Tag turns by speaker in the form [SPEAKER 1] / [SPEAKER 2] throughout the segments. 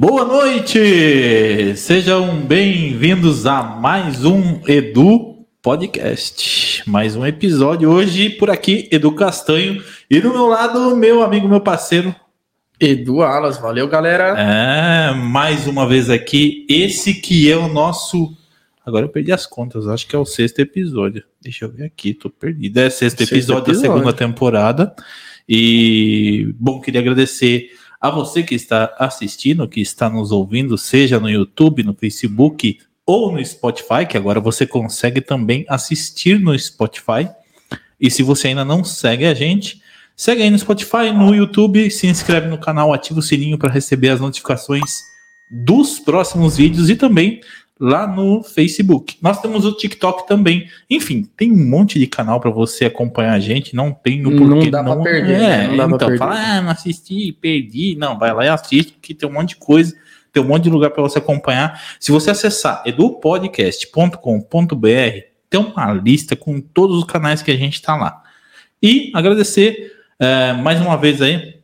[SPEAKER 1] Boa noite! Sejam bem-vindos a mais um Edu Podcast. Mais um episódio hoje por aqui, Edu Castanho. E do meu lado, meu amigo, meu parceiro.
[SPEAKER 2] Edu Alas, valeu galera.
[SPEAKER 1] É, mais uma vez aqui, esse que é o nosso. Agora eu perdi as contas, acho que é o sexto episódio. Deixa eu ver aqui, tô perdido. É sexto, sexto episódio, episódio da segunda temporada. E, bom, queria agradecer a você que está assistindo, que está nos ouvindo, seja no YouTube, no Facebook ou no Spotify, que agora você consegue também assistir no Spotify. E se você ainda não segue a gente, segue aí no Spotify, no YouTube, se inscreve no canal, ativa o sininho para receber as notificações dos próximos vídeos e também lá no Facebook. Nós temos o TikTok também. Enfim, tem um monte de canal para você acompanhar a gente. Não tem o
[SPEAKER 2] porquê. Não dá não, pra perder. É, né? não
[SPEAKER 1] dá então, pra fala, ah, não assisti, perdi. Não, vai lá e assiste, que tem um monte de coisa. Tem um monte de lugar para você acompanhar. Se você acessar edupodcast.com.br, tem uma lista com todos os canais que a gente está lá. E agradecer é, mais uma vez aí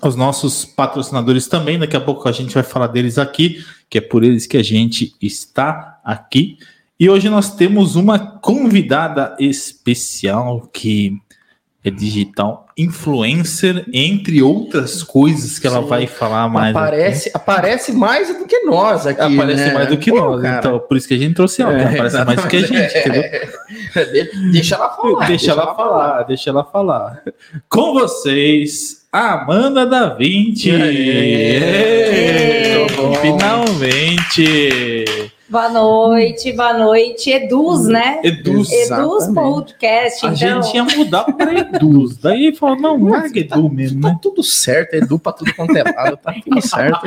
[SPEAKER 1] aos nossos patrocinadores também. Daqui a pouco a gente vai falar deles aqui, que é por eles que a gente está aqui. E hoje nós temos uma convidada especial que é digital influencer, entre outras coisas que ela Sim. vai falar mais.
[SPEAKER 2] Aparece, aqui. aparece mais do que nós aqui.
[SPEAKER 1] Aparece né? mais do que Pô, nós. Cara. Então, por isso que a gente trouxe ela. É, aparece mais do que a gente, entendeu?
[SPEAKER 2] Deixa ela falar.
[SPEAKER 1] Deixa, deixa ela, ela falar, falar, deixa ela falar. Com vocês, Amanda da Vinci. Finalmente!
[SPEAKER 3] Boa noite, boa noite. Eduz, né?
[SPEAKER 1] Eduz.
[SPEAKER 3] Eduz Podcast.
[SPEAKER 1] A então... gente ia mudar para Eduz. Daí falou, não, larga é Edu
[SPEAKER 2] tá,
[SPEAKER 1] mesmo,
[SPEAKER 2] tá
[SPEAKER 1] né?
[SPEAKER 2] tudo certo, Edu para tudo quanto é lado, tá tudo certo.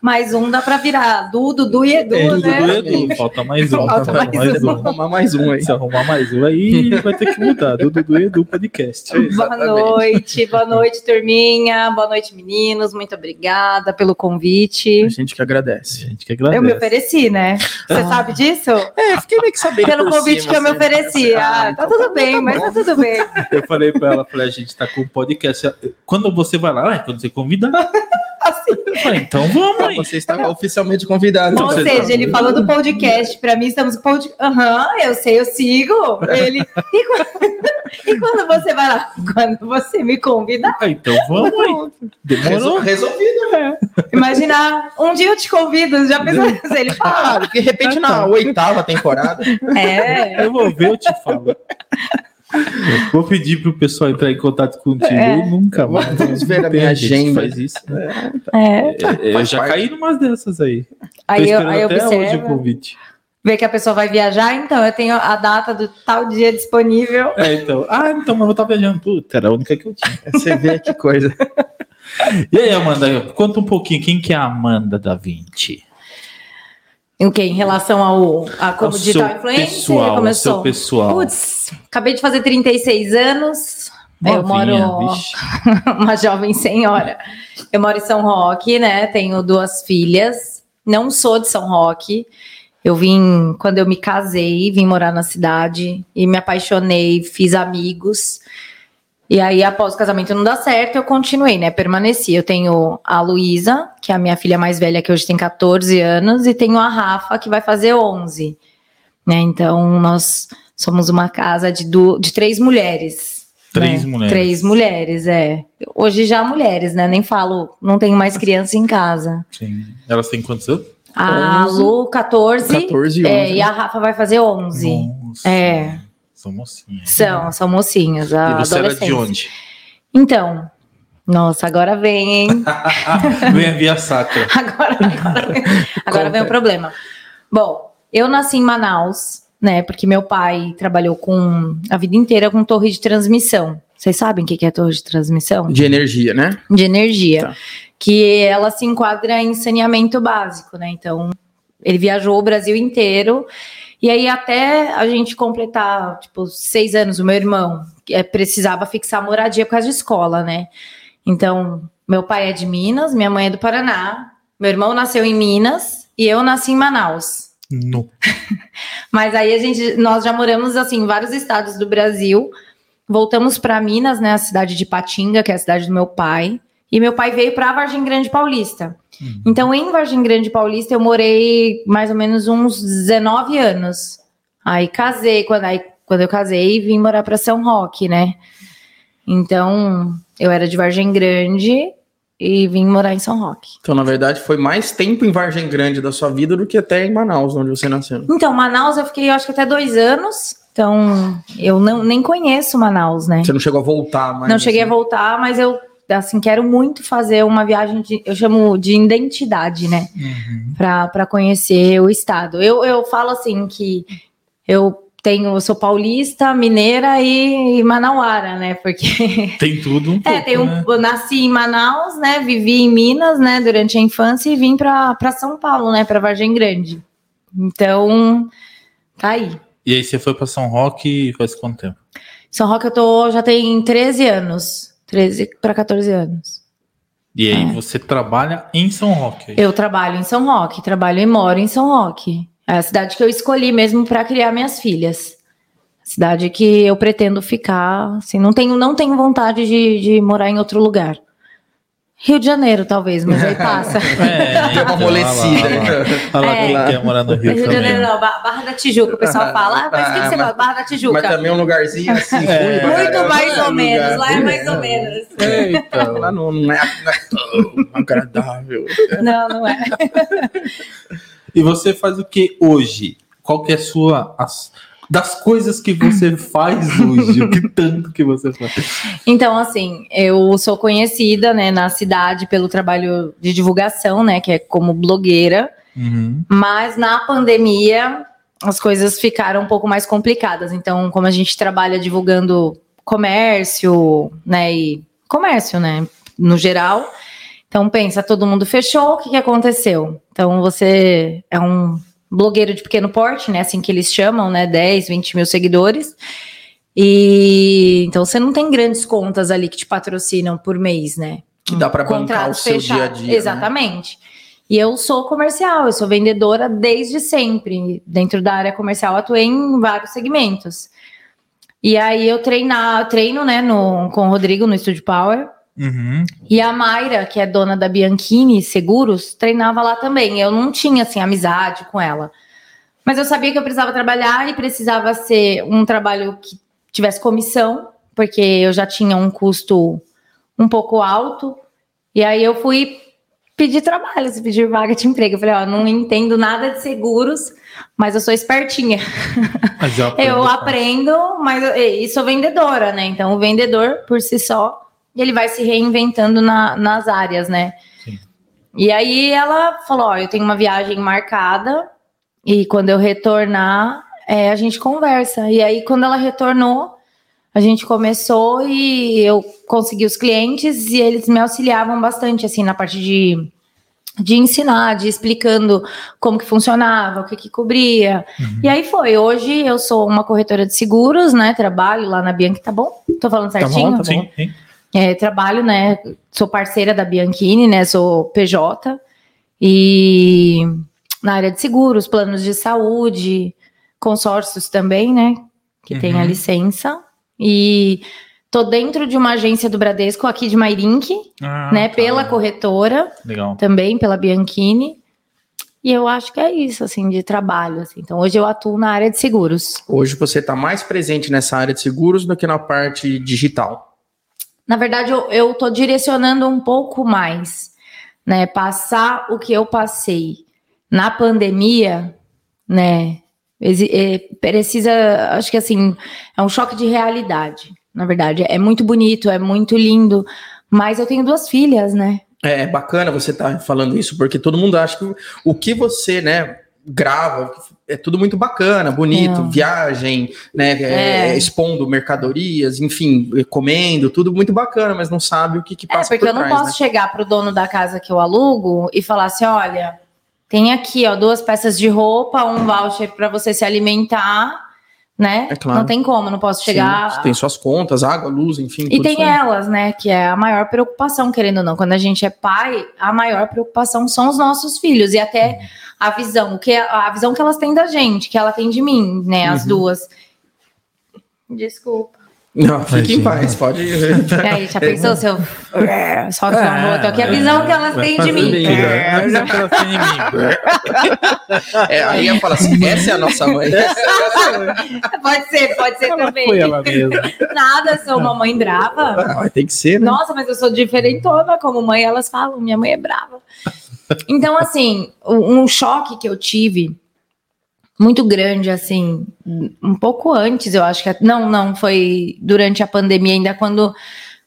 [SPEAKER 3] Mais um dá para virar Dudu, Dudu e Edu, é, né?
[SPEAKER 1] Dudu e Edu. Falta mais um.
[SPEAKER 2] Falta mais, mais um. Arrumar mais um aí.
[SPEAKER 1] Se arrumar mais um aí, vai ter que mudar. Dudu, Dudu e Edu Podcast.
[SPEAKER 3] É boa noite, boa noite, turminha. Boa noite, meninos. Muito obrigada pelo convite.
[SPEAKER 2] A gente que agradece.
[SPEAKER 1] A gente que agradece.
[SPEAKER 3] Eu me ofereci, né? Você ah. sabe disso?
[SPEAKER 2] É, fiquei meio que sabendo.
[SPEAKER 3] Pelo convite cima, que eu me assim. ofereci. Ah, tá tudo bem, tá mas tá tudo bem.
[SPEAKER 1] Eu falei pra ela, falei, a gente tá com o podcast. Quando você vai lá, quando você convida.
[SPEAKER 3] Assim.
[SPEAKER 1] Falei, então vamos aí.
[SPEAKER 2] Você está oficialmente convidado.
[SPEAKER 3] Ou seja, ele falou do podcast. Para mim, estamos com podcast. Aham, uhum, eu sei, eu sigo. Ele. E quando... e quando você vai lá? Quando você me convida.
[SPEAKER 1] Ah, então vamos aí.
[SPEAKER 2] Demorou. Resolvido, né?
[SPEAKER 3] Imagina, um dia eu te convido, já pensou ele fala.
[SPEAKER 2] Ah, de repente na oitava temporada.
[SPEAKER 3] É.
[SPEAKER 1] Eu vou ver, eu te falo. Vou pedir pro pessoal entrar em contato contigo. É. Nunca mais.
[SPEAKER 2] Vamos ver a minha agenda.
[SPEAKER 1] Faz isso.
[SPEAKER 3] É. é.
[SPEAKER 1] é eu já caí numas dessas aí.
[SPEAKER 3] Aí eu, aí
[SPEAKER 1] até hoje o convite.
[SPEAKER 3] Ver que a pessoa vai viajar, então eu tenho a data do tal dia disponível.
[SPEAKER 1] É, então. Ah, então, mas eu tava viajando. Puta, era a única que eu tinha.
[SPEAKER 2] Você vê que coisa.
[SPEAKER 1] E aí, Amanda, conta um pouquinho quem que é a Amanda da Vinci.
[SPEAKER 3] Em que? Em relação ao a como ao digital influencer?
[SPEAKER 1] Pessoal, começou. Seu pessoal.
[SPEAKER 3] Putz, acabei de fazer 36 anos. Novinha, eu moro uma jovem senhora. Eu moro em São Roque, né? Tenho duas filhas. Não sou de São Roque. Eu vim quando eu me casei, vim morar na cidade e me apaixonei, fiz amigos. E aí, após o casamento não dar certo, eu continuei, né? Permaneci. Eu tenho a Luísa, que é a minha filha mais velha, que hoje tem 14 anos, e tenho a Rafa, que vai fazer 11. Né? Então, nós somos uma casa de, du de três mulheres.
[SPEAKER 1] Três
[SPEAKER 3] né?
[SPEAKER 1] mulheres.
[SPEAKER 3] Três mulheres, é. Hoje já mulheres, né? Nem falo, não tenho mais criança em casa.
[SPEAKER 1] Sim. Elas têm quantos anos?
[SPEAKER 3] A 11, Lu, 14. 14 e 11. É, e a Rafa vai fazer 11. Nossa. É.
[SPEAKER 1] São mocinhas.
[SPEAKER 3] São, né? são mocinhas. A
[SPEAKER 1] e você era de onde?
[SPEAKER 3] Então, nossa, agora vem, hein?
[SPEAKER 1] vem a via sacra.
[SPEAKER 3] agora, agora, vem, agora vem o problema. Bom, eu nasci em Manaus, né? Porque meu pai trabalhou com a vida inteira com torre de transmissão. Vocês sabem o que é torre de transmissão?
[SPEAKER 2] De energia, né?
[SPEAKER 3] De energia. Tá. Que ela se enquadra em saneamento básico, né? Então, ele viajou o Brasil inteiro e aí, até a gente completar, tipo, seis anos, o meu irmão é, precisava fixar moradia por causa de escola, né? Então, meu pai é de Minas, minha mãe é do Paraná, meu irmão nasceu em Minas e eu nasci em Manaus.
[SPEAKER 1] No.
[SPEAKER 3] Mas aí a gente, nós já moramos assim em vários estados do Brasil. Voltamos para Minas, né, a cidade de Patinga, que é a cidade do meu pai, E meu pai veio para Vargem Grande Paulista. Uhum. Então, em Vargem Grande Paulista, eu morei mais ou menos uns 19 anos. Aí casei, quando, aí, quando eu casei, vim morar para São Roque, né? Então, eu era de Vargem Grande e vim morar em São Roque.
[SPEAKER 2] Então, na verdade, foi mais tempo em Vargem Grande da sua vida do que até em Manaus, onde você nasceu.
[SPEAKER 3] Então, Manaus eu fiquei, eu acho que até dois anos. Então, eu não, nem conheço Manaus, né?
[SPEAKER 2] Você não chegou a voltar,
[SPEAKER 3] mas. Não cheguei assim. a voltar, mas eu assim, quero muito fazer uma viagem de, eu chamo de identidade, né? Uhum. Para conhecer o estado. Eu, eu falo assim que eu tenho, eu sou paulista, mineira e, e manauara, né? Porque
[SPEAKER 1] tem tudo. Um
[SPEAKER 3] é, tem um, né? eu nasci em Manaus, né? Vivi em Minas, né? Durante a infância e vim para São Paulo, né? Para Vargem Grande. Então, tá aí.
[SPEAKER 1] E aí você foi para São Roque faz quanto tempo?
[SPEAKER 3] São Roque eu tô já tem 13 anos. 13 para 14 anos.
[SPEAKER 1] E aí é. você trabalha em São Roque?
[SPEAKER 3] Eu trabalho em São Roque, trabalho e moro em São Roque. É a cidade que eu escolhi mesmo para criar minhas filhas. Cidade que eu pretendo ficar, assim, não tenho, não tenho vontade de, de morar em outro lugar. Rio de Janeiro, talvez, mas aí passa.
[SPEAKER 2] É, Deu uma amolecida.
[SPEAKER 1] Olha lá, quem quer morar no Rio, Rio de Janeiro,
[SPEAKER 3] não, Barra da Tijuca, o pessoal fala, ah, mas o que, que você fala? Barra da Tijuca.
[SPEAKER 2] Mas também é um lugarzinho assim.
[SPEAKER 3] É, muito mais ou menos, lá é mais ou menos.
[SPEAKER 2] Eita, lá não, não, é, não é tão agradável.
[SPEAKER 3] Não, não é.
[SPEAKER 1] E você faz o que hoje? Qual que é a sua... As das coisas que você faz hoje, o que tanto que você faz?
[SPEAKER 3] Então, assim, eu sou conhecida, né, na cidade pelo trabalho de divulgação, né, que é como blogueira. Uhum. Mas na pandemia as coisas ficaram um pouco mais complicadas. Então, como a gente trabalha divulgando comércio, né, e comércio, né, no geral. Então, pensa, todo mundo fechou, o que, que aconteceu? Então, você é um blogueiro de pequeno porte, né? Assim que eles chamam, né? 10, 20 mil seguidores. E então você não tem grandes contas ali que te patrocinam por mês, né?
[SPEAKER 2] Que dá para bancar o seu fechado. dia a dia.
[SPEAKER 3] Né? Exatamente. Né? E eu sou comercial, eu sou vendedora desde sempre. Dentro da área comercial, atuei em vários segmentos. E aí eu treinar, treino, né, no, com o Rodrigo no Studio Power. Uhum. E a Mayra, que é dona da Bianchini Seguros, treinava lá também. Eu não tinha assim amizade com ela. Mas eu sabia que eu precisava trabalhar e precisava ser um trabalho que tivesse comissão, porque eu já tinha um custo um pouco alto. E aí eu fui pedir trabalho, pedir vaga de emprego. Eu falei, ó, não entendo nada de seguros, mas eu sou espertinha. Mas eu aprendo, eu aprendo mas eu, e sou vendedora, né? Então o vendedor por si só e ele vai se reinventando na, nas áreas, né? Sim. E aí ela falou: Ó, eu tenho uma viagem marcada e quando eu retornar, é, a gente conversa. E aí, quando ela retornou, a gente começou e eu consegui os clientes e eles me auxiliavam bastante, assim, na parte de, de ensinar, de explicando como que funcionava, o que que cobria. Uhum. E aí foi. Hoje eu sou uma corretora de seguros, né? Trabalho lá na Bianchi, tá bom? Tô falando certinho? Tá bom, tá bom. Sim, sim. É, trabalho, né? Sou parceira da Bianchini, né? Sou PJ e na área de seguros, planos de saúde, consórcios também, né? Que uhum. tem a uhum. licença. E tô dentro de uma agência do Bradesco aqui de Mairink, ah, né? Tá. Pela corretora.
[SPEAKER 1] Legal.
[SPEAKER 3] Também pela Bianchini. E eu acho que é isso, assim, de trabalho. Assim. Então, hoje eu atuo na área de seguros.
[SPEAKER 2] Hoje você está mais presente nessa área de seguros do que na parte digital.
[SPEAKER 3] Na verdade, eu, tô direcionando um pouco mais, né? Passar o que eu passei na pandemia, né? É, precisa, acho que assim, é um choque de realidade. Na verdade, é muito bonito, é muito lindo, mas eu tenho duas filhas, né?
[SPEAKER 2] É, é bacana você estar tá falando isso, porque todo mundo acha que o que você, né, grava, é tudo muito bacana, bonito, é. viagem, né, é. É, expondo mercadorias, enfim, comendo, tudo muito bacana, mas não sabe o que, que é, passa
[SPEAKER 3] é, porque por eu não posso né? chegar pro dono da casa que eu alugo e falar assim, olha, tem aqui, ó, duas peças de roupa, um voucher para você se alimentar, né? É claro. Não tem como, não posso chegar.
[SPEAKER 2] Sim, tem suas contas, água, luz, enfim.
[SPEAKER 3] E tem elas, né? Que é a maior preocupação, querendo ou não. Quando a gente é pai, a maior preocupação são os nossos filhos. E até uhum a visão, que é a visão que elas têm da gente, que ela tem de mim, né? As uhum. duas. Desculpa.
[SPEAKER 2] Não, fique em paz, pode.
[SPEAKER 3] É, aí, já pensou se eu só que é, aqui a visão que elas têm de mim. É,
[SPEAKER 2] é, aí eu falo assim: essa é a nossa mãe.
[SPEAKER 3] pode ser, pode ser também.
[SPEAKER 1] Foi ela mesmo.
[SPEAKER 3] Nada, sou uma mãe brava.
[SPEAKER 2] Ah, tem que ser, né?
[SPEAKER 3] Nossa, mas eu sou diferentona como mãe, elas falam, minha mãe é brava. Então, assim, um choque que eu tive muito grande, assim, um pouco antes, eu acho que. Não, não, foi durante a pandemia, ainda quando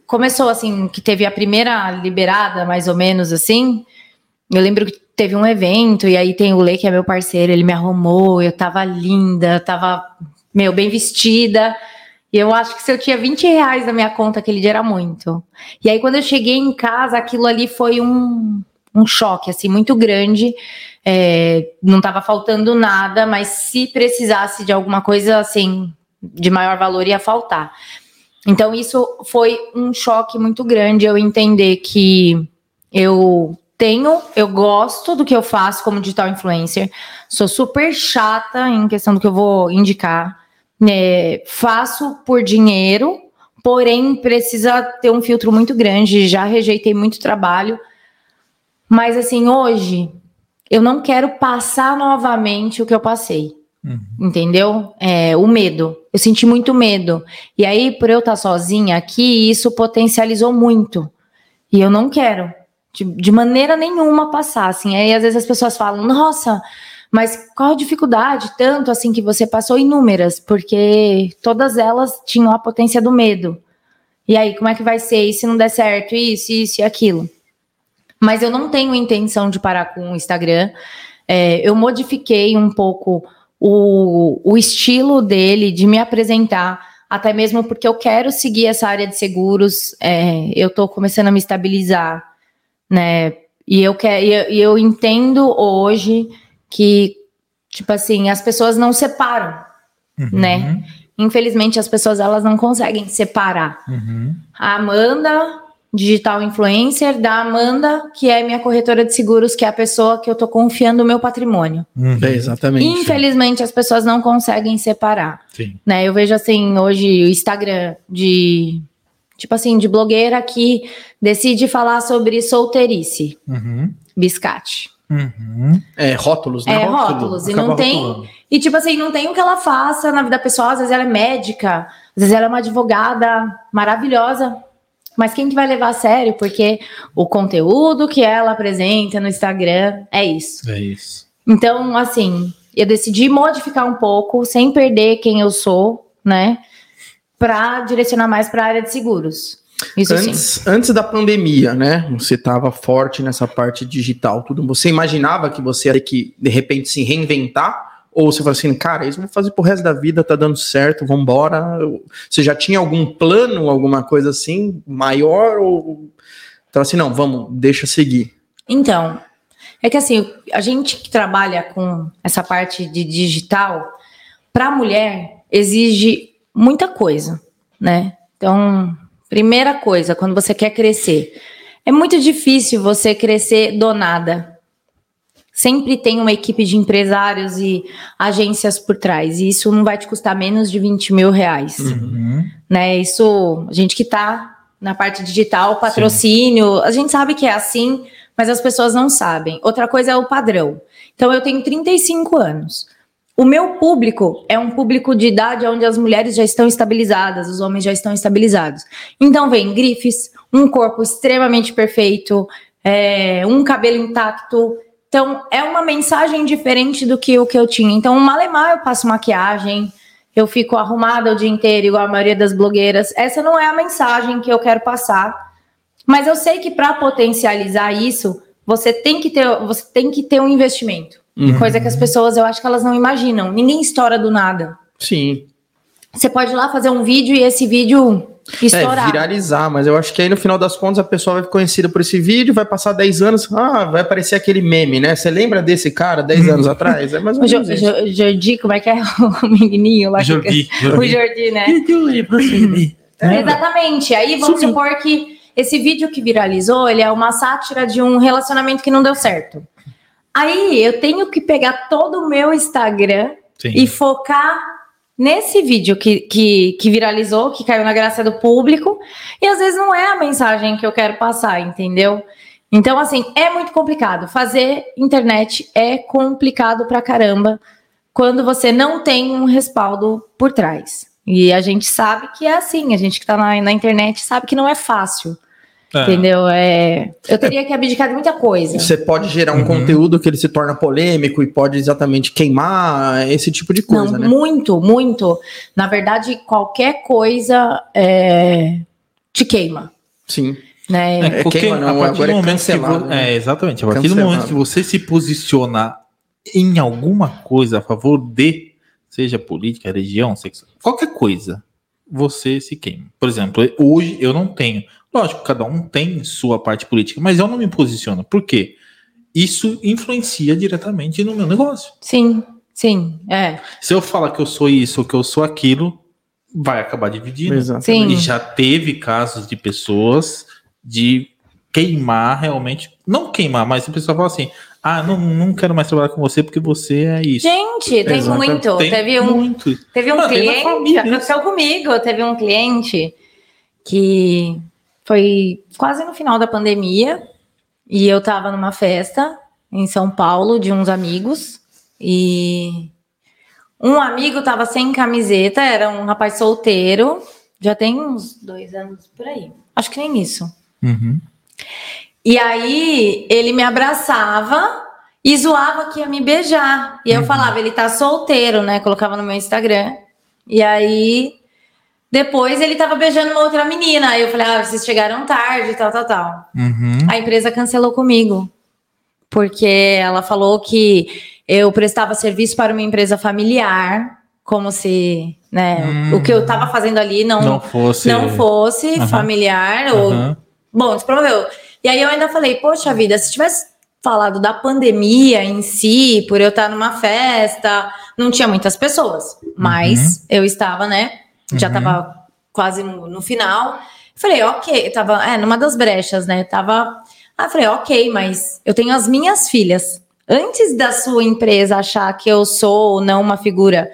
[SPEAKER 3] começou, assim, que teve a primeira liberada, mais ou menos assim. Eu lembro que teve um evento, e aí tem o Lê, que é meu parceiro, ele me arrumou, eu tava linda, tava, meu, bem vestida. E eu acho que se eu tinha 20 reais na minha conta aquele dia era muito. E aí, quando eu cheguei em casa, aquilo ali foi um, um choque, assim, muito grande. É, não estava faltando nada, mas se precisasse de alguma coisa assim de maior valor ia faltar. Então isso foi um choque muito grande eu entender que eu tenho, eu gosto do que eu faço como digital influencer, sou super chata em questão do que eu vou indicar, né, faço por dinheiro, porém precisa ter um filtro muito grande, já rejeitei muito trabalho, mas assim, hoje eu não quero passar novamente o que eu passei. Uhum. Entendeu? É, o medo. Eu senti muito medo. E aí, por eu estar sozinha aqui, isso potencializou muito. E eu não quero, de, de maneira nenhuma, passar. Assim. Aí, às vezes, as pessoas falam: Nossa, mas qual a dificuldade tanto assim que você passou? Inúmeras, porque todas elas tinham a potência do medo. E aí, como é que vai ser? E se não der certo? Isso, isso e aquilo. Mas eu não tenho intenção de parar com o Instagram. É, eu modifiquei um pouco o, o estilo dele de me apresentar, até mesmo porque eu quero seguir essa área de seguros. É, eu estou começando a me estabilizar, né? E eu, quero, eu, eu entendo hoje que, tipo assim, as pessoas não separam, uhum. né? Infelizmente, as pessoas elas não conseguem separar. Uhum. A Amanda digital influencer da Amanda, que é minha corretora de seguros, que é a pessoa que eu tô confiando o meu patrimônio.
[SPEAKER 2] Uhum. É, exatamente.
[SPEAKER 3] Infelizmente as pessoas não conseguem separar. Sim. Né? Eu vejo assim hoje o Instagram de tipo assim de blogueira que decide falar sobre solteirice, uhum. biscate.
[SPEAKER 2] Uhum. É rótulos, né?
[SPEAKER 3] É rótulos e não tem rotulando. e tipo assim não tem o que ela faça na vida pessoal. Às vezes ela é médica, às vezes ela é uma advogada maravilhosa mas quem que vai levar a sério? Porque o conteúdo que ela apresenta no Instagram é isso.
[SPEAKER 1] É isso.
[SPEAKER 3] Então, assim, eu decidi modificar um pouco, sem perder quem eu sou, né? Para direcionar mais para a área de seguros.
[SPEAKER 2] Isso antes, sim. antes da pandemia, né? Você estava forte nessa parte digital, tudo. Você imaginava que você ia ter que, de repente, se reinventar? Ou você fala assim, cara, isso eu vou fazer pro resto da vida, tá dando certo, vambora. Você já tinha algum plano, alguma coisa assim, maior? Ou então assim, não, vamos, deixa seguir.
[SPEAKER 3] Então, é que assim, a gente que trabalha com essa parte de digital, para a mulher exige muita coisa, né? Então, primeira coisa, quando você quer crescer, é muito difícil você crescer do nada sempre tem uma equipe de empresários e agências por trás. E isso não vai te custar menos de 20 mil reais. Uhum. Né? Isso, a gente que está na parte digital, patrocínio, Sim. a gente sabe que é assim, mas as pessoas não sabem. Outra coisa é o padrão. Então, eu tenho 35 anos. O meu público é um público de idade onde as mulheres já estão estabilizadas, os homens já estão estabilizados. Então, vem grifes, um corpo extremamente perfeito, é, um cabelo intacto, então, é uma mensagem diferente do que o que eu tinha. Então, o Malemar eu passo maquiagem, eu fico arrumada o dia inteiro, igual a maioria das blogueiras. Essa não é a mensagem que eu quero passar. Mas eu sei que para potencializar isso, você tem que ter, você tem que ter um investimento. Uhum. Coisa que as pessoas, eu acho que elas não imaginam. Ninguém estoura do nada.
[SPEAKER 2] Sim.
[SPEAKER 3] Você pode ir lá fazer um vídeo e esse vídeo estourar.
[SPEAKER 2] É, viralizar, mas eu acho que aí no final das contas a pessoa vai ficar conhecida por esse vídeo, vai passar 10 anos, ah, vai aparecer aquele meme, né? Você lembra desse cara 10 anos atrás? É mais ou
[SPEAKER 3] menos o Jordi, como é que é o menininho lá?
[SPEAKER 1] Jordi.
[SPEAKER 3] Que... O Jordi, né? é. Exatamente. Aí vamos Sim. supor que esse vídeo que viralizou, ele é uma sátira de um relacionamento que não deu certo. Aí eu tenho que pegar todo o meu Instagram Sim. e focar nesse vídeo que, que, que viralizou, que caiu na graça do público, e às vezes não é a mensagem que eu quero passar, entendeu? Então, assim, é muito complicado. Fazer internet é complicado pra caramba quando você não tem um respaldo por trás. E a gente sabe que é assim, a gente que está na, na, internet sabe que não é fácil. É. Entendeu? É, eu teria que abdicar de muita coisa.
[SPEAKER 2] Você pode gerar um uhum. conteúdo que ele se torna polêmico e pode exatamente queimar esse tipo de coisa,
[SPEAKER 3] não,
[SPEAKER 2] né?
[SPEAKER 3] Muito, muito. Na verdade, qualquer coisa é, te queima.
[SPEAKER 2] Sim.
[SPEAKER 1] Né? É, porque queima, não, a partir do é momento que vo... né? é, exatamente, a partir cancelado. do momento que você se posiciona em alguma coisa a favor de seja política, religião, sexo, qualquer coisa, você se queima. Por exemplo, hoje eu não tenho. Lógico, cada um tem sua parte política, mas eu não me posiciono. Por quê? Isso influencia diretamente no meu negócio.
[SPEAKER 3] Sim, sim, é.
[SPEAKER 1] Se eu falar que eu sou isso ou que eu sou aquilo, vai acabar dividindo.
[SPEAKER 3] Exatamente.
[SPEAKER 1] E já teve casos de pessoas de queimar realmente, não queimar, mas a pessoa fala assim: ah, não, não quero mais trabalhar com você porque você é isso.
[SPEAKER 3] Gente, tem Exato. muito. Tem teve um, muito. Teve um não, cliente, aconteceu comigo, teve um cliente que foi quase no final da pandemia e eu tava numa festa em São Paulo de uns amigos e um amigo tava sem camiseta, era um rapaz solteiro, já tem uns dois anos por aí. Acho que nem isso.
[SPEAKER 1] Uhum.
[SPEAKER 3] E aí ele me abraçava e zoava que ia me beijar. E eu uhum. falava, ele tá solteiro, né? Colocava no meu Instagram. E aí depois ele tava beijando uma outra menina. Aí eu falei, ah, vocês chegaram tarde, tal, tal, tal.
[SPEAKER 1] Uhum.
[SPEAKER 3] A empresa cancelou comigo. Porque ela falou que eu prestava serviço para uma empresa familiar, como se né, uhum. o que eu tava fazendo ali não,
[SPEAKER 1] não fosse,
[SPEAKER 3] não fosse uhum. familiar. Ou... Bom, despromoveu. E aí eu ainda falei, poxa vida, se tivesse falado da pandemia em si, por eu estar numa festa, não tinha muitas pessoas, mas uhum. eu estava, né? Já estava uhum. quase no, no, final. Falei, ok, tava é, numa das brechas, né? Tava. Ah, falei, ok, mas eu tenho as minhas filhas. Antes da sua empresa achar que eu sou ou não uma figura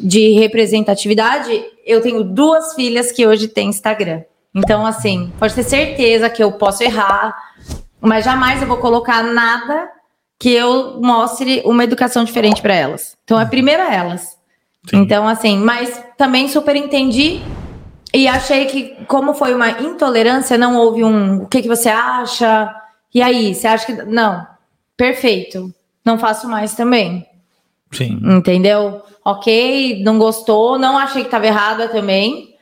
[SPEAKER 3] de representatividade, eu tenho duas filhas que hoje têm Instagram. Então, assim, pode ter certeza que eu posso errar, mas jamais eu vou colocar nada que eu mostre uma educação diferente para elas. Então, é primeiro elas. Sim. Então, assim, mas também super entendi e achei que, como foi uma intolerância, não houve um o que, que você acha? E aí, você acha que. Não, perfeito. Não faço mais também.
[SPEAKER 1] Sim.
[SPEAKER 3] Entendeu? Ok, não gostou, não achei que estava errada também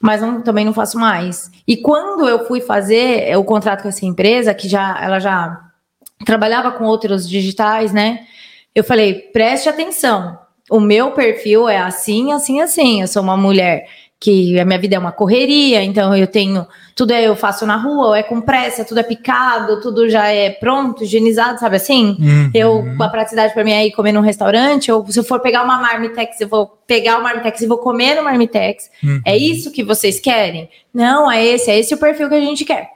[SPEAKER 3] mas não, também não faço mais. E quando eu fui fazer o contrato com essa empresa, que já ela já trabalhava com outros digitais, né? Eu falei, preste atenção. O meu perfil é assim, assim, assim. Eu sou uma mulher que a minha vida é uma correria, então eu tenho tudo é eu faço na rua, ou é com pressa, tudo é picado, tudo já é pronto, higienizado, sabe assim? Uhum. Eu a praticidade para mim é ir comer num restaurante, ou se eu for pegar uma marmitex, eu vou pegar o marmitex e vou comer no marmitex. Uhum. É isso que vocês querem? Não, é esse, é esse o perfil que a gente quer.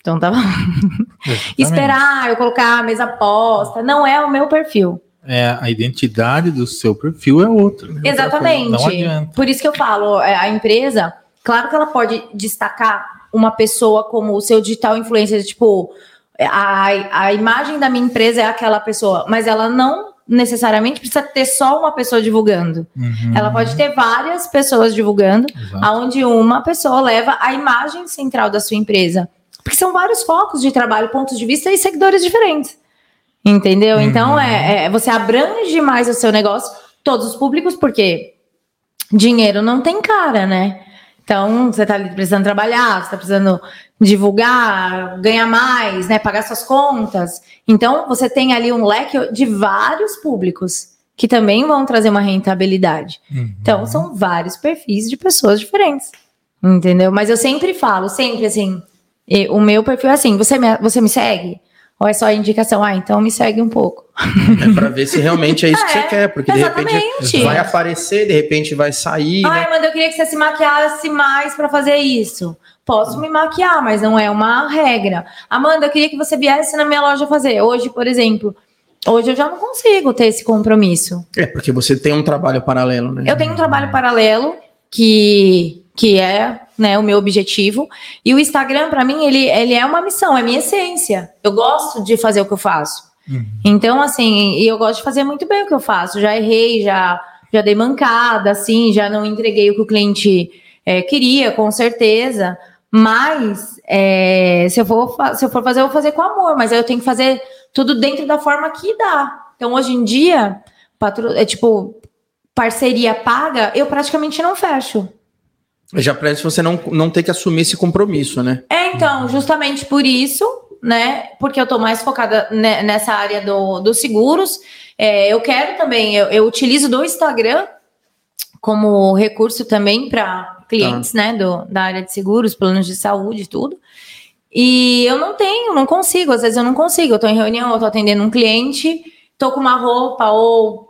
[SPEAKER 3] Então tá bom. Esperar eu colocar a mesa posta, não é o meu perfil
[SPEAKER 1] é, a identidade do seu perfil é outra.
[SPEAKER 3] Exatamente. Não adianta. Por isso que eu falo, é, a empresa, claro que ela pode destacar uma pessoa como o seu digital influencer, tipo, a, a imagem da minha empresa é aquela pessoa, mas ela não necessariamente precisa ter só uma pessoa divulgando. Uhum. Ela pode ter várias pessoas divulgando, Exato. aonde uma pessoa leva a imagem central da sua empresa. Porque são vários focos de trabalho, pontos de vista e seguidores diferentes. Entendeu? Uhum. Então, é, é, você abrange mais o seu negócio, todos os públicos, porque dinheiro não tem cara, né? Então, você está precisando trabalhar, você está precisando divulgar, ganhar mais, né? Pagar suas contas. Então, você tem ali um leque de vários públicos que também vão trazer uma rentabilidade. Uhum. Então, são vários perfis de pessoas diferentes. Entendeu? Mas eu sempre falo, sempre assim, o meu perfil é assim, você me, você me segue? Ou é só a indicação? Ah, então me segue um pouco.
[SPEAKER 2] É para ver se realmente é isso é, que você quer, porque exatamente. de repente vai aparecer, de repente vai sair.
[SPEAKER 3] Ai, né? mas eu queria que você se maquiasse mais para fazer isso. Posso me maquiar, mas não é uma regra. Amanda, eu queria que você viesse na minha loja fazer. Hoje, por exemplo, Hoje eu já não consigo ter esse compromisso.
[SPEAKER 2] É, porque você tem um trabalho paralelo, né?
[SPEAKER 3] Eu tenho um trabalho paralelo que, que é né, o meu objetivo. E o Instagram, para mim, ele, ele é uma missão, é minha essência. Eu gosto de fazer o que eu faço. Uhum. Então, assim, eu gosto de fazer muito bem o que eu faço. Já errei, já, já dei mancada, assim, já não entreguei o que o cliente é, queria, com certeza. Mas é, se, eu for, se eu for fazer, eu vou fazer com amor, mas aí eu tenho que fazer tudo dentro da forma que dá. Então, hoje em dia, patro, é tipo, parceria paga, eu praticamente não fecho.
[SPEAKER 2] Já parece você não, não ter que assumir esse compromisso, né?
[SPEAKER 3] É, então, justamente por isso, né? Porque eu tô mais focada nessa área do, dos seguros. É, eu quero também, eu, eu utilizo do Instagram como recurso também para clientes, tá. né, do, da área de seguros, planos de saúde, tudo. E eu não tenho, não consigo, às vezes eu não consigo. Eu tô em reunião, eu tô atendendo um cliente, tô com uma roupa ou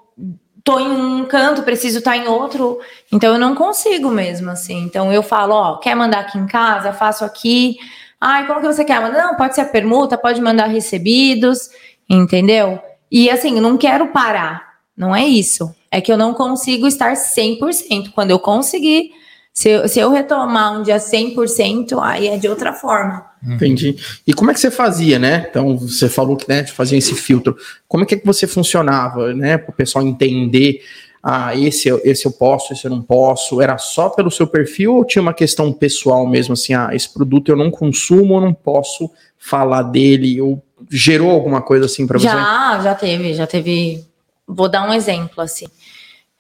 [SPEAKER 3] tô em um canto, preciso estar tá em outro. Então eu não consigo mesmo, assim. Então eu falo, ó, quer mandar aqui em casa? Faço aqui. Ai, como que você quer? Não, pode ser a permuta, pode mandar recebidos, entendeu? E assim, não quero parar. Não é isso. É que eu não consigo estar 100%. Quando eu conseguir, se eu, se eu retomar um dia 100%, aí é de outra forma.
[SPEAKER 2] Uhum. Entendi. E como é que você fazia, né? Então, você falou que né, fazia esse filtro. Como é que, é que você funcionava, né? Para o pessoal entender, ah, esse, esse eu posso, esse eu não posso. Era só pelo seu perfil ou tinha uma questão pessoal mesmo, assim, ah, esse produto eu não consumo, eu não posso falar dele, ou gerou alguma coisa assim para você?
[SPEAKER 3] Já, já teve, já teve. Vou dar um exemplo, assim.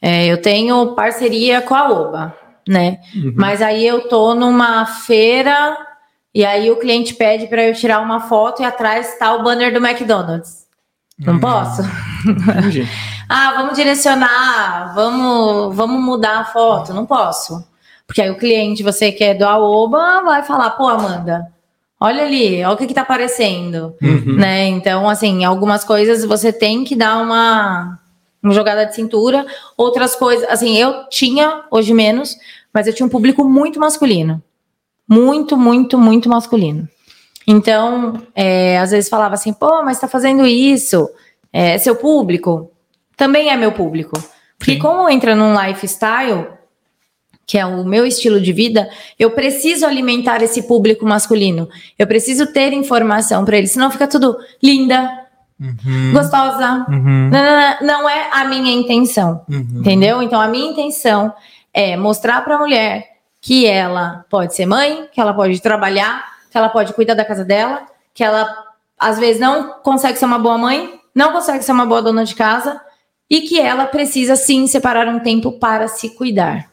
[SPEAKER 3] É, eu tenho parceria com a Oba né? Uhum. Mas aí eu tô numa feira e aí o cliente pede para eu tirar uma foto e atrás está o banner do McDonald's. Não uhum. posso? ah, vamos direcionar, vamos, vamos mudar a foto. Não posso. Porque aí o cliente, você que é do Aoba, vai falar, pô, Amanda, olha ali, olha o que, que tá aparecendo. Uhum. Né? Então, assim, algumas coisas você tem que dar uma uma jogada de cintura. Outras coisas, assim, eu tinha, hoje menos, mas eu tinha um público muito masculino. Muito, muito, muito masculino. Então, é, às vezes falava assim, pô, mas tá fazendo isso, é seu público? Também é meu público. Porque Sim. como entra num lifestyle, que é o meu estilo de vida, eu preciso alimentar esse público masculino. Eu preciso ter informação para ele, senão fica tudo linda, Uhum. gostosa. Uhum. Não, não, não, é a minha intenção, uhum. entendeu? Então a minha intenção é mostrar para a mulher que ela pode ser mãe, que ela pode trabalhar, que ela pode cuidar da casa dela, que ela às vezes não consegue ser uma boa mãe, não consegue ser uma boa dona de casa e que ela precisa sim separar um tempo para se cuidar.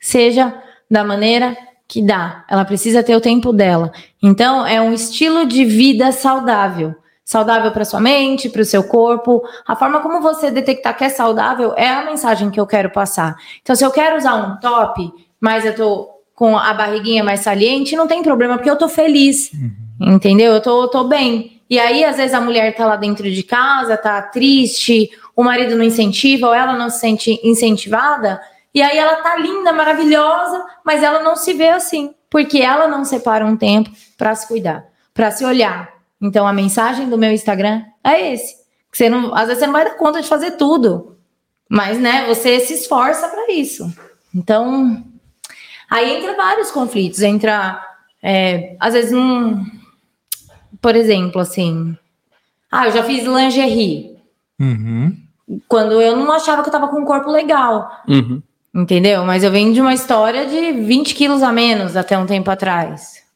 [SPEAKER 3] Seja da maneira que dá, ela precisa ter o tempo dela. Então é um estilo de vida saudável saudável para sua mente, para o seu corpo. A forma como você detectar que é saudável é a mensagem que eu quero passar. Então, se eu quero usar um top, mas eu tô com a barriguinha mais saliente, não tem problema, porque eu tô feliz. Uhum. Entendeu? Eu tô, tô bem. E aí, às vezes, a mulher tá lá dentro de casa, tá triste, o marido não incentiva, ou ela não se sente incentivada, e aí ela tá linda, maravilhosa, mas ela não se vê assim, porque ela não separa um tempo para se cuidar, para se olhar, então a mensagem do meu Instagram é esse. Que você não, às vezes você não vai dar conta de fazer tudo, mas né, você se esforça para isso. Então aí entra vários conflitos, entra é, às vezes um, por exemplo, assim, ah, eu já fiz lingerie. Uhum. Quando eu não achava que eu tava com um corpo legal. Uhum. Entendeu? Mas eu venho de uma história de 20 quilos a menos até um tempo atrás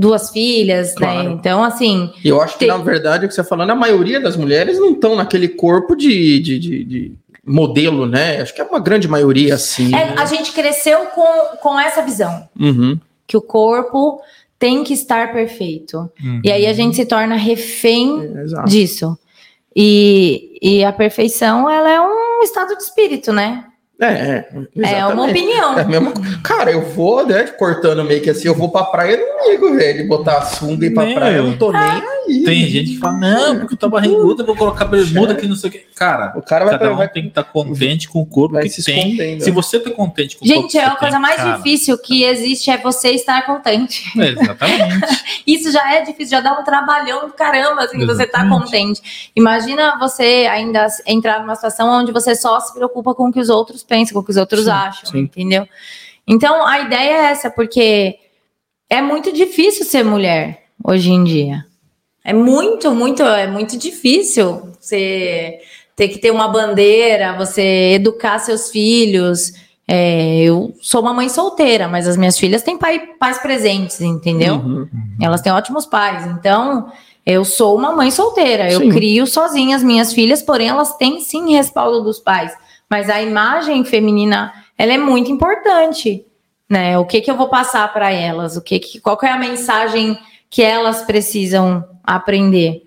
[SPEAKER 3] duas filhas, né? claro. né? Então, assim.
[SPEAKER 2] Eu acho que, tem... na verdade, o que você está falando, a maioria das mulheres não estão naquele corpo de, de, de, de, modelo, né? Acho que é uma grande maioria, assim.
[SPEAKER 3] É, a gente cresceu com, com essa visão. Uhum. Que o corpo tem que estar perfeito. Uhum. E aí a gente se torna refém é, disso. E, e a perfeição, ela é um estado de espírito, né?
[SPEAKER 2] É,
[SPEAKER 3] é, é uma opinião.
[SPEAKER 2] É mesma... Cara, eu vou, né, cortando meio que assim, eu vou pra praia, eu não ligo, velho, botar a sunga e ir pra praia, eu não tô nem aí.
[SPEAKER 1] Aí. Tem gente que fala, não, porque eu tô barrigudo, eu vou colocar bermuda aqui, não sei o que. Cara, o cara vai, cada um vai, tem que estar tá contente com o corpo que se tem. Se você tá contente com
[SPEAKER 3] gente, o corpo Gente, é a coisa tem, mais cara, difícil que existe é você estar contente.
[SPEAKER 1] É, exatamente.
[SPEAKER 3] Isso já é difícil, já dá um trabalhão do caramba, assim, exatamente. você tá contente. Imagina você ainda entrar numa situação onde você só se preocupa com o que os outros pensam, com o que os outros sim, acham, sim. entendeu? Então, a ideia é essa, porque é muito difícil ser mulher hoje em dia. É muito, muito, é muito difícil você ter que ter uma bandeira, você educar seus filhos. É, eu sou uma mãe solteira, mas as minhas filhas têm pai, pais presentes, entendeu? Uhum, uhum. Elas têm ótimos pais. Então, eu sou uma mãe solteira. Eu sim. crio sozinha as minhas filhas, porém elas têm sim respaldo dos pais. Mas a imagem feminina, ela é muito importante, né? O que que eu vou passar para elas? O que, que qual que é a mensagem que elas precisam aprender.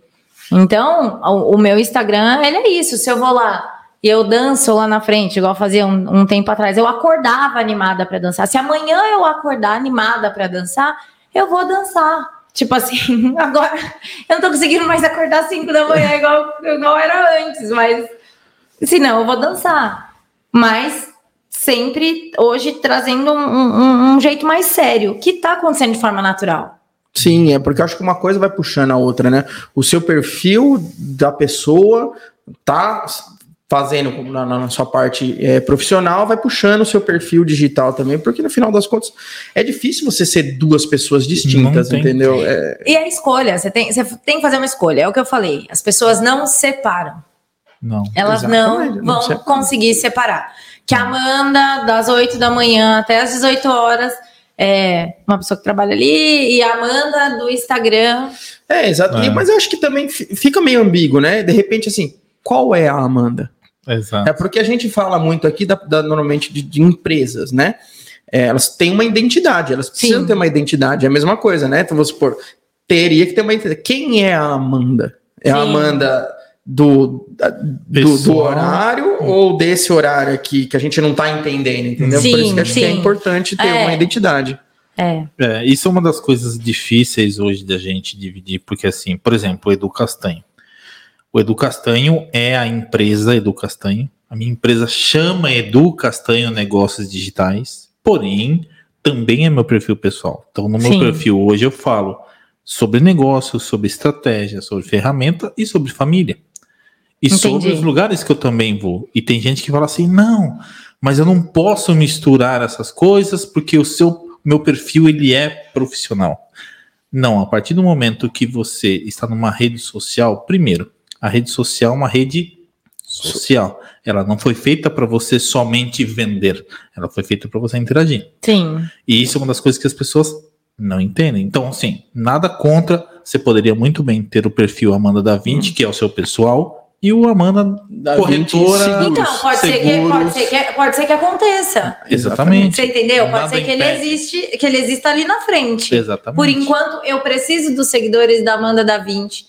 [SPEAKER 3] Então, o, o, meu Instagram, ele é isso. Se eu vou lá e eu danço lá na frente, igual fazia um, um tempo atrás, eu acordava animada para dançar. Se amanhã eu acordar animada para dançar, eu vou dançar. Tipo assim, agora eu não tô conseguindo mais acordar às 5 da manhã igual, igual era antes, mas se não, eu vou dançar. Mas sempre hoje trazendo um, um, um jeito mais sério, que tá acontecendo de forma natural.
[SPEAKER 2] Sim, é porque eu acho que uma coisa vai puxando a outra, né? O seu perfil da pessoa tá fazendo na, na sua parte é, profissional, vai puxando o seu perfil digital também, porque no final das contas é difícil você ser duas pessoas distintas, entendeu? É...
[SPEAKER 3] E a escolha, você tem, você tem que fazer uma escolha, é o que eu falei. As pessoas não separam.
[SPEAKER 1] Não.
[SPEAKER 3] Elas não vão não conseguir separar. Que a Amanda, das 8 da manhã até as 18 horas é, uma pessoa que trabalha ali, e a Amanda do Instagram.
[SPEAKER 2] É, exato. É. Mas eu acho que também fica meio ambíguo, né? De repente, assim, qual é a Amanda?
[SPEAKER 1] Exato.
[SPEAKER 2] É porque a gente fala muito aqui, da, da normalmente, de, de, empresas, né? É, elas têm uma identidade, elas precisam Sim. ter uma identidade, é a mesma coisa, né? Então, vamos supor, teria que ter uma identidade. Quem é a Amanda? É Sim. a Amanda do, do, do, horário ou desse horário aqui que a gente não está entendendo, entendeu? Sim, Por isso que acho sim. que é importante ter é. uma identidade.
[SPEAKER 3] É.
[SPEAKER 1] é. Isso é uma das coisas difíceis hoje da gente dividir, porque assim, por exemplo, o Edu Castanho. O Edu Castanho é a empresa Edu Castanho. A minha empresa chama Edu Castanho Negócios Digitais, porém, também é meu perfil pessoal. Então, no meu sim. perfil hoje eu falo sobre negócios, sobre estratégia, sobre ferramenta e sobre família. E Entendi. sobre os lugares que eu também vou. E tem gente que fala assim: não, mas eu não posso misturar essas coisas porque o seu meu perfil ele é profissional. Não, a partir do momento que você está numa rede social, primeiro, a rede social é uma rede social. Ela não foi feita para você somente vender, ela foi feita para você interagir.
[SPEAKER 3] Sim.
[SPEAKER 1] E isso é uma das coisas que as pessoas não entendem. Então, assim, nada contra. Você poderia muito bem ter o perfil Amanda da Vinci, hum. que é o seu pessoal, e o Amanda da corretora.
[SPEAKER 3] Então, pode ser, que, pode, ser que, pode ser que aconteça.
[SPEAKER 1] Exatamente.
[SPEAKER 3] Você entendeu? Pode ser que ele, existe, que ele exista ali na frente.
[SPEAKER 1] Exatamente.
[SPEAKER 3] Por enquanto, eu preciso dos seguidores da Amanda da Vinci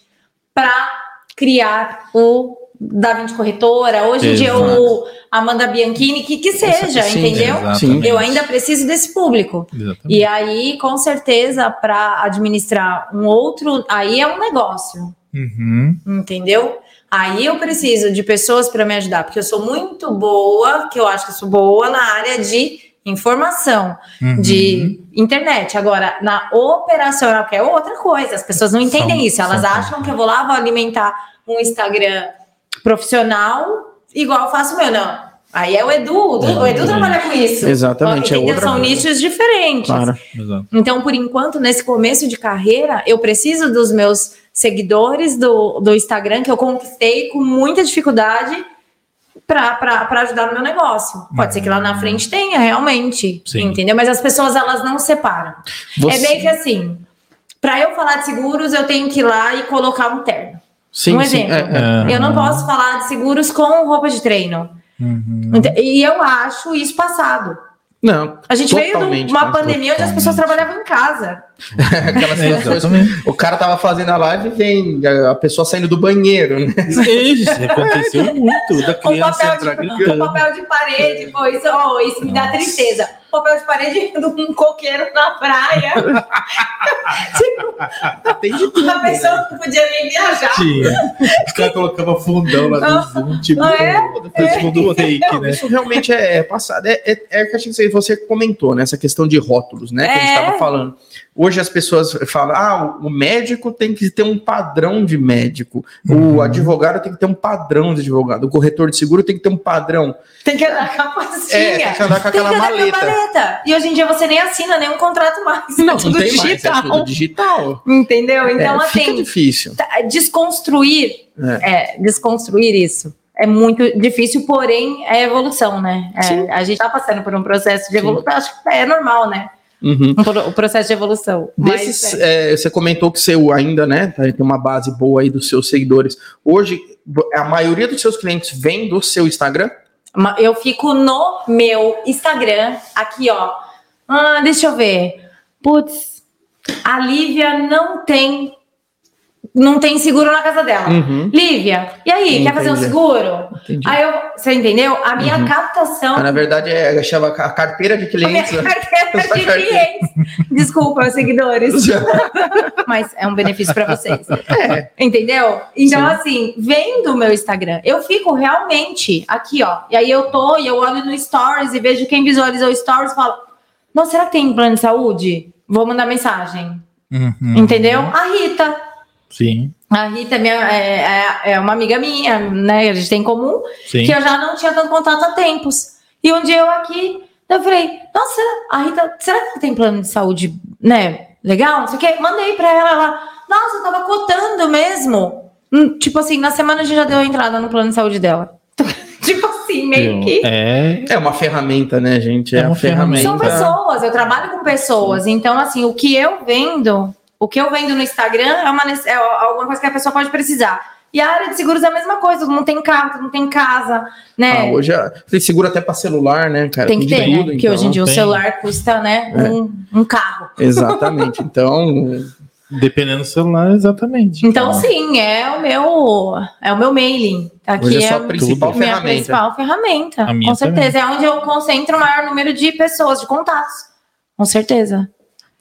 [SPEAKER 3] para criar o da Vinci Corretora. Hoje em dia, o Amanda Bianchini, que, que seja, Sim, entendeu? Exatamente. Eu ainda preciso desse público. Exatamente. E aí, com certeza, para administrar um outro, aí é um negócio.
[SPEAKER 1] Uhum.
[SPEAKER 3] Entendeu? Aí eu preciso de pessoas para me ajudar, porque eu sou muito boa, que eu acho que eu sou boa na área de informação, uhum. de internet. Agora, na operacional, que é outra coisa, as pessoas não entendem são, isso. Elas são, acham que eu vou lá, vou alimentar um Instagram profissional, igual eu faço o meu. Não. Aí é o Edu, o, o Edu trabalha com isso.
[SPEAKER 2] Exatamente.
[SPEAKER 3] É outra são nichos diferentes. Claro. Então, por enquanto, nesse começo de carreira, eu preciso dos meus seguidores do, do Instagram que eu conquistei com muita dificuldade para ajudar no meu negócio. Pode ser que lá na uhum. frente tenha, realmente. Sim. Entendeu? Mas as pessoas elas não separam. Você... É bem que assim, para eu falar de seguros, eu tenho que ir lá e colocar um terno. Sim, um exemplo. É, é. Eu não posso falar de seguros com roupa de treino. Uhum. E eu acho isso passado.
[SPEAKER 2] Não.
[SPEAKER 3] A gente veio de uma pandemia onde as pessoas trabalhavam em casa.
[SPEAKER 2] Aquelas situações, o cara tava fazendo a live e vem a pessoa saindo do banheiro, né?
[SPEAKER 1] Isso, aconteceu muito da criança
[SPEAKER 3] entrar gritando. O papel de parede, pô, isso, oh, isso me dá tristeza papel de parede de um coqueiro na praia. tipo, Tem de tudo, a pessoa né? não podia nem viajar.
[SPEAKER 1] Tinha. Os caras colocavam fundão lá no Zoom, tipo, ah, é?
[SPEAKER 2] é. fundo fake, não, né? Isso realmente é, é passado. É, é, é que você comentou, né? Essa questão de rótulos, né? Que a gente estava é. falando. Hoje as pessoas falam: ah, o médico tem que ter um padrão de médico, uhum. o advogado tem que ter um padrão de advogado, o corretor de seguro tem que ter um padrão.
[SPEAKER 3] Tem que andar com a pastinha. É,
[SPEAKER 2] tem que andar com aquela maleta. Com
[SPEAKER 3] maleta. E hoje em dia você nem assina nenhum contrato mais.
[SPEAKER 2] Não, é tudo não tem digital. mais, é tudo digital.
[SPEAKER 3] Entendeu? Então,
[SPEAKER 2] é,
[SPEAKER 3] assim.
[SPEAKER 2] Fica difícil.
[SPEAKER 3] Tá, desconstruir, é. é. desconstruir isso é muito difícil, porém é evolução, né? É, a gente está passando por um processo de evolução, Sim. acho que é normal, né? Uhum. O processo de evolução.
[SPEAKER 2] Desses, é. É, você comentou que você ainda, né, tá, tem uma base boa aí dos seus seguidores. Hoje, a maioria dos seus clientes vem do seu Instagram?
[SPEAKER 3] Eu fico no meu Instagram, aqui, ó. Ah, deixa eu ver. Putz, a Lívia não tem não tem seguro na casa dela. Uhum. Lívia, e aí, Entendi. quer fazer um seguro? Entendi. Aí eu, você entendeu? A minha uhum. captação.
[SPEAKER 2] na verdade, é, chama a carteira de clientes. A minha
[SPEAKER 3] carteira de clientes. Desculpa, seguidores. Mas é um benefício para vocês. É. Entendeu? Então, Sim. assim, vem do meu Instagram. Eu fico realmente aqui, ó. E aí eu tô e eu olho no Stories e vejo quem visualizou o Stories e falo: Não, será que tem plano de saúde? Vou mandar mensagem. Uhum. Entendeu? A Rita
[SPEAKER 1] Sim.
[SPEAKER 3] A Rita é, minha, é, é, é, uma amiga minha, né? A gente tem em comum, Sim. que eu já não tinha tanto contato há tempos. E um dia eu aqui, eu falei, nossa, a Rita, será que tem plano de saúde, né? Legal, não sei o quê. Mandei pra ela, ela, nossa, eu tava cotando mesmo. Hum, tipo assim, na semana a gente já deu a entrada no plano de saúde dela. tipo assim, meio que.
[SPEAKER 2] É... é uma ferramenta, né, gente? É, é uma ferramenta.
[SPEAKER 3] São pessoas, eu trabalho com pessoas. Então, assim, o que eu vendo o que eu vendo no Instagram é, uma, é alguma coisa que a pessoa pode precisar. E a área de seguros é a mesma coisa, todo mundo tem carro, todo mundo tem casa, né?
[SPEAKER 2] Ah, hoje tem seguro até para celular, né, cara?
[SPEAKER 3] Tem que ter, tudo, né? Porque hoje em dia tem. o celular custa, né, é. um, um carro.
[SPEAKER 2] Exatamente. Então,
[SPEAKER 1] Dependendo do celular, exatamente.
[SPEAKER 3] Então, sim, é o meu, é o meu mailing. Aqui Hoje é, é a
[SPEAKER 2] principal
[SPEAKER 3] tudo.
[SPEAKER 2] ferramenta.
[SPEAKER 3] Minha principal ferramenta. com certeza. Também. É onde eu concentro o maior número de pessoas, de contatos. Com certeza.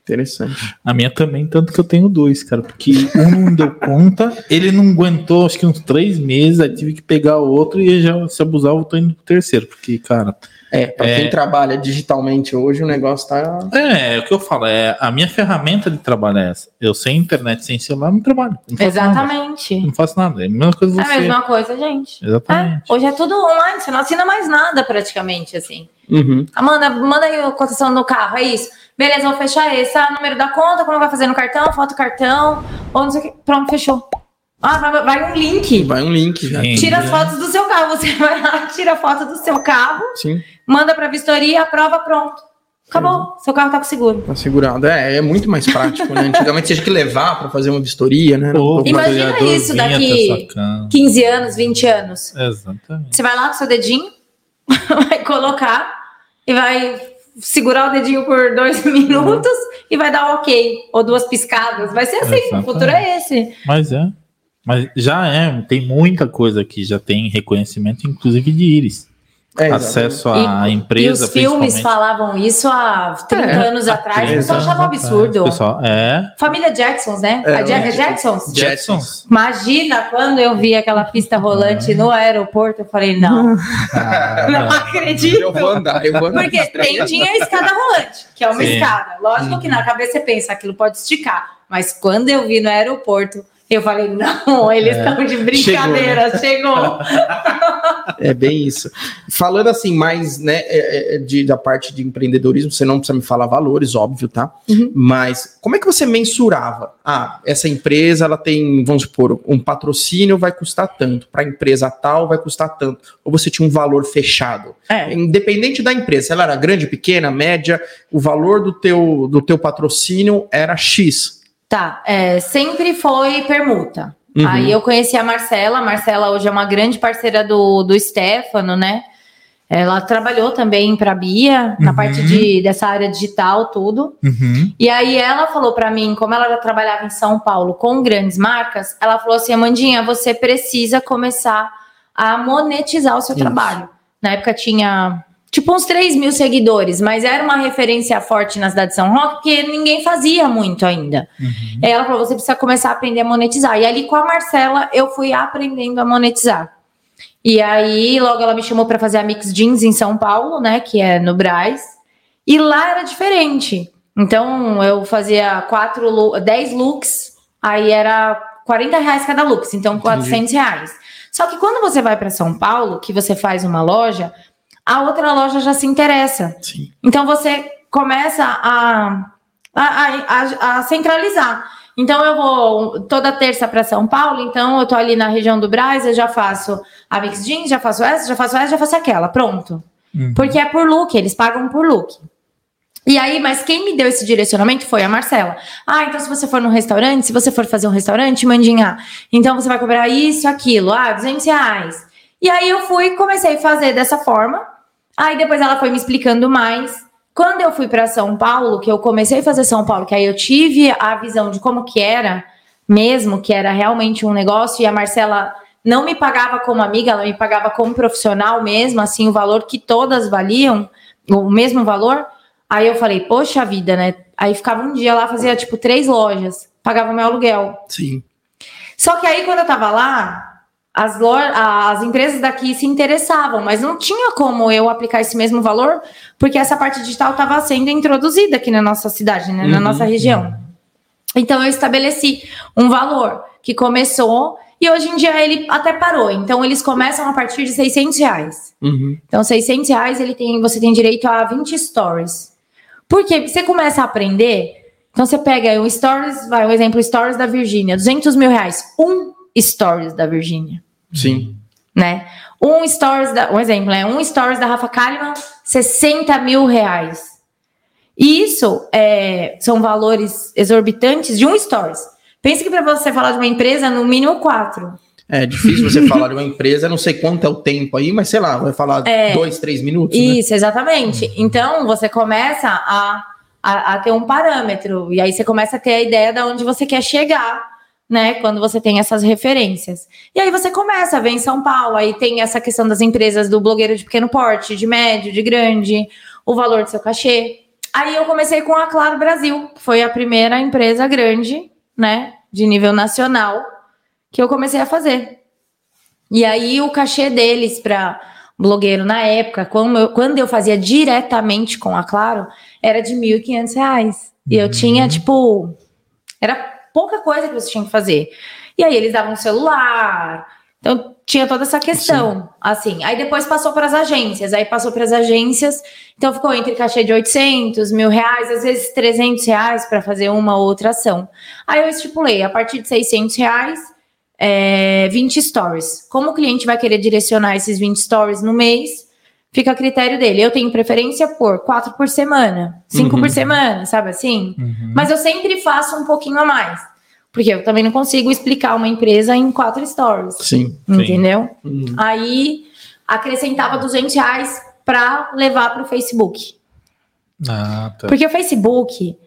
[SPEAKER 2] Interessante.
[SPEAKER 1] A minha também, tanto que eu tenho dois, cara, porque um não deu conta, ele não aguentou acho que uns três meses, aí tive que pegar o outro e já se abusar, eu tô indo pro terceiro, porque, cara.
[SPEAKER 2] É, pra é, quem trabalha digitalmente hoje, o negócio tá.
[SPEAKER 1] É, é o que eu falo, é a minha ferramenta de trabalho é essa. Eu sem internet, sem celular, não trabalho. Não
[SPEAKER 3] Exatamente.
[SPEAKER 1] Nada. Não faço nada. É a mesma coisa você.
[SPEAKER 3] É a mesma coisa, gente.
[SPEAKER 1] Exatamente.
[SPEAKER 3] É, hoje é tudo online, você não assina mais nada praticamente, assim.
[SPEAKER 2] Uhum.
[SPEAKER 3] Amanda, manda aí a cotação do carro, é isso. Beleza, vou fechar esse. Ah, número da conta, como vai fazer no cartão, foto cartão, ou não sei o que. Pronto, fechou. Ah, vai, vai um link.
[SPEAKER 2] Vai um link já.
[SPEAKER 3] Tira as fotos do seu carro. Você vai lá, tira a foto do seu carro,
[SPEAKER 2] Sim.
[SPEAKER 3] manda pra vistoria, aprova, pronto. Acabou, seu carro tá com seguro.
[SPEAKER 2] Tá segurado. É, é muito mais prático, né? Antigamente você tinha que levar para fazer uma vistoria, né?
[SPEAKER 3] Pô, Imagina isso daqui 15 anos, 20 anos.
[SPEAKER 1] Exatamente.
[SPEAKER 3] Você vai lá com seu dedinho, vai colocar e vai segurar o dedinho por dois minutos uhum. e vai dar um ok, ou duas piscadas. Vai ser assim, Exatamente. o futuro é esse.
[SPEAKER 1] Mas é. Mas já é, tem muita coisa que já tem reconhecimento, inclusive de íris. É, acesso à e, empresa.
[SPEAKER 3] E os filmes falavam isso há 30 é, anos atrás, o pessoal achava absurdo.
[SPEAKER 1] Pessoal, é.
[SPEAKER 3] Família Jacksons, né?
[SPEAKER 2] É,
[SPEAKER 3] a Jack, Jacksons?
[SPEAKER 2] Jacksons.
[SPEAKER 3] Imagina quando eu vi aquela pista rolante no aeroporto, eu falei, não. Ah, não acredito.
[SPEAKER 2] Eu vou andar, eu vou andar.
[SPEAKER 3] Porque tem, tinha a escada rolante, que é uma Sim. escada. Lógico que na cabeça você pensa, aquilo pode esticar. Mas quando eu vi no aeroporto, eu falei, não, eles estão é, de brincadeira, chegou. Né? chegou.
[SPEAKER 2] É bem isso. Falando assim, mais né, é, é, de, da parte de empreendedorismo, você não precisa me falar valores, óbvio, tá? Uhum. Mas como é que você mensurava? Ah, essa empresa, ela tem, vamos supor, um patrocínio vai custar tanto, para a empresa tal vai custar tanto. Ou você tinha um valor fechado?
[SPEAKER 3] É.
[SPEAKER 2] Independente da empresa, ela era grande, pequena, média, o valor do teu, do teu patrocínio era X.
[SPEAKER 3] Tá, é, sempre foi permuta. Uhum. Aí eu conheci a Marcela, a Marcela hoje é uma grande parceira do, do Stefano, né? Ela trabalhou também para a Bia, na uhum. parte de, dessa área digital, tudo. Uhum. E aí ela falou para mim, como ela já trabalhava em São Paulo com grandes marcas, ela falou assim: Amandinha, você precisa começar a monetizar o seu Isso. trabalho. Na época tinha tipo uns 3 mil seguidores, mas era uma referência forte na cidade de São Roque, porque ninguém fazia muito ainda. Uhum. Ela falou: você precisa começar a aprender a monetizar. E ali com a Marcela, eu fui aprendendo a monetizar. E aí, logo ela me chamou para fazer a Mix Jeans em São Paulo, né? Que é no Braz. E lá era diferente. Então, eu fazia quatro, 10 looks, aí era 40 reais cada look, então 400 reais. Só que quando você vai para São Paulo, que você faz uma loja, a outra loja já se interessa. Sim. Então você começa a, a, a, a centralizar. Então eu vou toda terça para São Paulo, então eu tô ali na região do Braz, eu já faço a mix jeans, já faço essa, já faço essa, já faço aquela, pronto. Uhum. Porque é por look, eles pagam por look. E aí, mas quem me deu esse direcionamento foi a Marcela. Ah, então se você for num restaurante, se você for fazer um restaurante, mandinha, então você vai cobrar isso, aquilo, ah, 200 reais. E aí eu fui comecei a fazer dessa forma. Aí depois ela foi me explicando mais. Quando eu fui para São Paulo, que eu comecei a fazer São Paulo, que aí eu tive a visão de como que era mesmo, que era realmente um negócio, e a Marcela não me pagava como amiga, ela me pagava como profissional mesmo, assim, o valor que todas valiam, o mesmo valor. Aí eu falei, poxa vida, né? Aí ficava um dia lá, fazia tipo três lojas, pagava meu aluguel.
[SPEAKER 2] Sim.
[SPEAKER 3] Só que aí quando eu tava lá, as, as empresas daqui se interessavam, mas não tinha como eu aplicar esse mesmo valor, porque essa parte digital estava sendo introduzida aqui na nossa cidade, né, na uhum, nossa região. Então eu estabeleci um valor que começou e hoje em dia ele até parou. Então eles começam a partir de 600 reais. Uhum. Então 600 reais ele tem, você tem direito a 20 stories. Porque você começa a aprender. Então você pega o stories, vai um exemplo stories da Virgínia, 200 mil reais, um stories da Virgínia.
[SPEAKER 2] Sim.
[SPEAKER 3] Né? Um stories, da, um exemplo, né? Um stories da Rafa Kalimann, 60 mil reais. E isso é, são valores exorbitantes de um stories. Pense que para você falar de uma empresa, no mínimo quatro.
[SPEAKER 2] É difícil você falar de uma empresa, não sei quanto é o tempo aí, mas sei lá, vai falar é, dois, três minutos.
[SPEAKER 3] Né? Isso, né? exatamente. Então você começa a, a, a, ter um parâmetro, e aí você começa a ter a ideia de onde você quer chegar né? Quando você tem essas referências. E aí você começa a ver em São Paulo, aí tem essa questão das empresas do blogueiro de pequeno porte, de médio, de grande, o valor do seu cachê. Aí eu comecei com a Claro Brasil, que foi a primeira empresa grande, né, de nível nacional, que eu comecei a fazer. E aí o cachê deles para blogueiro na época, quando eu, quando eu fazia diretamente com a Claro, era de R$ 1.500. E eu tinha, uhum. tipo, era pouca coisa que você tinha que fazer. E aí eles davam celular. Então tinha toda essa questão, Sim. assim. Aí depois passou para as agências, aí passou para as agências, então ficou entre cachê de 800, mil reais, às vezes 300 reais para fazer uma ou outra ação. Aí eu estipulei, a partir de 600 reais, é, 20 stories. Como o cliente vai querer direcionar esses 20 stories no mês, fica a critério dele. Eu tenho preferência por quatro por semana, cinco uhum. por semana, sabe assim? Uhum. Mas eu sempre faço um pouquinho a mais. Porque eu também não consigo explicar uma empresa em quatro stories.
[SPEAKER 2] Sim.
[SPEAKER 3] Entendeu? Sim. Uhum. Aí acrescentava 200 reais para levar para o Facebook.
[SPEAKER 2] Ah, tá.
[SPEAKER 3] Porque o Facebook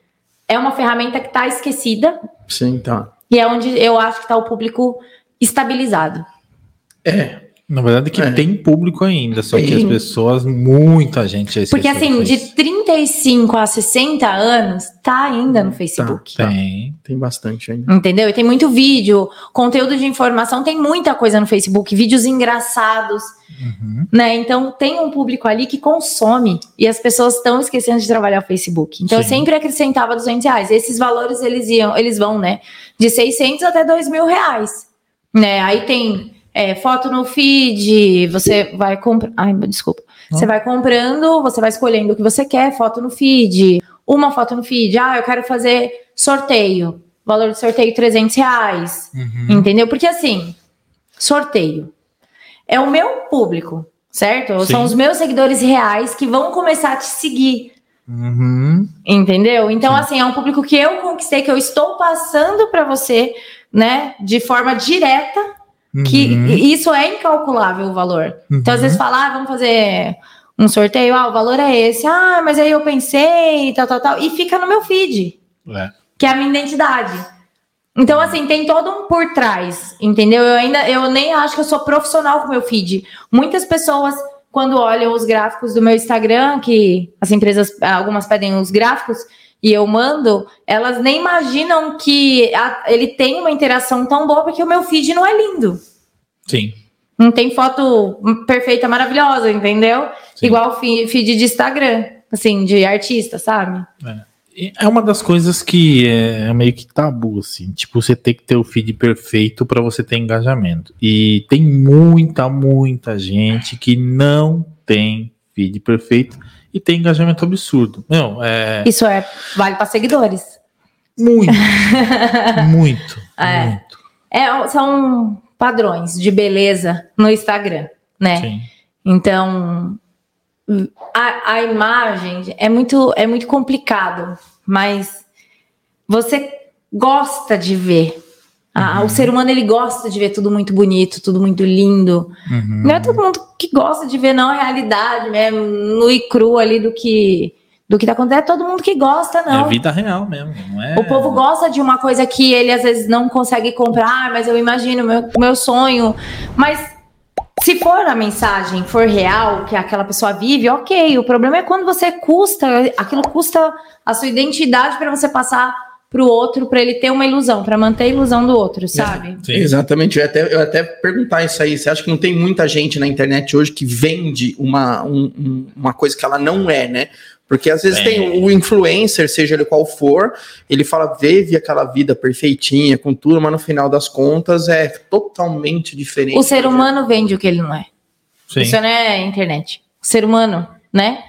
[SPEAKER 3] é uma ferramenta que está esquecida.
[SPEAKER 2] Sim, tá.
[SPEAKER 3] E é onde eu acho que está o público estabilizado.
[SPEAKER 2] É,
[SPEAKER 1] na verdade, que é. tem público ainda, só tem. que as pessoas, muita gente.
[SPEAKER 3] Porque assim, de 35 a 60 anos, tá ainda no Facebook.
[SPEAKER 2] Tá, tem. Tem bastante ainda.
[SPEAKER 3] Entendeu? E tem muito vídeo, conteúdo de informação, tem muita coisa no Facebook, vídeos engraçados. Uhum. Né? Então tem um público ali que consome e as pessoas estão esquecendo de trabalhar o Facebook. Então Sim. eu sempre acrescentava 200 reais. Esses valores eles iam, eles vão, né? De 600 até 2 mil reais. Né? Aí tem é, foto no feed, você vai comprar. Ai, desculpa. Você vai comprando, você vai escolhendo o que você quer, foto no feed, uma foto no feed. Ah, eu quero fazer sorteio. Valor de sorteio 300 reais. Uhum. Entendeu? Porque assim, sorteio é o meu público, certo? Sim. São os meus seguidores reais que vão começar a te seguir. Uhum. Entendeu? Então, Sim. assim, é um público que eu conquistei, que eu estou passando para você, né, de forma direta Que uhum. isso é incalculável o valor. Uhum. Então, às vezes, falar, ah, vamos fazer um sorteio, ah, o valor é esse. Ah, mas aí eu pensei, tal, tal, tal. E fica no meu feed. É. Que é a minha identidade. Então, assim, tem todo um por trás, entendeu? Eu ainda, eu nem acho que eu sou profissional com o meu feed. Muitas pessoas, quando olham os gráficos do meu Instagram, que as empresas, algumas pedem os gráficos, e eu mando, elas nem imaginam que a, ele tem uma interação tão boa, porque o meu feed não é lindo.
[SPEAKER 1] Sim.
[SPEAKER 3] Não tem foto perfeita, maravilhosa, entendeu? Sim. Igual feed de Instagram, assim, de artista, sabe?
[SPEAKER 1] É. é uma das coisas que é meio que tabu, assim. Tipo, você tem que ter o feed perfeito para você ter engajamento. E tem muita, muita gente que não tem feed perfeito e tem engajamento absurdo. Não, é...
[SPEAKER 3] Isso é, vale para seguidores.
[SPEAKER 1] Muito, muito,
[SPEAKER 3] é. muito. É, são padrões de beleza no Instagram, né? Sim. Então, a, a imagem é muito, é muito complicado, mas você gosta de ver uhum. O ser humano ele gosta de ver tudo muito bonito, tudo muito lindo. Uhum. Não é todo mundo que gosta de ver não a realidade mesmo, no e cru ali do que do que tá acontecendo. É todo mundo que gosta, não.
[SPEAKER 1] É vida real mesmo. É...
[SPEAKER 3] O povo gosta de uma coisa que ele às vezes não consegue comprar, mas eu imagino meu, meu sonho. Mas se for a mensagem, for real, que aquela pessoa vive, ok. O problema é quando você custa, aquilo custa a sua identidade para você passar para o outro, para ele ter uma ilusão, para manter a ilusão do outro, sabe?
[SPEAKER 2] Sim. Exatamente. Eu até, eu até perguntar isso aí. Você acha que não tem muita gente na internet hoje que vende uma, um, uma coisa que ela não é, né? Porque às vezes é. tem o influencer, seja ele qual for, ele fala, vive aquela vida perfeitinha, com tudo, mas no final das contas é totalmente diferente.
[SPEAKER 3] O ser humano vende o que ele não é. Sim. Isso não é internet. O ser humano, né?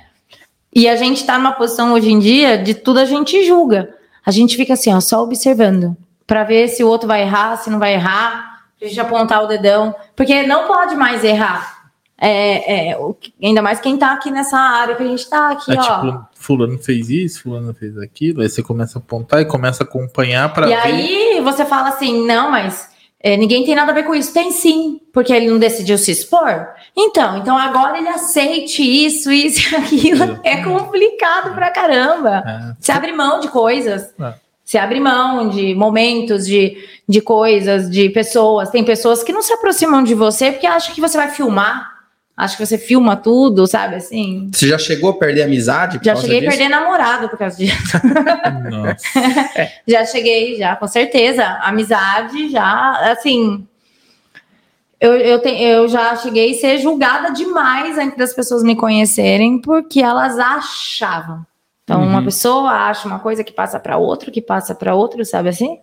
[SPEAKER 3] E a gente tá numa posição hoje em dia de tudo a gente julga a gente fica assim, ó, só observando, para ver se o outro vai errar, se não vai errar, a gente apontar o dedão, porque não pode mais errar. É, é, ainda mais quem tá aqui nessa área que a gente tá aqui, é, ó. Tipo,
[SPEAKER 1] fulano fez isso, fulano fez aquilo, aí você começa a apontar e começa a acompanhar para
[SPEAKER 3] ver. E aí você fala assim, não, mas é, ninguém tem nada a ver com isso. Tem sim, porque ele não decidiu se expor. Então, então agora ele aceite isso, isso e aquilo. É complicado pra caramba. É. Se abre mão de coisas. É. Se abre mão de momentos, de, de coisas, de pessoas. Tem pessoas que não se aproximam de você porque acham que você vai filmar. Acho que você filma tudo, sabe assim?
[SPEAKER 2] Você já chegou a perder amizade?
[SPEAKER 3] Já cheguei disso? a perder namorado por causa disso. Nossa. já cheguei, já, com certeza. Amizade, já, assim. Eu, eu, te, eu já cheguei a ser julgada demais antes das pessoas me conhecerem, porque elas achavam. Então, uhum. uma pessoa acha uma coisa que passa para outro, que passa para outro, sabe assim?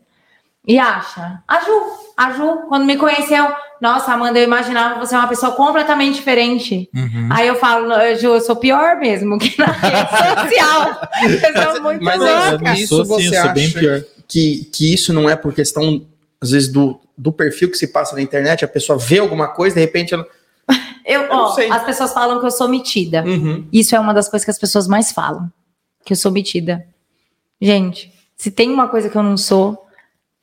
[SPEAKER 3] E acha. A Ju, a Ju, quando me conheceu, nossa, Amanda, eu imaginava você uma pessoa completamente diferente. Uhum. Aí eu falo, Ju, eu sou pior mesmo que na rede social. Eu sou muito mas, louca.
[SPEAKER 2] Isso você acha que, que isso não é por questão, às vezes, do, do perfil que se passa na internet, a pessoa vê alguma coisa, de repente ela.
[SPEAKER 3] Eu, eu ó, as pessoas falam que eu sou metida. Uhum. Isso é uma das coisas que as pessoas mais falam. Que eu sou metida. Gente, se tem uma coisa que eu não sou,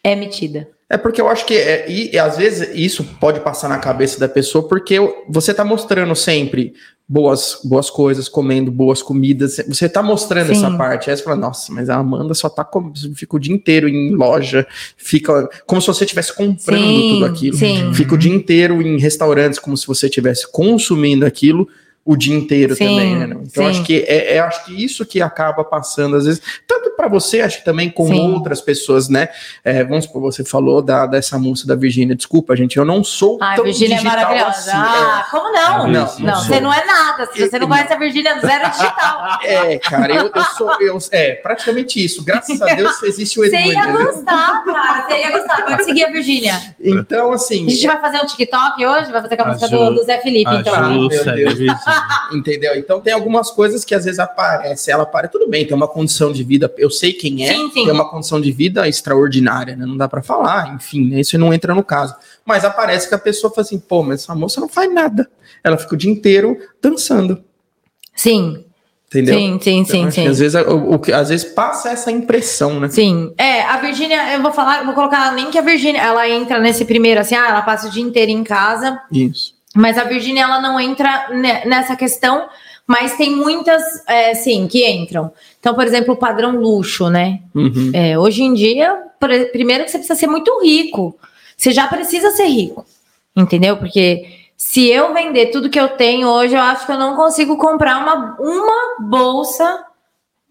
[SPEAKER 3] é metida.
[SPEAKER 2] É porque eu acho que, é, e, e, às vezes, isso pode passar na cabeça da pessoa, porque você está mostrando sempre boas, boas coisas, comendo boas comidas, você está mostrando Sim. essa parte. Aí você fala, nossa, mas a Amanda só tá com, fica o dia inteiro em loja, fica como se você estivesse comprando Sim. tudo aquilo. Sim. Fica o dia inteiro em restaurantes, como se você estivesse consumindo aquilo o dia inteiro sim, também, né? Então sim. acho que é, é, acho que isso que acaba passando às vezes, tanto para você, acho que também com sim. outras pessoas, né? É, vamos supor, você falou da, dessa moça da Virgínia, desculpa, gente, eu não sou
[SPEAKER 3] ah, tão Virgínia é maravilhosa. Assim, ah, é. como não? Não, não, não você não é nada. Se você não conhece a Virgínia, zero digital.
[SPEAKER 2] É, cara, eu, eu sou eu, é praticamente isso. Graças a Deus existe o
[SPEAKER 3] Edmundo. Você ia gostar, cara. Você ia gostar. Pode seguir a Virgínia.
[SPEAKER 2] Então, assim.
[SPEAKER 3] A gente vai fazer um TikTok hoje, vai fazer com a música do, do Zé Felipe, então. Ah, meu
[SPEAKER 2] Deus. Entendeu? Então tem algumas coisas que às vezes aparece, ela para, tudo bem, tem uma condição de vida, eu sei quem é, sim, sim. tem uma condição de vida extraordinária, né? Não dá para falar, enfim, né? isso não entra no caso. Mas aparece que a pessoa fala assim, pô, mas essa moça não faz nada. Ela fica o dia inteiro dançando.
[SPEAKER 3] Sim.
[SPEAKER 2] Entendeu?
[SPEAKER 3] Sim, sim, então, sim, sim.
[SPEAKER 2] Às vezes, o, o, às vezes passa essa impressão, né?
[SPEAKER 3] Sim. É, a Virgínia, eu vou falar, vou colocar nem que a Virgínia, ela entra nesse primeiro, assim, ah, ela passa o dia inteiro em casa.
[SPEAKER 2] Isso.
[SPEAKER 3] Mas a Virgínia, ela não entra nessa questão, mas tem muitas, é, sim, que entram. Então, por exemplo, o padrão luxo, né? Uhum. É, hoje em dia, primeiro que você precisa ser muito rico. Você já precisa ser rico, entendeu? Porque se eu vender tudo que eu tenho hoje, eu acho que eu não consigo comprar uma, uma bolsa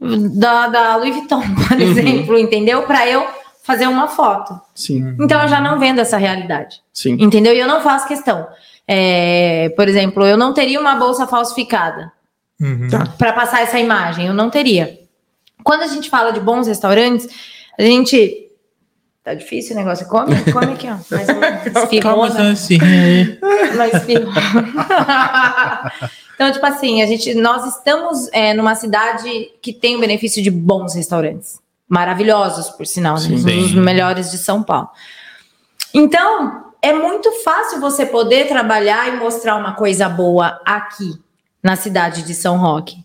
[SPEAKER 3] da, da Louis Vuitton, por uhum. exemplo, entendeu? Para eu fazer uma foto.
[SPEAKER 2] Sim.
[SPEAKER 3] Então eu já não vendo essa realidade.
[SPEAKER 2] Sim.
[SPEAKER 3] Entendeu? E eu não faço questão. É, por exemplo, eu não teria uma bolsa falsificada uhum. para passar essa imagem. Eu não teria. Quando a gente fala de bons restaurantes, a gente Tá difícil o negócio. Come, come aqui, ó. Mais uma assim. Mais então, tipo assim, a gente, nós estamos é, numa cidade que tem o benefício de bons restaurantes. Maravilhosos, por sinal, né? Um dos melhores de São Paulo. Então, é muito fácil você poder trabalhar e mostrar uma coisa boa aqui, na cidade de São Roque.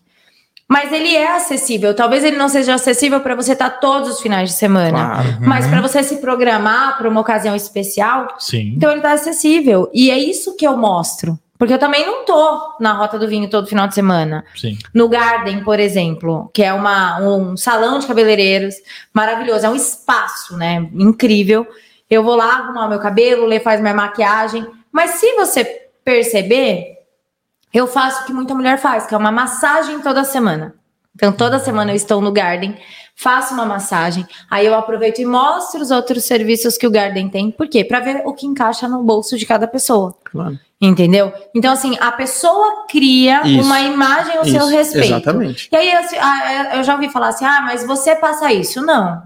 [SPEAKER 3] Mas ele é acessível. Talvez ele não seja acessível para você estar tá todos os finais de semana. Claro. Mas para uhum. você se programar para uma ocasião especial,
[SPEAKER 1] Sim.
[SPEAKER 3] então ele está acessível. E é isso que eu mostro. Porque eu também não tô na Rota do Vinho todo final de semana.
[SPEAKER 1] Sim.
[SPEAKER 3] No Garden, por exemplo, que é uma, um salão de cabeleireiros maravilhoso. É um espaço, né? Incrível. Eu vou lá arrumar meu cabelo, ler faz minha maquiagem. Mas se você perceber, eu faço o que muita mulher faz, que é uma massagem toda semana. Então, toda semana eu estou no Garden, faço uma massagem, aí eu aproveito e mostro os outros serviços que o Garden tem. Por quê? Para ver o que encaixa no bolso de cada pessoa.
[SPEAKER 2] Claro.
[SPEAKER 3] Entendeu? Então, assim, a pessoa cria isso, uma imagem ao isso, seu respeito.
[SPEAKER 2] Exatamente.
[SPEAKER 3] E aí, assim, eu já ouvi falar assim: ah, mas você passa isso. Não.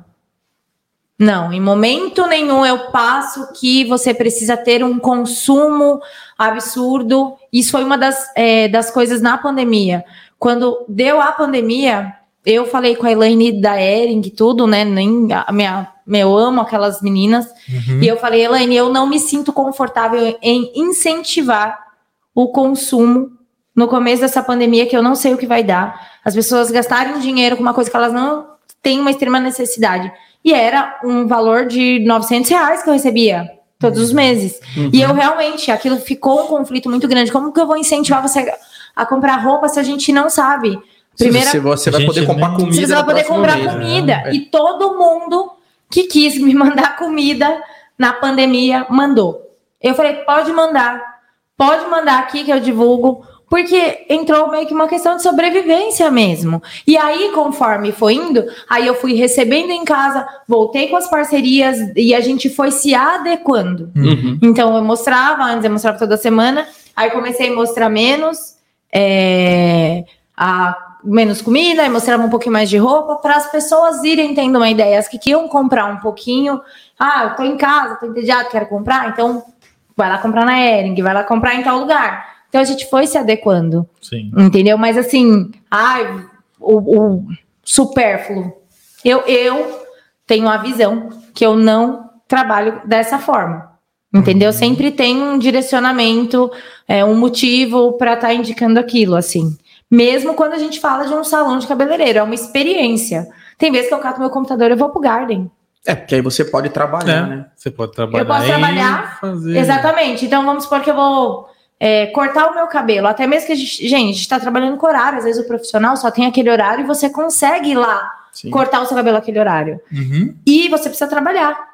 [SPEAKER 3] Não, em momento nenhum eu passo que você precisa ter um consumo absurdo. Isso foi uma das, é, das coisas na pandemia. Quando deu a pandemia, eu falei com a Elaine da Ering e tudo, né? Nem a minha, eu amo aquelas meninas. Uhum. E eu falei, Elaine, eu não me sinto confortável em incentivar o consumo no começo dessa pandemia, que eu não sei o que vai dar. As pessoas gastarem dinheiro com uma coisa que elas não têm uma extrema necessidade. E era um valor de 900 reais que eu recebia todos os meses. Uhum. E eu realmente, aquilo ficou um conflito muito grande. Como que eu vou incentivar você a comprar roupa se a gente não sabe?
[SPEAKER 2] Primeira... Se você vai poder comprar comida.
[SPEAKER 3] Você vai poder comprar mês, comida. Né? E todo mundo que quis me mandar comida na pandemia mandou. Eu falei, pode mandar. Pode mandar aqui que eu divulgo porque entrou meio que uma questão de sobrevivência mesmo. E aí, conforme foi indo, aí eu fui recebendo em casa, voltei com as parcerias e a gente foi se adequando. Uhum. Então, eu mostrava, antes eu mostrava toda semana, aí comecei a mostrar menos, é, a, menos comida, aí mostrava um pouquinho mais de roupa, para as pessoas irem tendo uma ideia, as que queriam comprar um pouquinho, ah, eu tô em casa, tô entediado, quero comprar, então vai lá comprar na Ering, vai lá comprar em tal lugar. Então a gente foi se adequando.
[SPEAKER 1] Sim.
[SPEAKER 3] Entendeu? Mas assim, ai, o, o supérfluo. Eu, eu tenho a visão que eu não trabalho dessa forma. Entendeu? Uhum. Sempre tem um direcionamento, é, um motivo para estar tá indicando aquilo, assim. Mesmo quando a gente fala de um salão de cabeleireiro, é uma experiência. Tem vezes que eu cato meu computador e vou pro Garden.
[SPEAKER 2] É, porque aí você pode trabalhar, é, né?
[SPEAKER 1] Você pode trabalhar.
[SPEAKER 3] Eu posso trabalhar. Fazer... Exatamente. Então vamos supor que eu vou é, cortar o meu cabelo, até mesmo que a gente, gente, a gente está trabalhando com horário, às vezes o profissional só tem aquele horário e você consegue ir lá Sim. cortar o seu cabelo aquele horário.
[SPEAKER 1] Uhum.
[SPEAKER 3] E você precisa trabalhar.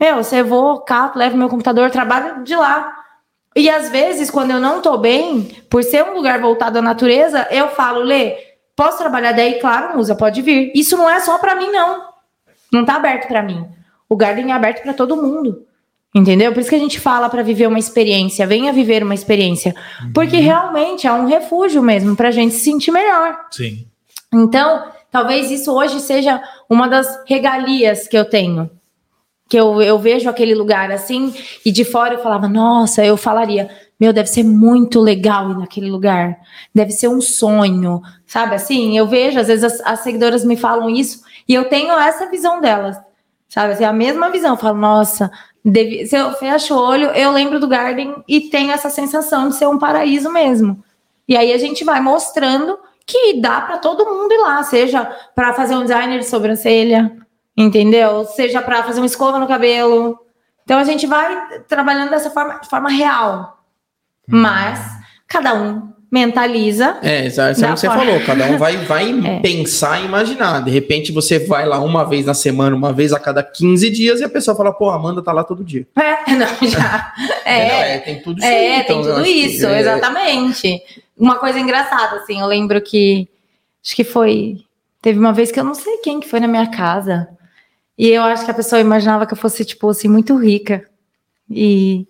[SPEAKER 3] Meu, você vou, cato, levo meu computador, trabalho de lá. E às vezes, quando eu não tô bem, por ser um lugar voltado à natureza, eu falo, Lê, posso trabalhar daí? Claro, Musa, pode vir. Isso não é só para mim, não. Não tá aberto para mim. O Garden é aberto para todo mundo. Entendeu? Por isso que a gente fala para viver uma experiência, venha viver uma experiência. Uhum. Porque realmente é um refúgio mesmo para a gente se sentir melhor.
[SPEAKER 1] Sim.
[SPEAKER 3] Então, talvez isso hoje seja uma das regalias que eu tenho. Que eu, eu vejo aquele lugar assim, e de fora eu falava, nossa, eu falaria, meu, deve ser muito legal ir naquele lugar. Deve ser um sonho, sabe assim? Eu vejo, às vezes as, as seguidoras me falam isso, e eu tenho essa visão delas. Sabe, assim, a mesma visão. Eu falo, nossa, Deve, se eu fecho o olho, eu lembro do Garden e tenho essa sensação de ser um paraíso mesmo. E aí a gente vai mostrando que dá para todo mundo ir lá, seja para fazer um designer de sobrancelha, entendeu? Seja para fazer uma escova no cabelo. Então a gente vai trabalhando dessa forma, de forma real. Hum. Mas cada um mentaliza.
[SPEAKER 2] É, exato. Como você forma. falou, cada um vai, vai é. pensar e imaginar. De repente você vai lá uma vez na semana, uma vez a cada 15 dias, e a pessoa fala, pô, a Amanda tá lá todo dia.
[SPEAKER 3] É, não, já. É, é, é tem tudo isso. É, então, tem tudo isso, que, é. exatamente. Uma coisa engraçada, assim, eu lembro que acho que foi. Teve uma vez que eu não sei quem que foi na minha casa. E eu acho que a pessoa imaginava que eu fosse, tipo, assim, muito rica. E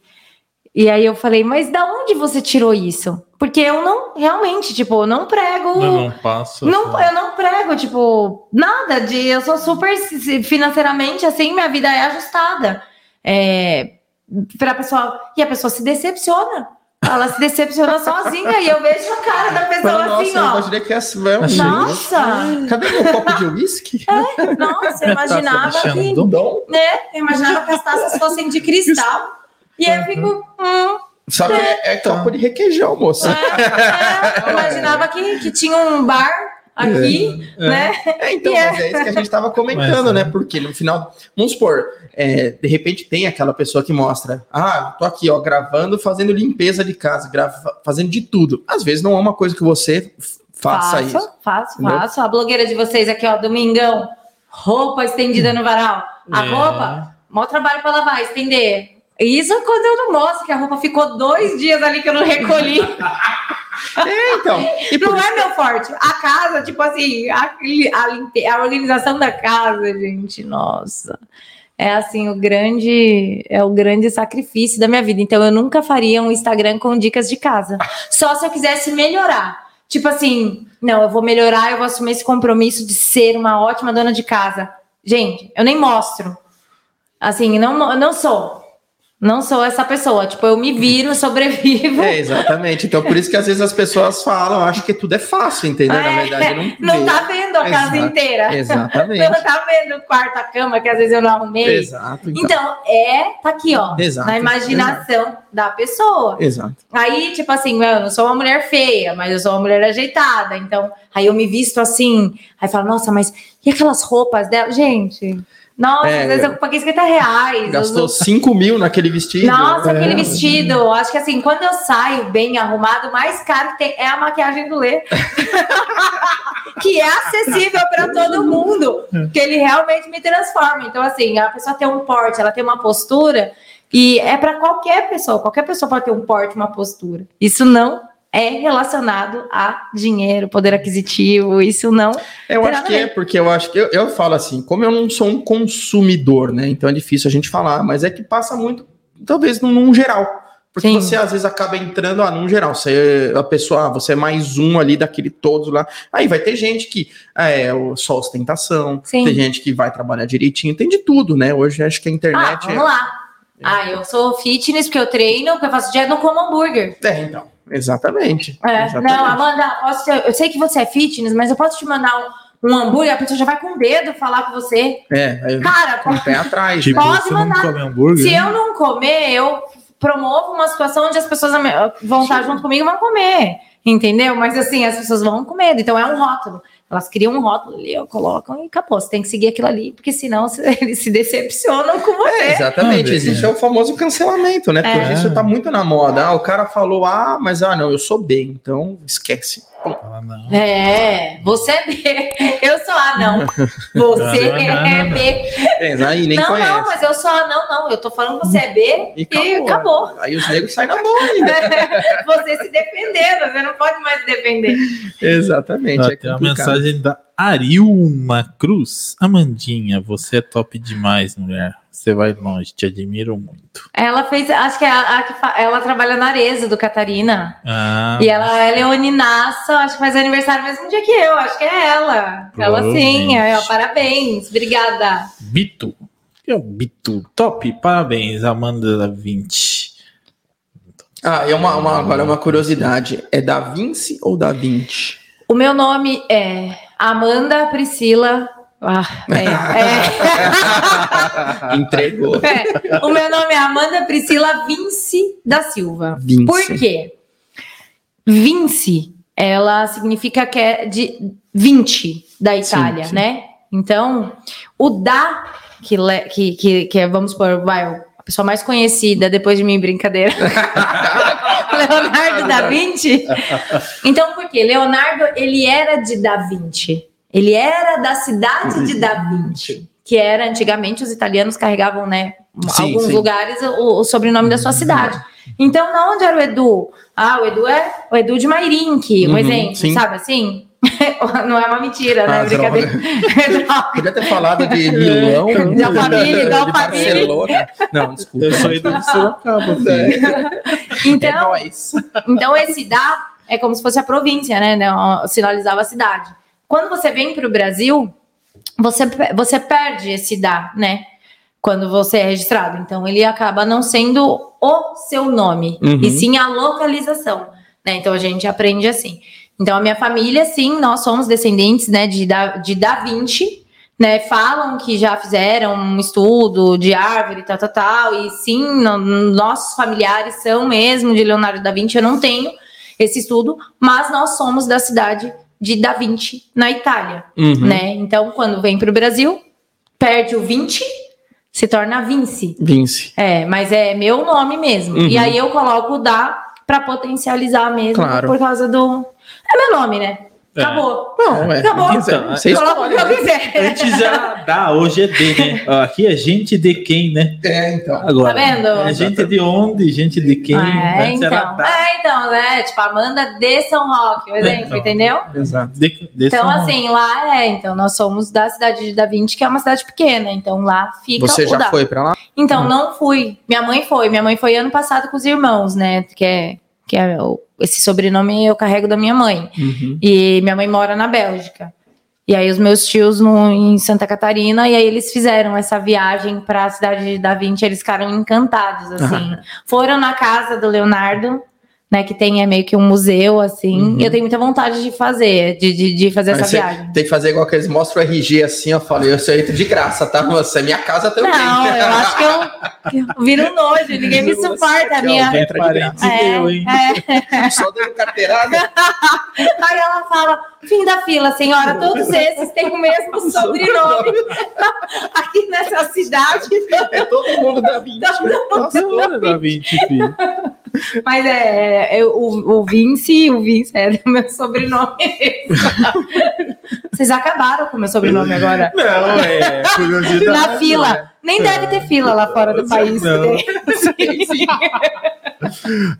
[SPEAKER 3] e aí eu falei, mas da onde você tirou isso? Porque eu não, realmente, tipo, não prego. Eu
[SPEAKER 1] não passo.
[SPEAKER 3] Não, eu não prego, tipo, nada de. Eu sou super financeiramente assim, minha vida é ajustada. É, pra pessoa. E a pessoa se decepciona. Ela se decepciona sozinha e eu vejo a cara da pessoa nossa, assim, ó. Eu
[SPEAKER 2] imaginei que essa
[SPEAKER 3] Nossa!
[SPEAKER 2] Cadê meu copo de uísque?
[SPEAKER 3] É, nossa, eu imaginava que. Né, eu imaginava que as taças fossem de cristal. E aí eu fico. Hum,
[SPEAKER 2] Só que é, é copo de requeijão, moça.
[SPEAKER 3] É, é, eu imaginava que, que tinha um bar aqui, é, né?
[SPEAKER 2] É, então, mas é isso que a gente estava comentando, mas, né? Porque no final, vamos supor, é, de repente tem aquela pessoa que mostra, ah, tô aqui, ó, gravando, fazendo limpeza de casa, grava, fazendo de tudo. Às vezes não é uma coisa que você faça faço, isso.
[SPEAKER 3] Faço, entendeu? faço. A blogueira de vocês aqui, ó, domingão, roupa estendida no varal. A roupa, maior trabalho para lavar, estender. Isso quando eu não mostro que a roupa ficou dois dias ali que eu não recolhi.
[SPEAKER 2] É, então.
[SPEAKER 3] não é meu forte. A casa, tipo assim, a, a, a organização da casa, gente, nossa. É assim, o grande é o grande sacrifício da minha vida. Então eu nunca faria um Instagram com dicas de casa. Só se eu quisesse melhorar. Tipo assim, não, eu vou melhorar, eu vou assumir esse compromisso de ser uma ótima dona de casa. Gente, eu nem mostro. Assim, não, não sou. Não sou essa pessoa, tipo, eu me viro, sobrevivo.
[SPEAKER 2] É, exatamente. Então, por isso que às vezes as pessoas falam, acham que tudo é fácil, entendeu? É, Na verdade,
[SPEAKER 3] não, não tá vendo a casa inteira.
[SPEAKER 2] Exatamente.
[SPEAKER 3] Não tá vendo o quarto, a cama, que às vezes eu não arrumei.
[SPEAKER 2] Exato.
[SPEAKER 3] Então, então é, tá aqui, ó. Exato, na imaginação exato. da pessoa.
[SPEAKER 2] Exato.
[SPEAKER 3] Aí, tipo assim, eu não sou uma mulher feia, mas eu sou uma mulher ajeitada. Então, aí eu me visto assim. Aí falo, nossa, mas e aquelas roupas dela? Gente. Nossa, é, às vezes eu paguei 50 reais.
[SPEAKER 2] Gastou 5 mil naquele vestido.
[SPEAKER 3] Nossa, é. aquele vestido. Acho que assim, quando eu saio bem arrumado, o mais caro que tem é a maquiagem do Lê. que é acessível para todo mundo. Que ele realmente me transforma. Então, assim, a pessoa tem um porte, ela tem uma postura. E é para qualquer pessoa. Qualquer pessoa pode ter um porte, uma postura. Isso não é relacionado a dinheiro, poder aquisitivo, isso não.
[SPEAKER 2] Eu acho que é, porque eu acho que eu, eu falo assim, como eu não sou um consumidor, né? Então é difícil a gente falar, mas é que passa muito, talvez num, num geral. Porque Sim. você às vezes acaba entrando ah, num geral, você a pessoa, ah, você é mais um ali daquele todos lá. Aí vai ter gente que é só ostentação, Sim. tem gente que vai trabalhar direitinho, tem de tudo, né? Hoje acho que a internet.
[SPEAKER 3] Ah, vamos é... lá. Ah, eu sou fitness porque eu treino, porque eu faço dieta, não como hambúrguer.
[SPEAKER 2] É, então. Exatamente.
[SPEAKER 3] É,
[SPEAKER 2] exatamente.
[SPEAKER 3] Não, Amanda, posso, eu sei que você é fitness, mas eu posso te mandar um, um hambúrguer, a pessoa já vai com o dedo falar com você.
[SPEAKER 2] É,
[SPEAKER 3] cara,
[SPEAKER 2] com o pé atrás.
[SPEAKER 3] Tipo, pode mandar. Hambúrguer, Se né? eu não comer, eu promovo uma situação onde as pessoas vão estar junto comigo e vão comer. Entendeu? Mas assim, as pessoas vão com medo. Então é um rótulo. Elas criam um rótulo ali, colocam e acabou. Você tem que seguir aquilo ali, porque senão eles se decepcionam com você.
[SPEAKER 2] É, exatamente. Ah, Existe é. o famoso cancelamento, né? Porque é. isso tá muito na moda. Ah, o cara falou A, mas ah, não, eu sou B, então esquece.
[SPEAKER 3] Ah, é, você é B, eu sou A, não. Você é B.
[SPEAKER 2] É, aí nem
[SPEAKER 3] não,
[SPEAKER 2] conhece.
[SPEAKER 3] não, mas eu sou A, não, não. Eu tô falando que você é B e, e acabou. acabou.
[SPEAKER 2] Aí os negros saem na mão ainda.
[SPEAKER 3] você se defendendo, você não pode mais se defender.
[SPEAKER 2] Exatamente.
[SPEAKER 1] É tem uma mensagem da Arilma Cruz. Amandinha, você é top demais, mulher. Você vai longe, te admiro muito.
[SPEAKER 3] Ela fez, acho que é a, a, ela trabalha na Areza do Catarina.
[SPEAKER 1] Ah,
[SPEAKER 3] e ela é leoninaça, acho que faz aniversário no mesmo dia que eu, acho que é ela. Ela sim, é, parabéns, obrigada.
[SPEAKER 1] Bito, é o Bito, top, parabéns, Amanda 20.
[SPEAKER 2] Ah, e uma, uma, agora uma curiosidade, é da Vinci ou da 20?
[SPEAKER 3] O meu nome é Amanda Priscila ah, é,
[SPEAKER 2] é. Entregou.
[SPEAKER 3] É. O meu nome é Amanda Priscila Vince da Silva.
[SPEAKER 2] Vince.
[SPEAKER 3] Por quê? Vince ela significa que é de 20 da Itália, sim, sim. né? Então, o da, que, que, que, que é, vamos por, vai, a pessoa mais conhecida depois de mim, brincadeira. Leonardo da Vinci. Então, por quê? Leonardo, ele era de Da Vinci. Ele era da cidade de Da Vinci, que era antigamente os italianos carregavam, né, sim, alguns sim. lugares o, o, sobrenome da sua cidade. Então, na onde era o Edu? Ah, o Edu é o Edu de Mairink, um uhum, exemplo, sim. sabe assim? Não é uma mentira, né? Ah, Brincadeira.
[SPEAKER 2] Podia ter falado de Milão.
[SPEAKER 3] De Alphaville, de Alphaville.
[SPEAKER 2] Não, desculpa. Eu sou de Sorocaba.
[SPEAKER 3] Então, é então, esse dá é como se fosse a província, né? Sinalizava a cidade. Quando você vem para o Brasil, você, você perde esse dá, né? Quando você é registrado. Então, ele acaba não sendo o seu nome, uhum. e sim a localização. Né? Então, a gente aprende assim. Então, a minha família, sim, nós somos descendentes né, de, da, de Da Vinci, né? Falam que já fizeram um estudo de árvore, tal, tal, tal, e sim, no, nossos familiares são mesmo de Leonardo da Vinci. Eu não tenho esse estudo, mas nós somos da cidade de Da Vinci, na Itália, uhum. né? Então, quando vem para o Brasil, perde o Vinci, se torna Vinci.
[SPEAKER 2] Vinci.
[SPEAKER 3] É, mas é meu nome mesmo. Uhum. E aí eu coloco o da para potencializar mesmo, claro. por causa do é meu nome, né? É. Acabou. Não, é. Acabou. Então,
[SPEAKER 1] você Coloca o que eu quiser. Antes era da, hoje é de, né? Aqui é gente de quem, né?
[SPEAKER 2] É, então.
[SPEAKER 1] Agora, tá vendo? É gente de onde, gente de quem.
[SPEAKER 3] É, então. É, então, né? Tipo, Amanda de São Roque, por exemplo, então, entendeu?
[SPEAKER 1] Exato. De, de
[SPEAKER 3] então, São assim, Roque. lá é. Então, nós somos da cidade de Da Vinci, que é uma cidade pequena. Então, lá fica.
[SPEAKER 2] Você já foi pra lá?
[SPEAKER 3] Então, hum. não fui. Minha mãe foi. Minha mãe foi ano passado com os irmãos, né? Que é que é o, esse sobrenome eu carrego da minha mãe. Uhum. E minha mãe mora na Bélgica. E aí os meus tios no, em Santa Catarina, e aí eles fizeram essa viagem para a cidade de Da Vinci, eles ficaram encantados, assim. Uhum. Foram na casa do Leonardo, né, que tem é meio que um museu, assim. Uhum. E eu tenho muita vontade de fazer, de, de, de fazer Mas essa viagem.
[SPEAKER 2] Tem que fazer igual que eles mostram o RG assim, eu falei, eu sou de graça, tá? Você é minha casa também.
[SPEAKER 3] Não, eu acho que eu, eu viro um nojo, ninguém me suporta. A minha...
[SPEAKER 2] É, é, é. Só dando carteirada.
[SPEAKER 3] Aí ela fala, fim da fila, senhora, todos esses têm o mesmo sobrenome. Aqui nessa cidade.
[SPEAKER 2] É todo mundo da 20.
[SPEAKER 1] Nossa, todo da 20, filho.
[SPEAKER 3] Mas é, é, o, o Vince, o Vince é o meu sobrenome. Vocês acabaram com o meu sobrenome agora.
[SPEAKER 2] Não, é curiosidade.
[SPEAKER 3] Na fila. É. Nem é. deve ter fila lá fora do país. Não.
[SPEAKER 1] sim, sim.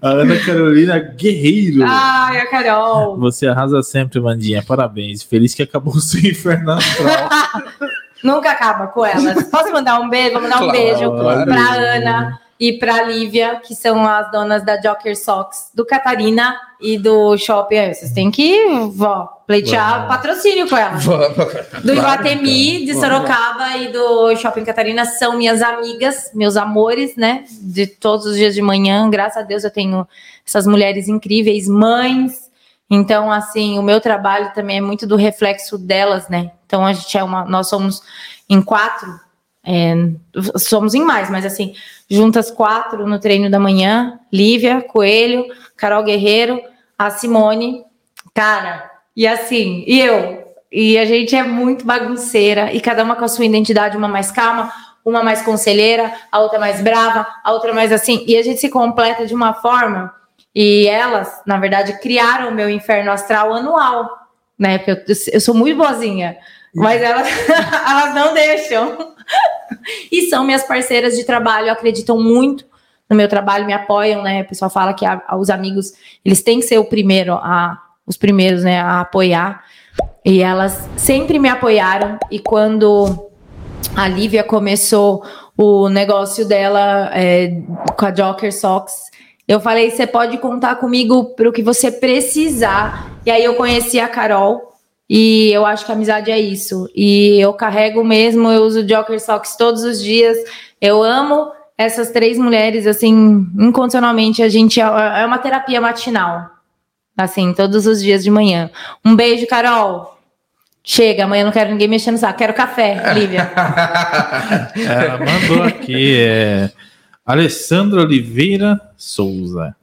[SPEAKER 1] A Ana Carolina Guerreiro.
[SPEAKER 3] Ai, a Carol.
[SPEAKER 1] Você arrasa sempre, Mandinha. Parabéns. Feliz que acabou o seu inferno astral.
[SPEAKER 3] Nunca acaba com elas. Posso mandar um beijo? Vou mandar um claro, beijo claro. pra Ana e para Lívia, que são as donas da Joker Socks, do Catarina e do Shopping. Vocês têm que ó, pleitear patrocínio com elas. Do Iguatemi, de Sorocaba e do Shopping Catarina são minhas amigas, meus amores, né? De todos os dias de manhã. Graças a Deus eu tenho essas mulheres incríveis, mães. Então, assim, o meu trabalho também é muito do reflexo delas, né? Então, a gente é uma. Nós somos em quatro é, somos em mais, mas assim, juntas quatro no treino da manhã: Lívia, Coelho, Carol Guerreiro, a Simone, cara, e assim, e eu. E a gente é muito bagunceira, e cada uma com a sua identidade, uma mais calma, uma mais conselheira, a outra mais brava, a outra mais assim, e a gente se completa de uma forma. E elas, na verdade, criaram o meu inferno astral anual, né? Porque eu, eu sou muito boazinha, mas elas, elas não deixam e são minhas parceiras de trabalho, acreditam muito no meu trabalho, me apoiam, né? O pessoal fala que a, a, os amigos, eles têm que ser o primeiro a os primeiros, né, a apoiar. E elas sempre me apoiaram e quando a Lívia começou o negócio dela é, com a Joker Socks, eu falei, você pode contar comigo para o que você precisar. E aí eu conheci a Carol, e eu acho que amizade é isso. E eu carrego mesmo, eu uso Joker Socks todos os dias. Eu amo essas três mulheres, assim, incondicionalmente. A gente é, é uma terapia matinal. Assim, todos os dias de manhã. Um beijo, Carol. Chega, amanhã não quero ninguém mexendo no saco. Quero café, Lívia.
[SPEAKER 1] Ela mandou aqui. É... Alessandra Oliveira Souza.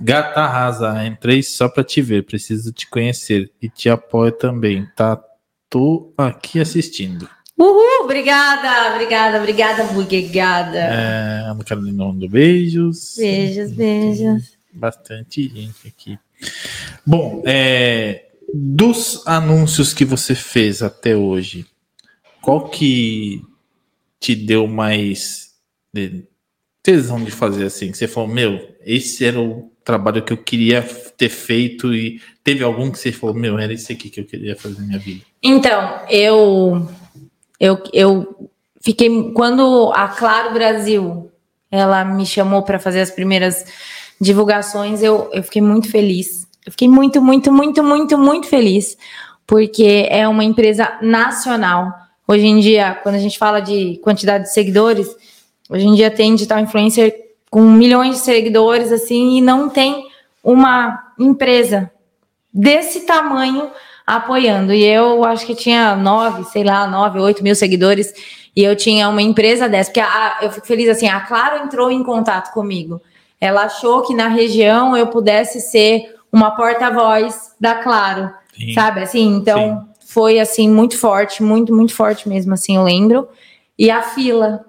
[SPEAKER 1] Gata arrasa, entrei só pra te ver, preciso te conhecer e te apoio também, tá? Tô aqui assistindo.
[SPEAKER 3] Uhul, obrigada, obrigada, obrigada, obrigada.
[SPEAKER 1] É, Ana Carolina mandou beijos.
[SPEAKER 3] Beijos, beijos.
[SPEAKER 1] Bastante gente aqui. Bom, é, dos anúncios que você fez até hoje, qual que te deu mais tesão de fazer assim? Você falou, meu, esse era o trabalho que eu queria ter feito e teve algum que você falou, meu, era esse aqui que eu queria fazer na minha vida?
[SPEAKER 3] Então, eu eu, eu fiquei quando a Claro Brasil ela me chamou para fazer as primeiras divulgações, eu, eu fiquei muito feliz. Eu fiquei muito, muito, muito, muito, muito feliz, porque é uma empresa nacional. Hoje em dia, quando a gente fala de quantidade de seguidores, hoje em dia tem digital influencer com milhões de seguidores, assim, e não tem uma empresa desse tamanho apoiando. E eu acho que tinha nove, sei lá, nove, oito mil seguidores. E eu tinha uma empresa dessa, porque a, eu fico feliz assim, a Claro entrou em contato comigo. Ela achou que na região eu pudesse ser uma porta-voz da Claro, Sim. sabe? Assim, então Sim. foi assim muito forte, muito, muito forte mesmo, assim, eu lembro. E a fila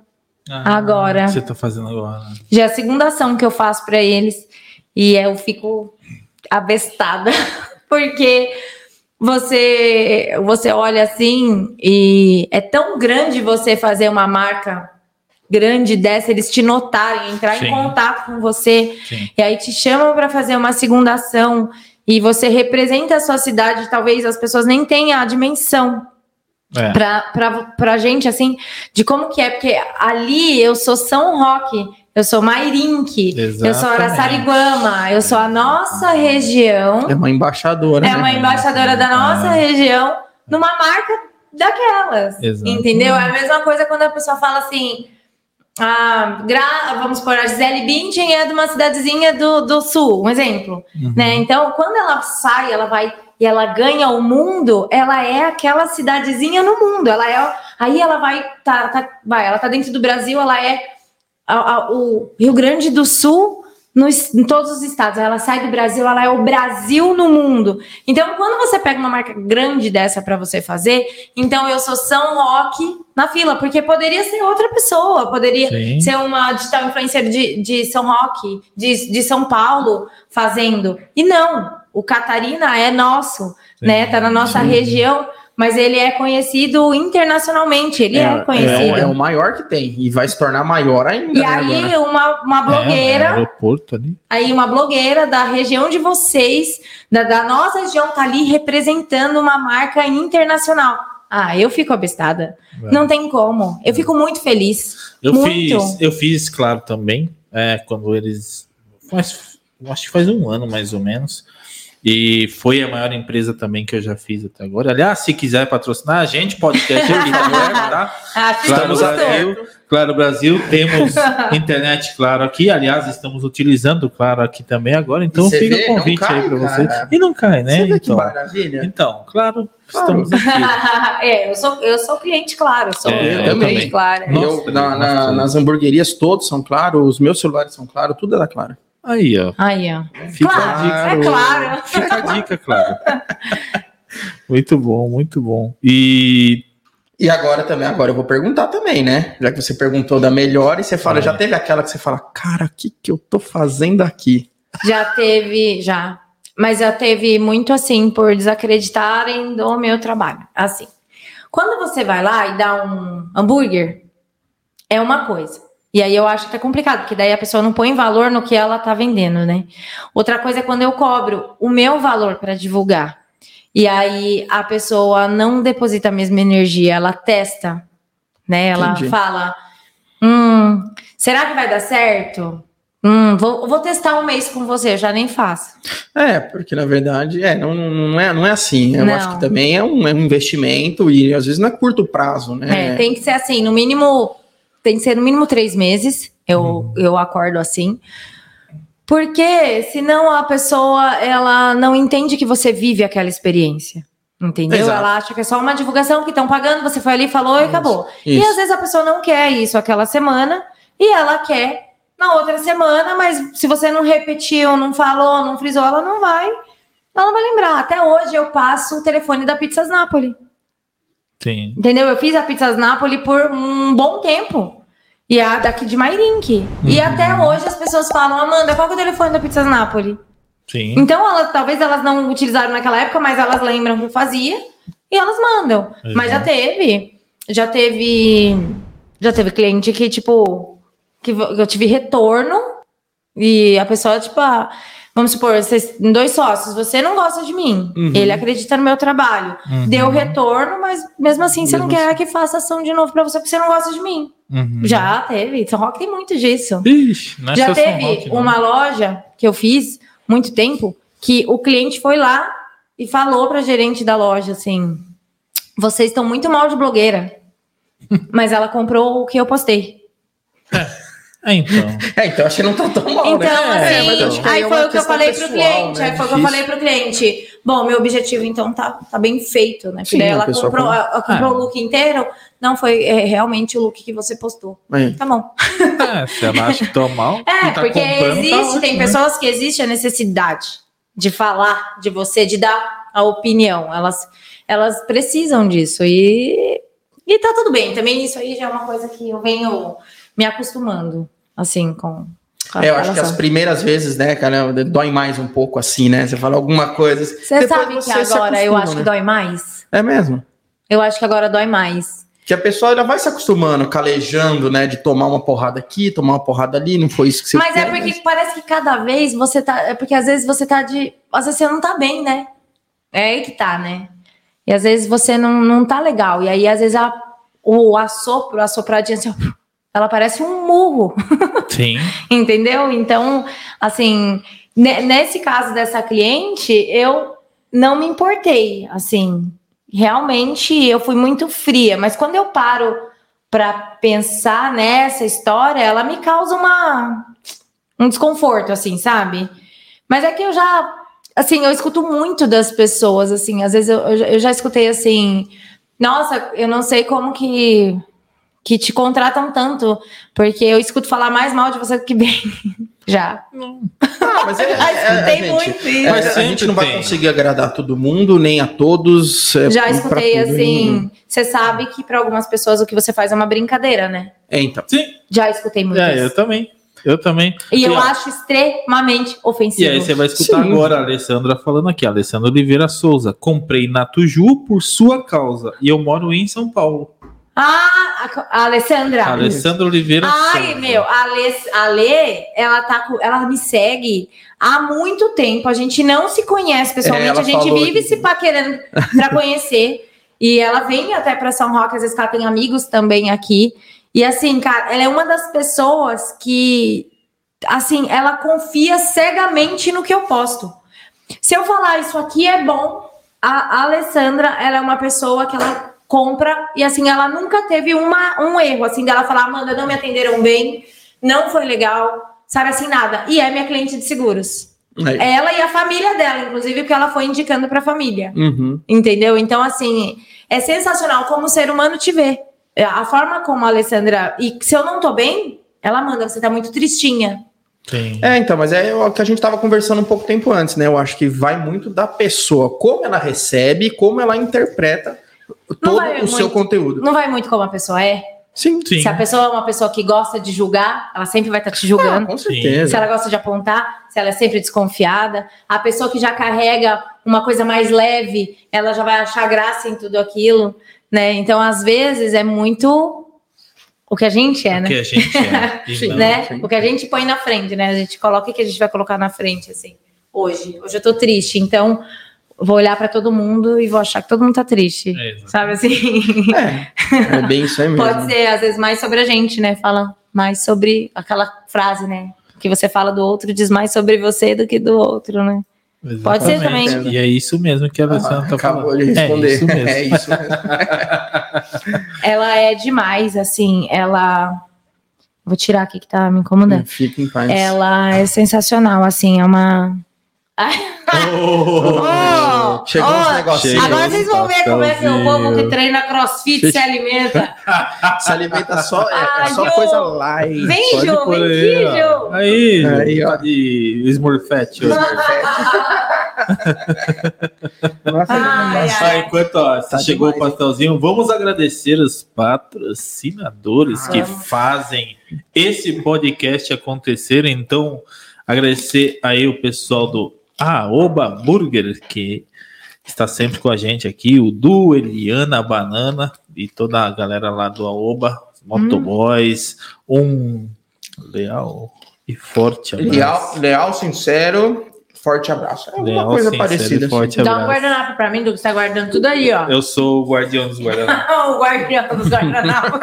[SPEAKER 3] ah, agora.
[SPEAKER 1] Você tá fazendo agora?
[SPEAKER 3] Já é a segunda ação que eu faço para eles e eu fico abestada, porque você você olha assim e é tão grande você fazer uma marca grande dessa, eles te notarem, entrar Sim. em contato com você, Sim. e aí te chamam para fazer uma segunda ação, e você representa a sua cidade, talvez as pessoas nem tenham a dimensão é. para a gente, assim, de como que é, porque ali eu sou São Roque, eu sou Mairink, eu sou Araçariguama, eu sou a nossa região.
[SPEAKER 2] É uma embaixadora.
[SPEAKER 3] É né? uma embaixadora da nossa é. região numa marca daquelas. Exatamente. Entendeu? É a mesma coisa quando a pessoa fala assim. Ah, gra... vamos por a Gisele Bündchen é de uma cidadezinha do, do sul, um exemplo, uhum. né? Então, quando ela sai, ela vai e ela ganha o mundo, ela é aquela cidadezinha no mundo. Ela é, aí ela vai, tá, tá, vai, ela tá dentro do Brasil, ela é a, a, o Rio Grande do Sul nos, em todos os estados. Ela sai do Brasil, ela é o Brasil no mundo. Então, quando você pega uma marca grande dessa para você fazer, então eu sou São Roque na fila, porque poderia ser outra pessoa, poderia Sim. ser uma digital influencer de, de São Roque, de, de São Paulo fazendo. E não, o Catarina é nosso, Sim. né? Tá na nossa Sim. região mas ele é conhecido internacionalmente, ele é, é conhecido.
[SPEAKER 2] É, é, o maior que tem, e vai se tornar maior ainda.
[SPEAKER 3] E né, aí, uma, uma é, blogueira. É,
[SPEAKER 1] aeroporto ali.
[SPEAKER 3] Aí, uma blogueira da região de vocês, da, da nossa região, tá ali representando uma marca internacional. Ah, eu fico abestada. É. Não tem como. Eu fico muito feliz.
[SPEAKER 1] Eu
[SPEAKER 3] muito.
[SPEAKER 1] fiz, eu fiz, claro, também. É, quando eles. Mas, acho que faz um ano mais ou menos. E foi a maior empresa também que eu já fiz até agora. Aliás, se quiser patrocinar a gente, podcast aqui também, tá? Ah, claro Brasil, claro Brasil, temos internet claro aqui. Aliás, estamos utilizando claro aqui também agora. Então fica o convite cai, aí para você. E não cai, né?
[SPEAKER 2] Você então, maravilha.
[SPEAKER 1] Então, claro, claro. estamos
[SPEAKER 3] aqui. é, eu sou, eu sou cliente claro, sou é, cliente também. claro.
[SPEAKER 2] Eu, na, na, nas hamburguerias todos são claro, os meus celulares são claro, tudo é da Claro.
[SPEAKER 1] Aí, ó.
[SPEAKER 3] Aí, ó.
[SPEAKER 1] Fica claro, a dica.
[SPEAKER 3] É claro.
[SPEAKER 1] Fica a dica, claro. muito bom, muito bom. E.
[SPEAKER 2] E agora também, agora eu vou perguntar também, né? Já que você perguntou da melhor e você fala, já teve aquela que você fala, cara, o que, que eu tô fazendo aqui?
[SPEAKER 3] Já teve, já. Mas já teve muito assim, por desacreditarem do meu trabalho. Assim, quando você vai lá e dá um hambúrguer, é uma coisa. E aí eu acho que é complicado, porque daí a pessoa não põe valor no que ela tá vendendo, né? Outra coisa é quando eu cobro o meu valor para divulgar. E aí a pessoa não deposita a mesma energia, ela testa, né? Ela Entendi. fala: hum, será que vai dar certo? Hum, vou, vou testar um mês com você, eu já nem faço.
[SPEAKER 2] É, porque na verdade é, não, não, é, não é assim. Eu não. acho que também é um, é um investimento e às vezes não é curto prazo, né?
[SPEAKER 3] É, tem que ser assim, no mínimo tem que ser no mínimo três meses. Eu, uhum. eu acordo assim. Porque senão a pessoa ela não entende que você vive aquela experiência. Entendeu? Exato. Ela acha que é só uma divulgação que estão pagando, você foi ali, falou e acabou. Isso. E às vezes a pessoa não quer isso aquela semana e ela quer na outra semana, mas se você não repetiu, não falou, não frisou, ela não vai. Ela não vai lembrar. Até hoje eu passo o telefone da Pizzas Napoli.
[SPEAKER 1] Sim.
[SPEAKER 3] Entendeu? Eu fiz a Pizzas Napoli por um bom tempo. E a daqui de Mairink. Uhum. E até hoje as pessoas falam, Amanda, qual é o telefone da Pizzas Napoli?
[SPEAKER 1] Sim.
[SPEAKER 3] Então, elas, talvez elas não utilizaram naquela época, mas elas lembram que eu fazia e elas mandam. Uhum. Mas já teve, já teve, já teve cliente que, tipo, que eu tive retorno e a pessoa, tipo, ah, vamos supor, vocês, dois sócios, você não gosta de mim, uhum. ele acredita no meu trabalho, uhum. deu retorno, mas mesmo assim mesmo você não quer assim. que faça ação de novo para você porque você não gosta de mim. Uhum. Já teve, São Roque tem muito disso.
[SPEAKER 1] Ixi,
[SPEAKER 3] Já teve Roque, uma loja que eu fiz muito tempo que o cliente foi lá e falou para gerente da loja assim: vocês estão muito mal de blogueira, mas ela comprou o que eu postei.
[SPEAKER 1] É. É, então.
[SPEAKER 2] É, então acho que não tá tão mal,
[SPEAKER 3] então, né? Assim, é, assim, aí é foi o que eu falei pessoal, pro cliente. Né? Aí foi o que eu falei pro cliente. Bom, meu objetivo, então, tá, tá bem feito, né? Porque Sim, ela comprou, ela comprou o look inteiro. Não foi é, realmente o look que você postou. É. Tá bom.
[SPEAKER 1] É, se ela acha que tô mal.
[SPEAKER 3] É, tá porque tá existe, tá ótimo, tem né? pessoas que existe a necessidade de falar de você, de dar a opinião. Elas, elas precisam disso. E, e tá tudo bem. Também isso aí já é uma coisa que eu venho me acostumando assim, com.
[SPEAKER 2] com é, eu acho que as primeiras vezes, né, cara, dói mais um pouco assim, né? Você fala alguma coisa.
[SPEAKER 3] Você sabe você que agora eu acho né? que dói mais?
[SPEAKER 2] É mesmo?
[SPEAKER 3] Eu acho que agora dói mais.
[SPEAKER 2] Que a pessoa já vai se acostumando, calejando, né? De tomar uma porrada aqui, tomar uma porrada ali, não foi isso que você
[SPEAKER 3] Mas é quer, é porque mas... parece que cada vez você tá. É porque às vezes você tá de. Às vezes você não tá bem, né? É aí que tá, né? E às vezes você não, não tá legal. E aí, às vezes, a, o assopro, a sopradinha assim, ela parece um murro.
[SPEAKER 1] Sim.
[SPEAKER 3] Entendeu? Então, assim, nesse caso dessa cliente, eu não me importei, assim, realmente eu fui muito fria, mas quando eu paro para pensar nessa história, ela me causa uma um desconforto, assim, sabe? Mas é que eu já, assim, eu escuto muito das pessoas, assim, às vezes eu, eu já escutei assim, nossa, eu não sei como que que te contratam tanto, porque eu escuto falar mais mal de você do que bem. Já.
[SPEAKER 2] Não. Ah, mas é, Já escutei é, é, muito isso. Mas a gente não vai conseguir agradar todo mundo, nem a todos.
[SPEAKER 3] É, Já escutei assim. Você sabe que para algumas pessoas o que você faz é uma brincadeira, né?
[SPEAKER 2] É, então.
[SPEAKER 1] Sim.
[SPEAKER 3] Já escutei muito
[SPEAKER 1] é, isso. Eu também. Eu também.
[SPEAKER 3] E, e eu ó, acho extremamente ofensivo.
[SPEAKER 1] E aí você vai escutar Sim. agora a Alessandra falando aqui, Alessandra Oliveira Souza. Comprei na Tuju por sua causa e eu moro em São Paulo.
[SPEAKER 3] Ah, a Alessandra. A
[SPEAKER 1] Alessandra Oliveira.
[SPEAKER 3] Ai, meu, a Alê, a Alê, ela, tá, ela me segue há muito tempo. A gente não se conhece pessoalmente, é, a gente vive se paquerando para conhecer. e ela vem até para São Roque, às vezes ela tem amigos também aqui. E assim, cara, ela é uma das pessoas que, assim, ela confia cegamente no que eu posto. Se eu falar isso aqui é bom, a, a Alessandra, ela é uma pessoa que ela compra e assim ela nunca teve uma, um erro assim dela falar Amanda não me atenderam bem não foi legal sabe assim nada e é minha cliente de seguros é. ela e a família dela inclusive porque ela foi indicando para a família uhum. entendeu então assim é sensacional como o ser humano te vê a forma como a Alessandra e se eu não tô bem ela manda você tá muito tristinha
[SPEAKER 2] Sim. É, então, mas é o que a gente estava conversando um pouco tempo antes, né? Eu acho que vai muito da pessoa, como ela recebe, como ela interpreta todo o muito, seu conteúdo.
[SPEAKER 3] Não vai muito como a pessoa é?
[SPEAKER 2] Sim, sim.
[SPEAKER 3] Se a pessoa é uma pessoa que gosta de julgar, ela sempre vai estar tá te julgando. Ah,
[SPEAKER 2] com certeza.
[SPEAKER 3] Se ela gosta de apontar, se ela é sempre desconfiada. A pessoa que já carrega uma coisa mais leve, ela já vai achar graça em tudo aquilo, né? Então, às vezes, é muito o que a gente é, né?
[SPEAKER 1] O que a gente é.
[SPEAKER 3] sim, né? O que a gente põe na frente, né? A gente coloca o que a gente vai colocar na frente, assim. Hoje. Hoje eu tô triste, então vou olhar para todo mundo e vou achar que todo mundo tá triste. É, sabe assim?
[SPEAKER 2] É, é bem isso aí mesmo.
[SPEAKER 3] Pode ser, às vezes, mais sobre a gente, né? Fala mais sobre aquela frase, né? Que você fala do outro diz mais sobre você do que do outro, né? Exatamente. Pode ser também.
[SPEAKER 1] E é isso mesmo que a Alessandra ah, tá
[SPEAKER 2] acabou falando. de responder. É isso mesmo. É isso
[SPEAKER 3] mesmo. ela é demais, assim, ela... Vou tirar aqui que tá me incomodando.
[SPEAKER 2] Fica em paz.
[SPEAKER 3] Ela é sensacional, assim, é uma
[SPEAKER 1] oh,
[SPEAKER 3] Chegou oh, negocinhos. Agora vocês vão ver como é que o povo que treina crossfit se alimenta.
[SPEAKER 2] se alimenta só, é, ah, é só coisa light.
[SPEAKER 3] Vem, Ju, vem aqui, Ju.
[SPEAKER 1] Aí, aí ó. de Smurfette. Nossa, ai, ai. enquanto ó, tá chegou demais. o pastelzinho, vamos agradecer os patrocinadores ah, que fazem esse podcast acontecer. Então, agradecer aí o pessoal do Aoba Burger, que está sempre com a gente aqui, o Du, Eliana, Banana e toda a galera lá do Aoba, Motoboys, hum. um leal e forte
[SPEAKER 2] abraço. Leal, leal sincero forte abraço. É alguma Leal, coisa parecida.
[SPEAKER 3] Forte assim. Dá um guardanapo pra mim, do que você tá guardando tudo aí, ó.
[SPEAKER 1] Eu sou o guardião dos guardanapos.
[SPEAKER 3] o guardião dos guardanapos.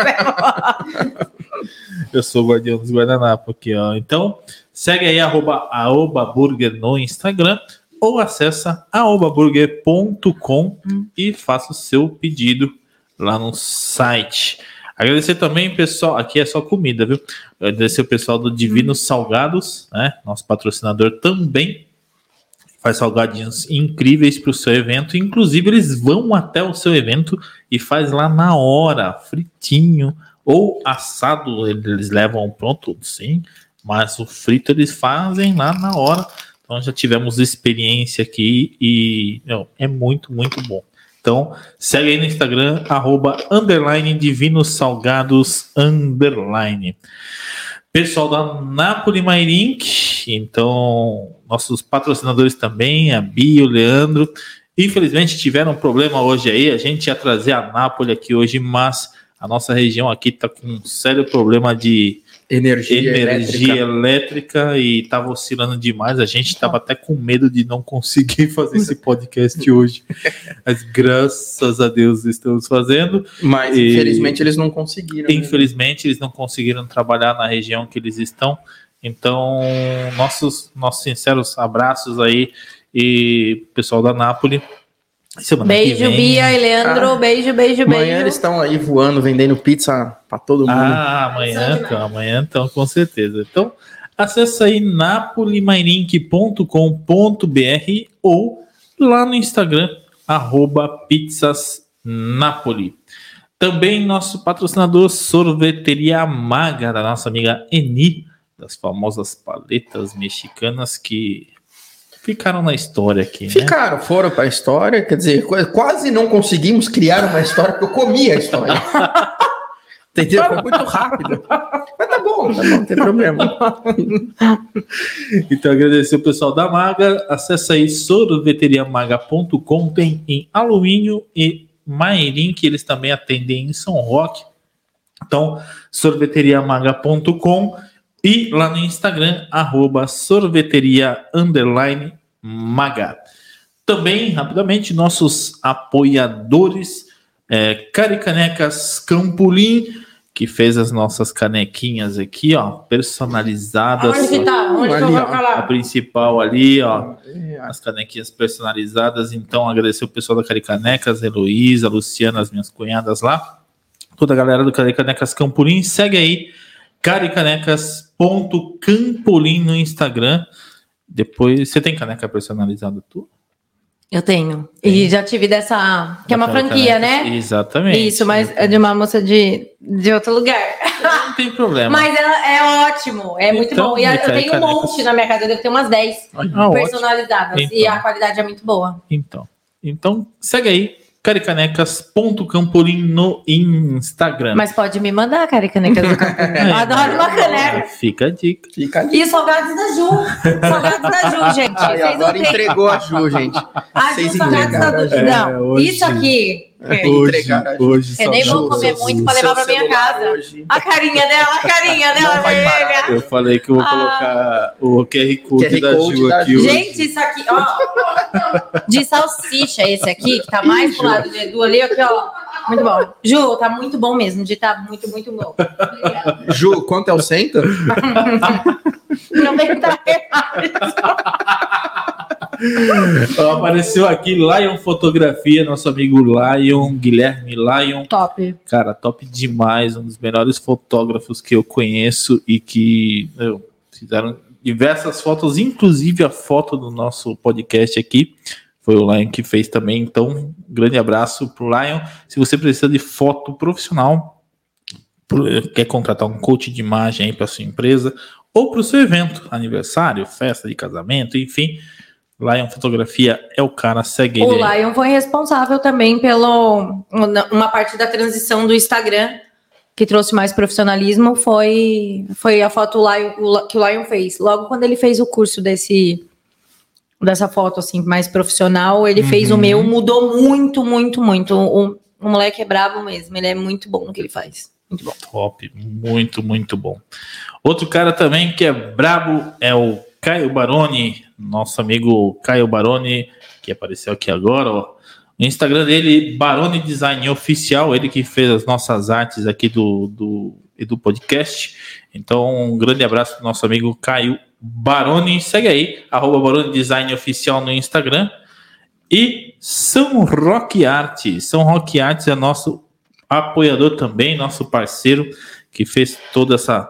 [SPEAKER 1] Eu sou o guardião dos guardanapos aqui, ó. Então, segue aí, arroba, arroba burger no Instagram ou acessa aobaburger.com hum. e faça o seu pedido lá no site. Agradecer também, pessoal, aqui é só comida, viu? Agradecer o pessoal do Divinos hum. Salgados, né? Nosso patrocinador também faz salgadinhos incríveis para o seu evento. Inclusive, eles vão até o seu evento e faz lá na hora, fritinho ou assado. Eles levam pronto, sim, mas o frito eles fazem lá na hora. Então já tivemos experiência aqui e meu, é muito, muito bom. Então, segue aí no Instagram, arroba, underline, divinos salgados, underline. Pessoal da Napoli Mairink, então nossos patrocinadores também, a Bia, o Leandro. Infelizmente tiveram um problema hoje aí, a gente ia trazer a Nápoles aqui hoje, mas a nossa região aqui está com um sério problema de energia, energia elétrica. elétrica e estava oscilando demais. A gente estava até com medo de não conseguir fazer esse podcast hoje. Mas graças a Deus estamos fazendo.
[SPEAKER 2] Mas e, infelizmente eles não conseguiram.
[SPEAKER 1] Né? Infelizmente né? eles não conseguiram trabalhar na região que eles estão. Então, nossos, nossos sinceros abraços aí e pessoal da Nápoles.
[SPEAKER 3] Semana beijo, Bia e Leandro. Ah, beijo, beijo,
[SPEAKER 2] amanhã
[SPEAKER 3] beijo.
[SPEAKER 2] eles estão aí voando, vendendo pizza para todo mundo.
[SPEAKER 1] Ah, amanhã então, amanhã então, com certeza. Então, acesse aí napolimairink.com.br ou lá no Instagram, arroba pizzasnapoli. Também nosso patrocinador Sorveteria Maga, da nossa amiga Eni das famosas paletas mexicanas que ficaram na história aqui. Né?
[SPEAKER 2] Ficaram, né? foram para a história, quer dizer, quase não conseguimos criar uma história, porque eu comi a história. Entendeu? Foi muito rápido. Mas tá bom, tá bom, não tem problema.
[SPEAKER 1] então, agradecer o pessoal da Maga. Acesse aí sorveteriamaga.com. Tem em alumínio e Mairim, que eles também atendem em São Roque. Então, sorveteriamaga.com e lá no Instagram, arroba sorveteria underline maga. Também, rapidamente, nossos apoiadores, é, Caricanecas Campolim, que fez as nossas canequinhas aqui, ó, personalizadas.
[SPEAKER 3] Onde que tá? Onde ali, que eu vou
[SPEAKER 1] A principal ali, ó, as canequinhas personalizadas. Então, agradecer o pessoal da Caricanecas, Heloísa, Luciana, as minhas cunhadas lá. Toda a galera do Caricanecas Campolim, segue aí caricanecas.campolim no Instagram. Depois, você tem caneca personalizada tu?
[SPEAKER 3] Eu tenho. Tem. E já tive dessa. Que é uma franquia, né?
[SPEAKER 1] Exatamente.
[SPEAKER 3] Isso, mas é de uma moça de, de outro lugar.
[SPEAKER 1] Não tem problema.
[SPEAKER 3] mas ela é ótimo, é muito então, bom. E eu tenho um monte na minha casa, eu devo ter umas 10 ah, personalizadas. Então. E a qualidade é muito boa.
[SPEAKER 1] Então. Então, segue aí, caricanecas.campolim no Instagram.
[SPEAKER 3] Mas pode me mandar, caricanecas do Campolim. Eu adoro uma caneca.
[SPEAKER 1] Fica a dica. Fica a
[SPEAKER 3] dica. E salgados da Ju. Salgados da Ju, gente.
[SPEAKER 2] Ai, agora entregou a Ju, gente.
[SPEAKER 3] Ah, Vocês salgados da Ju. Não, hoje... isso aqui
[SPEAKER 1] é. Hoje, hoje
[SPEAKER 3] eu nem vou comer muito para levar para minha casa. Hoje. A carinha dela, a carinha dela vermelha.
[SPEAKER 1] Eu falei que eu vou ah. colocar o QR Code, QR da Ju da aqui.
[SPEAKER 3] Gente, isso aqui, ó. De salsicha, esse aqui, que tá mais pro lado do Edu ali, aqui, ó. Muito bom. Ju, tá muito bom mesmo, de tá muito, muito bom.
[SPEAKER 2] Obrigada. Ju, quanto é o cento?
[SPEAKER 3] 90 reais.
[SPEAKER 1] Apareceu aqui Lion Fotografia, nosso amigo Lion, Guilherme Lion.
[SPEAKER 3] Top.
[SPEAKER 1] Cara, top demais. Um dos melhores fotógrafos que eu conheço e que meu, fizeram diversas fotos, inclusive a foto do nosso podcast aqui. Foi o Lion que fez também. Então, um grande abraço pro Lion. Se você precisa de foto profissional, quer contratar um coach de imagem aí para sua empresa ou para o seu evento, aniversário, festa de casamento, enfim, Lion Fotografia é o cara, segue
[SPEAKER 3] ele. O Lion foi responsável também pelo uma parte da transição do Instagram que trouxe mais profissionalismo foi foi a foto Lion, que o Lion fez. Logo quando ele fez o curso desse dessa foto assim mais profissional, ele uhum. fez o meu, mudou muito, muito, muito. O, o moleque é brabo mesmo, ele é muito bom no que ele faz. Muito bom.
[SPEAKER 1] Top, muito, muito bom. Outro cara também que é brabo é o Caio Baroni, nosso amigo Caio Baroni, que apareceu aqui agora, ó. O Instagram dele, Baroni Design Oficial, ele que fez as nossas artes aqui do, do, do podcast. Então, um grande abraço para nosso amigo Caio Baroni. Segue aí, arroba Baroni Design Oficial no Instagram. E São Rock Art. São Rock Arts é nosso apoiador também, nosso parceiro, que fez toda essa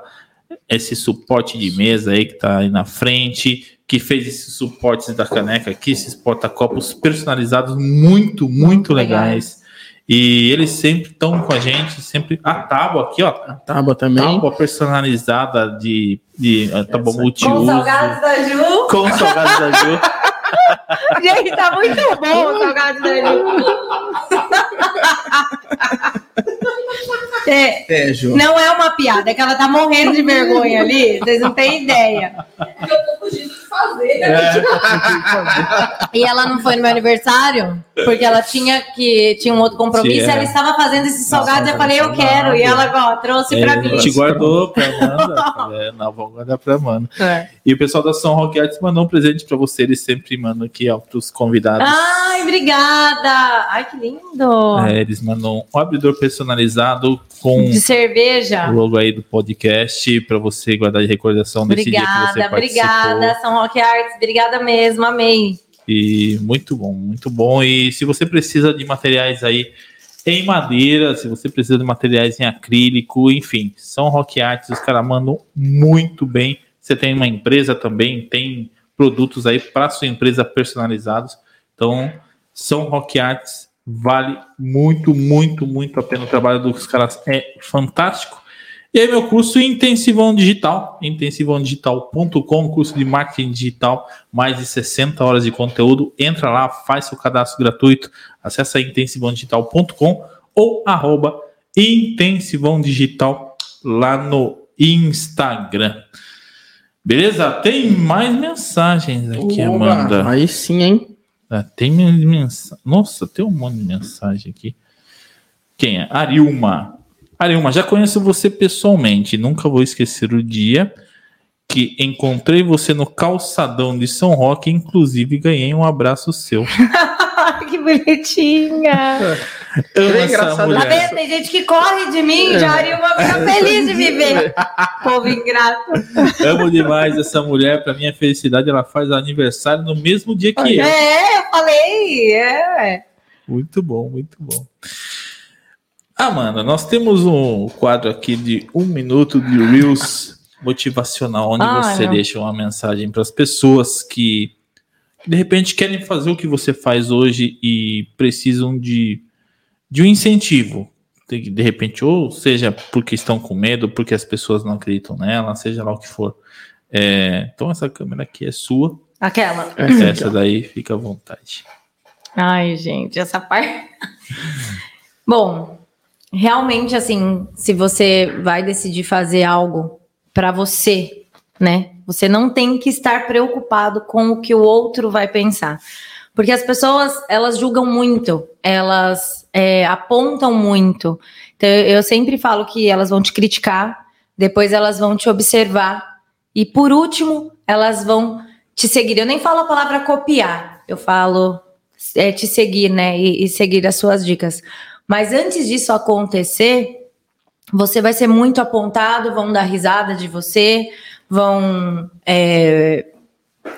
[SPEAKER 1] esse suporte de mesa aí que tá aí na frente, que fez esses suportes da caneca aqui, esses porta-copos personalizados muito, muito legais. E eles sempre estão com a gente, sempre. A tábua aqui, ó. A
[SPEAKER 2] tábua também.
[SPEAKER 1] Tábua personalizada de, de tábua multiuso.
[SPEAKER 3] Com salgados da Ju.
[SPEAKER 1] Com salgados da Ju.
[SPEAKER 3] Gente, tá muito bom o salgado da Ju. É, é, Ju. Não é uma piada, é que ela tá morrendo de vergonha ali, vocês não têm ideia. Eu tô fugindo de fazer. É, e ela não foi no meu aniversário, porque ela tinha que tinha um outro compromisso, e ela estava fazendo esses salgados, eu falei, eu quero, e ela ó, trouxe é, pra mim.
[SPEAKER 1] Te guardou pra Amanda. é, não, vamos guardar pra Amanda. É. E o pessoal da São Roque Arts mandou um presente pra você, eles sempre mandam aqui, ó, pros convidados.
[SPEAKER 3] Ai, obrigada! Ai, que lindo!
[SPEAKER 1] É, eles mandam um abridor personalizado com
[SPEAKER 3] de cerveja.
[SPEAKER 1] O logo aí do podcast para você guardar de recordação nesse
[SPEAKER 3] obrigada,
[SPEAKER 1] dia que você
[SPEAKER 3] participou. Obrigada, São Rock Arts. Obrigada mesmo, amei.
[SPEAKER 1] E muito bom, muito bom. E se você precisa de materiais aí em madeira, se você precisa de materiais em acrílico, enfim, São Rock Arts, os caras mandam muito bem. Você tem uma empresa também, tem produtos aí para sua empresa personalizados. Então, São Rock Arts Vale muito, muito, muito a pena. O trabalho dos caras é fantástico. E aí, meu curso Intensivão Digital, intensivãodigital.com, curso de marketing digital, mais de 60 horas de conteúdo. Entra lá, faz seu cadastro gratuito, acessa intensivãodigital.com ou arroba Intensivão Digital lá no Instagram. Beleza? Tem mais mensagens aqui, Oba, Amanda.
[SPEAKER 2] Aí sim, hein?
[SPEAKER 1] Ah, tem mensagem. Nossa, tem um monte de mensagem aqui. Quem é? Arilma. Arilma, já conheço você pessoalmente. Nunca vou esquecer o dia que encontrei você no calçadão de São Roque. Inclusive, ganhei um abraço seu.
[SPEAKER 3] que bonitinha.
[SPEAKER 1] Amo é essa mulher. Tá
[SPEAKER 3] vendo? Tem gente que corre de mim, já Arilma fica feliz de viver. Povo ingrato.
[SPEAKER 1] Amo demais essa mulher. Para minha felicidade, ela faz aniversário no mesmo dia que eu.
[SPEAKER 3] É, eu falei. É.
[SPEAKER 1] Muito bom, muito bom. Amanda, nós temos um quadro aqui de um minuto de Reels motivacional, onde ah, você deixa uma mensagem para as pessoas que de repente querem fazer o que você faz hoje e precisam de, de um incentivo. De, de repente, ou seja porque estão com medo, porque as pessoas não acreditam nela, seja lá o que for. É, então essa câmera aqui é sua.
[SPEAKER 3] Aquela.
[SPEAKER 1] Essa daí fica à vontade.
[SPEAKER 3] Ai, gente, essa parte. Bom, realmente assim, se você vai decidir fazer algo para você, né? Você não tem que estar preocupado com o que o outro vai pensar. Porque as pessoas, elas julgam muito, elas é, apontam muito. Então, eu sempre falo que elas vão te criticar, depois elas vão te observar, e por último, elas vão te seguir. Eu nem falo a palavra copiar, eu falo é, te seguir, né? E, e seguir as suas dicas. Mas antes disso acontecer, você vai ser muito apontado, vão dar risada de você, vão é,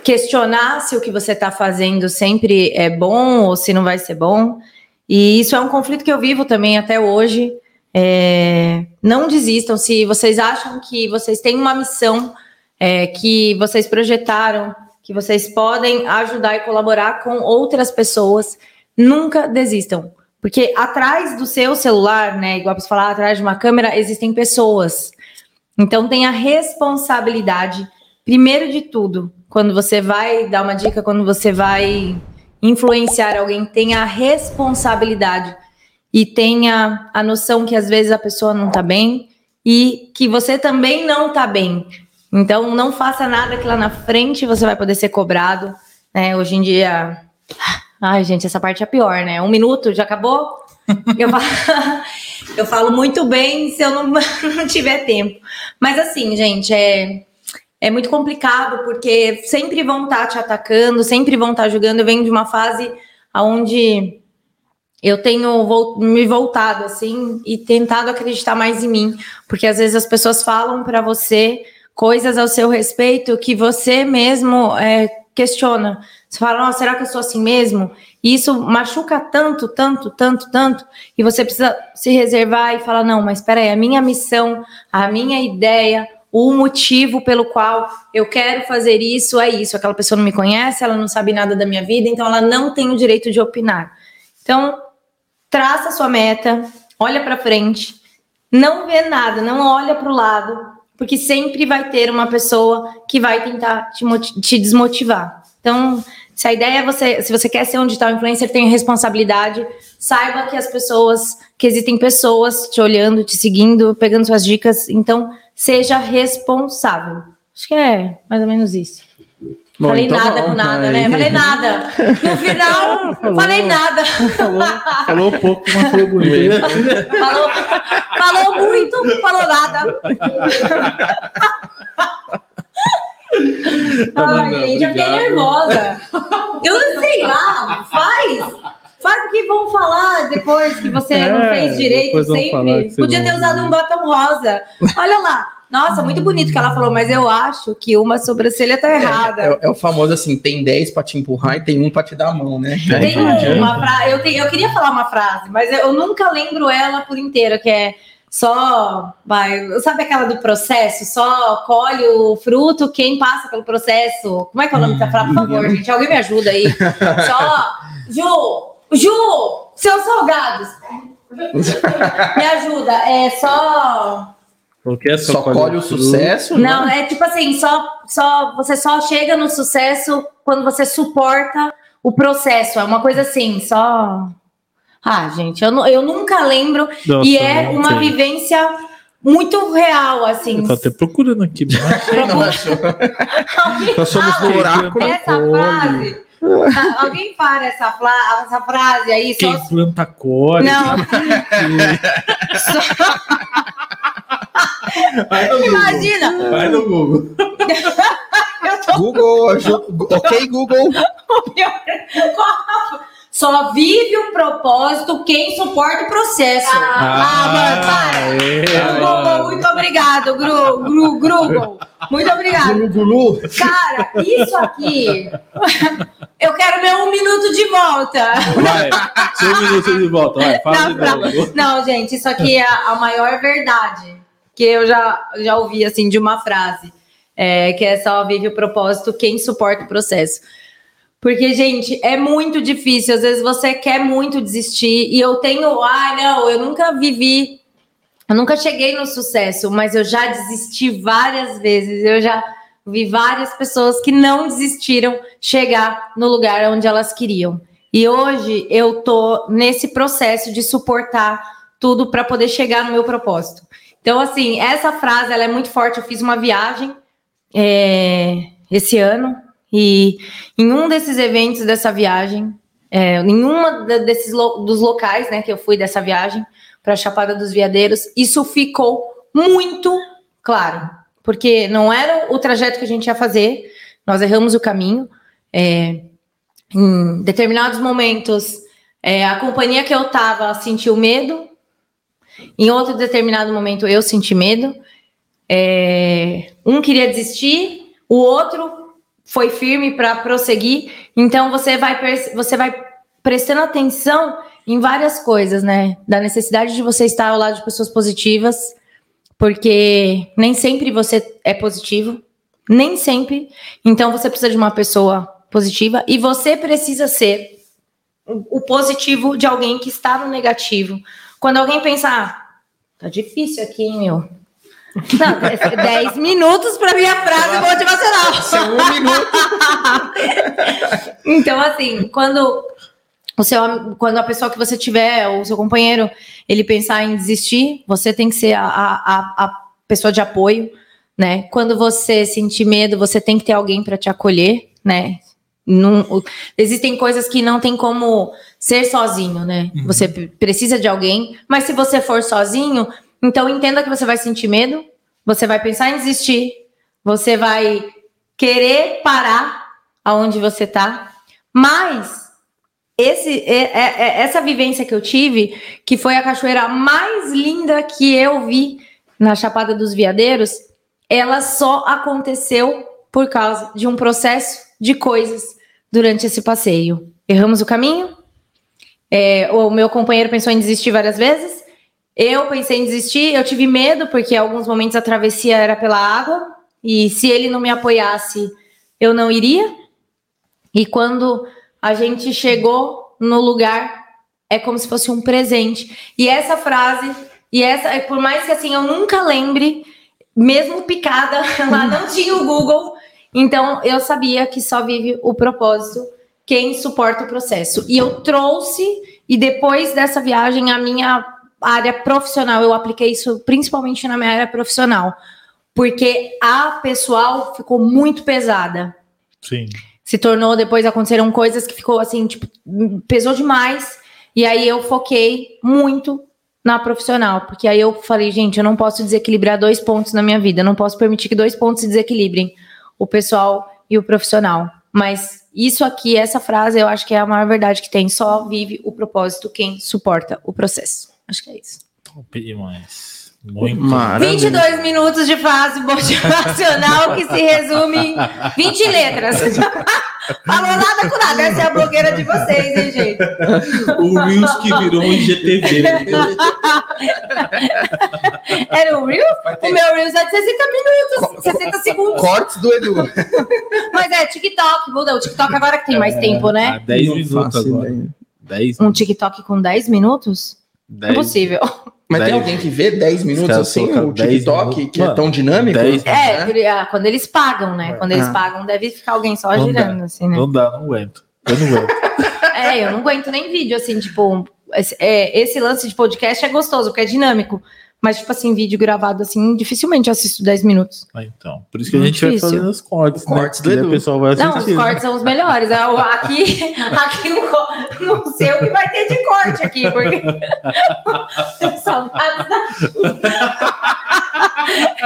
[SPEAKER 3] questionar se o que você está fazendo sempre é bom ou se não vai ser bom. E isso é um conflito que eu vivo também até hoje. É, não desistam se vocês acham que vocês têm uma missão é, que vocês projetaram, que vocês podem ajudar e colaborar com outras pessoas, nunca desistam. Porque atrás do seu celular, né, igual você falar, atrás de uma câmera, existem pessoas. Então tenha responsabilidade, primeiro de tudo, quando você vai dar uma dica, quando você vai influenciar alguém, tenha a responsabilidade e tenha a noção que às vezes a pessoa não tá bem e que você também não tá bem. Então, não faça nada que lá na frente você vai poder ser cobrado. Né? Hoje em dia. Ai, gente, essa parte é pior, né? Um minuto, já acabou? Eu falo, eu falo muito bem se eu não, não tiver tempo. Mas assim, gente, é, é muito complicado porque sempre vão estar tá te atacando, sempre vão estar tá julgando. Eu venho de uma fase onde eu tenho me voltado assim e tentado acreditar mais em mim, porque às vezes as pessoas falam para você coisas ao seu respeito que você mesmo é, questiona. Você fala, oh, será que eu sou assim mesmo? E isso machuca tanto, tanto, tanto, tanto, e você precisa se reservar e falar, não, mas espera aí, a minha missão, a minha ideia, o motivo pelo qual eu quero fazer isso é isso. Aquela pessoa não me conhece, ela não sabe nada da minha vida, então ela não tem o direito de opinar. Então, traça sua meta, olha para frente, não vê nada, não olha para o lado, porque sempre vai ter uma pessoa que vai tentar te, te desmotivar. Então, se a ideia é você, se você quer ser um digital influencer, tenha responsabilidade, saiba que as pessoas, que existem pessoas te olhando, te seguindo, pegando suas dicas, então seja responsável. Acho que é mais ou menos isso. Bom, falei então nada com nada, né? Falei nada. No final, falou, falei nada.
[SPEAKER 1] Falou, falou pouco, mas falou bonito.
[SPEAKER 3] falou, falou muito, falou nada. Ai, gente, eu fiquei nervosa. Eu não sei lá, faz. Faz o que vão falar depois que você é, não fez direito sempre. Podia ter usado um batom rosa. Olha lá, nossa, muito bonito que ela falou, mas eu acho que uma sobrancelha tá errada.
[SPEAKER 2] É, é, é o famoso assim: tem 10 para te empurrar e tem um para te dar a mão, né?
[SPEAKER 3] Tem uma frase, eu, eu queria falar uma frase, mas eu nunca lembro ela por inteira, que é só vai, sabe aquela do processo? Só colhe o fruto quem passa pelo processo. Como é que é o nome da frase? Por favor, gente, alguém me ajuda aí. Só, Ju, Ju, seus salgados. Me ajuda, é só
[SPEAKER 1] porque é
[SPEAKER 2] só, só colhe o sucesso?
[SPEAKER 3] Não, né? é tipo assim, só, só você só chega no sucesso quando você suporta o processo. É uma coisa assim, só. Ah, gente, eu, eu nunca lembro. Nossa, e é uma sei. vivência muito real, assim.
[SPEAKER 1] Eu tô até procurando aqui.
[SPEAKER 2] Nós somos oráculo.
[SPEAKER 3] Essa frase. Alguém para essa, essa frase aí.
[SPEAKER 1] Quem só... planta core.
[SPEAKER 3] Não.
[SPEAKER 1] Vai no Imagina! Google. Vai no Google.
[SPEAKER 2] tô... Google, ok, Google.
[SPEAKER 3] Só vive o propósito quem suporta o processo. Ah, ah mano, para. Google, muito obrigado, Gru, Gru, Google. Muito obrigado.
[SPEAKER 2] Gulu,
[SPEAKER 3] Cara, isso aqui. Eu quero meu um minuto de volta.
[SPEAKER 1] Vai, um minuto de volta. Vai, fala não, de
[SPEAKER 3] não, gente, isso aqui é a maior verdade que eu já, já ouvi assim de uma frase, é, que é só vive o propósito quem suporta o processo. Porque, gente, é muito difícil. Às vezes você quer muito desistir. E eu tenho, ah, não, eu nunca vivi, eu nunca cheguei no sucesso, mas eu já desisti várias vezes. Eu já vi várias pessoas que não desistiram chegar no lugar onde elas queriam. E hoje eu tô nesse processo de suportar tudo para poder chegar no meu propósito. Então, assim, essa frase ela é muito forte. Eu fiz uma viagem é, esse ano e em um desses eventos dessa viagem, é, em uma desses lo, dos locais, né, que eu fui dessa viagem para a Chapada dos Veadeiros, isso ficou muito claro, porque não era o trajeto que a gente ia fazer. Nós erramos o caminho. É, em determinados momentos, é, a companhia que eu estava sentiu medo em outro determinado momento eu senti medo. É, um queria desistir, o outro foi firme para prosseguir. Então você vai você vai prestando atenção em várias coisas, né? Da necessidade de você estar ao lado de pessoas positivas, porque nem sempre você é positivo. Nem sempre. Então você precisa de uma pessoa positiva e você precisa ser o positivo de alguém que está no negativo. Quando alguém pensa, ah, tá difícil aqui, hein, meu? Não, 10 minutos para minha frase motivacional. Seu um minuto. então, assim, quando o seu, quando a pessoa que você tiver, o seu companheiro, ele pensar em desistir, você tem que ser a, a, a pessoa de apoio, né? Quando você sentir medo, você tem que ter alguém para te acolher, né? Não, existem coisas que não tem como ser sozinho, né? Uhum. Você precisa de alguém, mas se você for sozinho, então entenda que você vai sentir medo, você vai pensar em desistir, você vai querer parar aonde você tá, mas esse, é, é, é, essa vivência que eu tive, que foi a cachoeira mais linda que eu vi na Chapada dos Veadeiros, ela só aconteceu por causa de um processo de coisas durante esse passeio. Erramos o caminho, é, o meu companheiro pensou em desistir várias vezes, eu pensei em desistir, eu tive medo, porque em alguns momentos a travessia era pela água, e se ele não me apoiasse, eu não iria. E quando a gente chegou no lugar, é como se fosse um presente. E essa frase, e essa, é, por mais que assim eu nunca lembre, mesmo picada, lá não tinha o Google, então eu sabia que só vive o propósito quem suporta o processo. E eu trouxe, e depois dessa viagem, a minha área profissional, eu apliquei isso principalmente na minha área profissional, porque a pessoal ficou muito pesada.
[SPEAKER 1] Sim
[SPEAKER 3] se tornou, depois aconteceram coisas que ficou assim, tipo, pesou demais. E aí eu foquei muito na profissional, porque aí eu falei, gente, eu não posso desequilibrar dois pontos na minha vida, eu não posso permitir que dois pontos se desequilibrem, o pessoal e o profissional. Mas isso aqui, essa frase, eu acho que é a maior verdade que tem. Só vive o propósito quem suporta o processo. Acho que é isso.
[SPEAKER 1] Top demais. Muito.
[SPEAKER 3] Maravilha. 22 minutos de frase motivacional que se resume em 20 letras. Falou nada com nada. Essa é a blogueira de vocês, hein, gente?
[SPEAKER 1] O Reels que virou um IGTV.
[SPEAKER 3] Era o Reels? O meu Reels é de 60 minutos, 60 segundos.
[SPEAKER 2] Cortes do Edu.
[SPEAKER 3] Mas é TikTok, muda. O TikTok agora que tem mais é, tempo, né?
[SPEAKER 1] 10 minutos agora.
[SPEAKER 3] 10 um TikTok com 10 minutos? 10. Impossível.
[SPEAKER 2] Mas tem alguém que vê 10 minutos assim, o TikTok, que é Mano, é tão dinâmico?
[SPEAKER 3] 10, é, né? é, quando eles pagam, né? Quando eles ah. pagam, deve ficar alguém só não girando,
[SPEAKER 1] dá.
[SPEAKER 3] assim, né?
[SPEAKER 1] Não dá, não aguento. Eu não aguento.
[SPEAKER 3] é, eu não aguento nem vídeo, assim, tipo, esse, é, esse lance de podcast é gostoso, porque é dinâmico. Mas, tipo assim, vídeo gravado assim, dificilmente eu assisto 10 minutos.
[SPEAKER 1] Ah, então. Por isso que Muito a gente difícil. vai fazendo os cortes, os
[SPEAKER 2] né? cortes do Edu.
[SPEAKER 1] o pessoal vai
[SPEAKER 3] assistir. Não, os cortes são os melhores. É aqui, aqui no, não sei o que vai ter de corte aqui, porque.